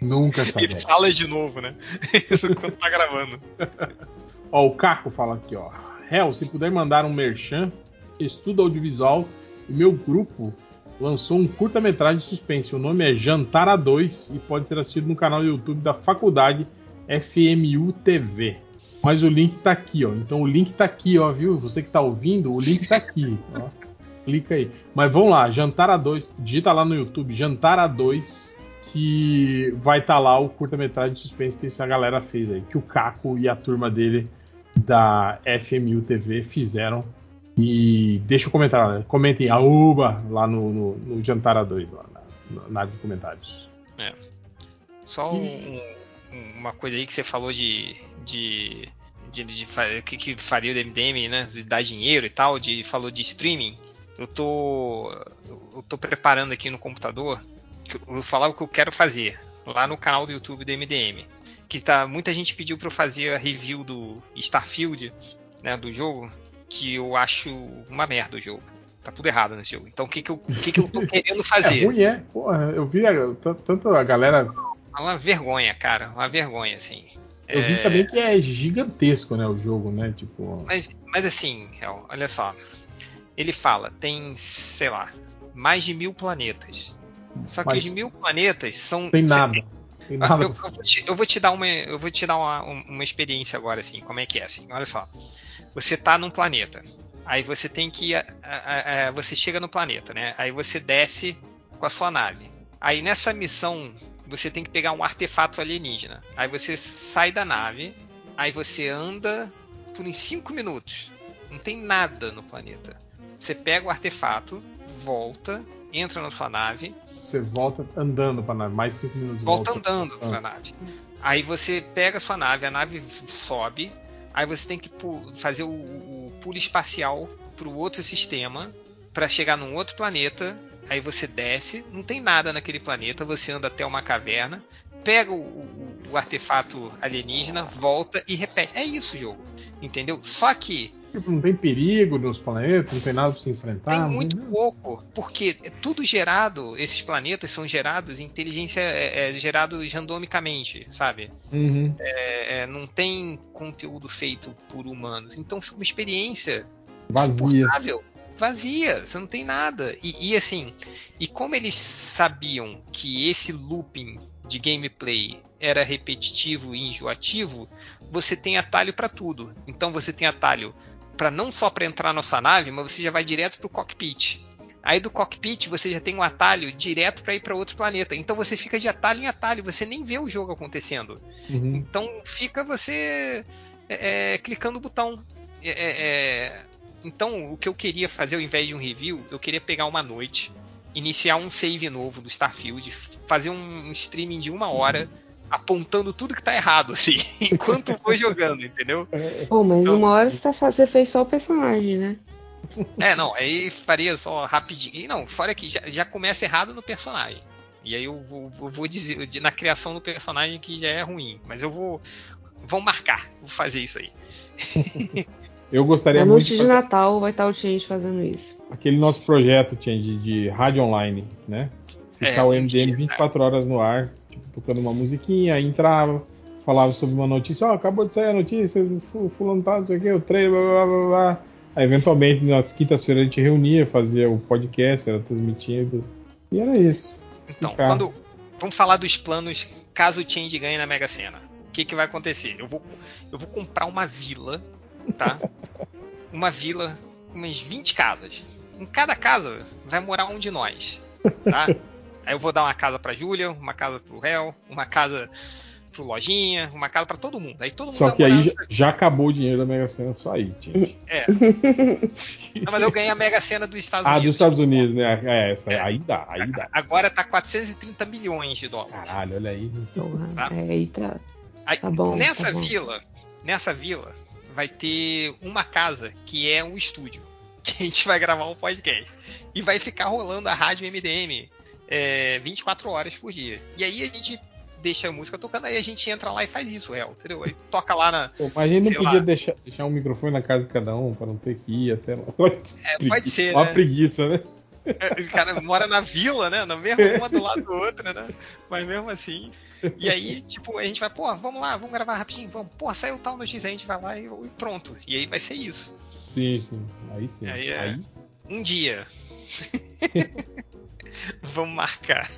Nunca
Ele
saberá.
fala de novo, né? Quando tá gravando.
Ó, o Caco fala aqui, ó. Hel, se puder mandar um merchan, estudo audiovisual e meu grupo lançou um curta-metragem de suspense. O nome é Jantar a 2 e pode ser assistido no canal do YouTube da faculdade FMU TV. Mas o link tá aqui, ó. Então o link tá aqui, ó, viu? Você que tá ouvindo, o link tá aqui, ó. Clica aí. Mas vamos lá, Jantar a 2, digita lá no YouTube, Jantar a 2, que vai estar lá o curta-metragem de suspense que essa galera fez aí, que o Caco e a turma dele da FMU TV fizeram. E deixa o comentário, né? comentem Aúba lá no, no, no Jantar a 2, lá na, na área de comentários.
É. Só um- uma coisa aí que você falou de. de, de, de o que, que faria o MDM, né? De dar dinheiro e tal, de, falou de streaming. Eu tô. Eu tô preparando aqui no computador. Eu vou falar o que eu quero fazer lá no canal do YouTube do MDM. Que tá. Muita gente pediu para eu fazer a review do Starfield, né? Do jogo. Que eu acho uma merda o jogo. Tá tudo errado nesse jogo. Então o que, que, eu, o que, que eu tô querendo fazer?
É ruim, é? Porra, eu vi a- tanto a galera.
É uma vergonha, cara. Uma vergonha, assim.
Eu vi
É,
também que é gigantesco, né? O jogo, né? Tipo.
Mas, mas assim, Hel, olha só. Ele fala, tem, sei lá, mais de mil planetas. Só que
Mas
os mil planetas são.
Tem nada. Tem nada.
Eu, eu vou te, eu vou te dar uma, eu vou te dar uma, um- uma experiência agora, assim, como é que é, assim. Olha só. Você tá num planeta. Aí você tem que. ir a- a- a- você chega no planeta, né? Aí você desce com a sua nave. Aí nessa missão você tem que pegar um artefato alienígena. Aí você sai da nave. Aí você anda por uns 5 minutos. Não tem nada no planeta. Você pega o artefato, volta, entra na sua nave,
Você volta andando pra nave, mais 5 minutos.
volta
volta.
andando
Ah.
pra nave. Aí você pega a sua nave, a nave sobe, aí você tem que fazer o, o pulo espacial pro outro sistema para chegar num outro planeta. Aí você desce, não tem nada naquele planeta, você anda até uma caverna, pega o, o- o artefato alienígena, volta e repete. É isso o jogo, entendeu? Só que
Tipo, não tem perigo nos planetas, não tem nada pra se enfrentar.
tem
não
muito
tem-
pouco, porque é tudo gerado, esses planetas são gerados, inteligência é, é gerados randomicamente, sabe?
Uhum.
É, é, não tem conteúdo feito por humanos. Então fica uma experiência
Vazia.
Vazia, você não tem nada. E, e assim, e como eles sabiam que esse looping de gameplay era repetitivo e enjoativo, você tem atalho para tudo. Então você tem atalho para não só para entrar na sua nave, mas você já vai direto pro cockpit. Aí do cockpit você já tem um atalho direto para ir para outro planeta. Então você fica de atalho em atalho, você nem vê o jogo acontecendo.
Uhum.
Então fica você é, é, clicando o botão. É, é, é, então o que eu queria fazer ao invés de um review, eu queria pegar uma noite, iniciar um save novo do Starfield, fazer um streaming de uma hora, apontando tudo que tá errado, assim, enquanto eu vou jogando, entendeu?
Pô, mas
Então-
uma hora você, tá, você fez só o personagem, né?
É, não, aí faria só rapidinho. E não, fora que já, já começa errado no personagem. E aí eu vou, eu vou dizer na criação do personagem que já é ruim. Mas eu vou. Vou marcar, vou fazer isso aí.
Eu gostaria
Na
muito
noite
de
de
fazer
Natal vai estar o Change fazendo isso.
aquele nosso projeto tinha de, rádio online, né? Ficar
É,
o MDM
dia,
24 horas no ar, tipo, tocando uma musiquinha, aí entrava, falava sobre uma notícia, ó, acabou de sair a notícia, fu- fulano tá, não sei o que, o trailer, blá blá blá blá. Aí eventualmente nas quintas-feiras a gente reunia, fazia o podcast, era transmitido. E era isso.
Então,
Ficar-
quando. Vamos falar dos planos caso o Change ganhe na Mega Sena. O que, que vai acontecer? Eu vou, eu vou comprar uma vila, tá? uma vila com umas 20 casas. Em cada casa vai morar um de nós, tá? Aí eu vou dar uma casa pra Júlia, uma casa pro Hel, uma casa pro Lojinha, uma casa pra todo mundo. Aí todo mundo
Só
vai
que aí
morar
já, acabou o dinheiro da Mega Sena só aí, gente.
É. Não, mas eu ganhei a Mega Sena dos Estados
Ah,
Unidos.
dos Estados Unidos, né? É, essa, aí dá, aí dá.
Agora tá 430 milhões de dólares.
Caralho, olha aí.
Tá.
é, aí tá.
Aí,
Tá bom,
nessa
tá bom.
vila, nessa vila, vai ter uma casa que é um estúdio. Que a gente vai gravar um podcast. E vai ficar rolando a rádio MDM é, 24 horas por dia. E aí a gente deixa a música tocando, aí a gente entra lá e faz isso, real, entendeu? Aí toca lá na.
Pô, mas a gente não podia
lá.
deixar, deixar um microfone na casa de cada um pra não ter que ir até lá.
É, pode ser,
Uma
né?
preguiça, né?
Esse cara mora na vila, né? Na mesma uma do lado do outro, né? Mas mesmo assim. E aí, tipo, a gente vai, pô, vamos lá, vamos gravar rapidinho, vamos, pô, saiu tal notícia, a gente vai lá e, e pronto. E aí vai ser isso.
Sim, sim. Aí sim.
Aí é-
Aí
Um dia. vamos marcar.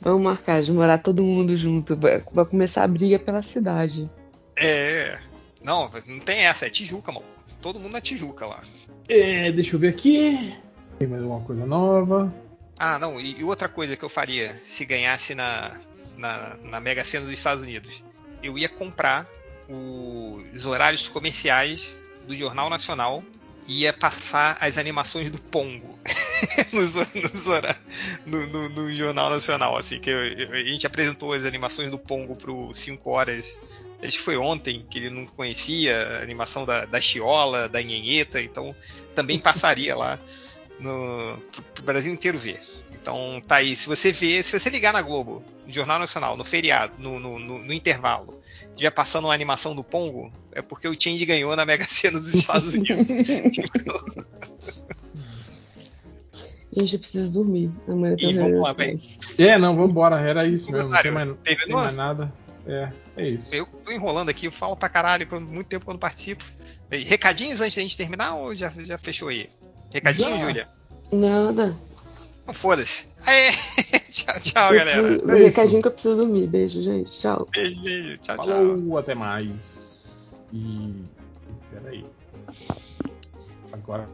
Vamos marcar de morar todo mundo junto. Vai começar a briga pela cidade.
É. Não, não tem essa, é Tijuca, mano. Todo mundo na Tijuca lá.
É, deixa eu ver aqui. Tem mais alguma coisa nova?
Ah, não, e, e outra coisa que eu faria se ganhasse na, na, na Mega Sena dos Estados Unidos. Eu ia comprar os horários comerciais do Jornal Nacional e ia passar as animações do Pongo nos, nos hora- no, no- no Jornal Nacional. Assim, que eu- eu- a gente apresentou as animações do Pongo pro 5 horas. Acho que foi ontem que ele não conhecia a animação da, da Chiola, da Nhenheta, então também passaria lá no, pro, pro Brasil inteiro ver. Então tá aí, se você vê, se você ligar na Globo, no Jornal Nacional, no feriado, no, no, no- no intervalo, já passando uma animação do Pongo, é porque o Change ganhou na Mega Sena dos Estados Unidos.
Gente, eu preciso dormir. Amanhã
E vamos lá,
pais.
É, não, vambora. Era isso mesmo. Não tem mais, não tem mais nada. É, é isso.
Eu tô enrolando aqui, eu falo pra caralho, quando- muito tempo quando participo. E Recadinhos antes da gente terminar ou já, já fechou aí? Recadinho,
Já.
Júlia?
Nada.
Não foda-se. Aê! tchau, tchau,
Eu
galera.
preciso-
É
recadinho que eu preciso dormir. Beijo, gente. Tchau.
Beijo, beijo. Tchau, tchau.
Falou, até mais. E. Peraí. Agora.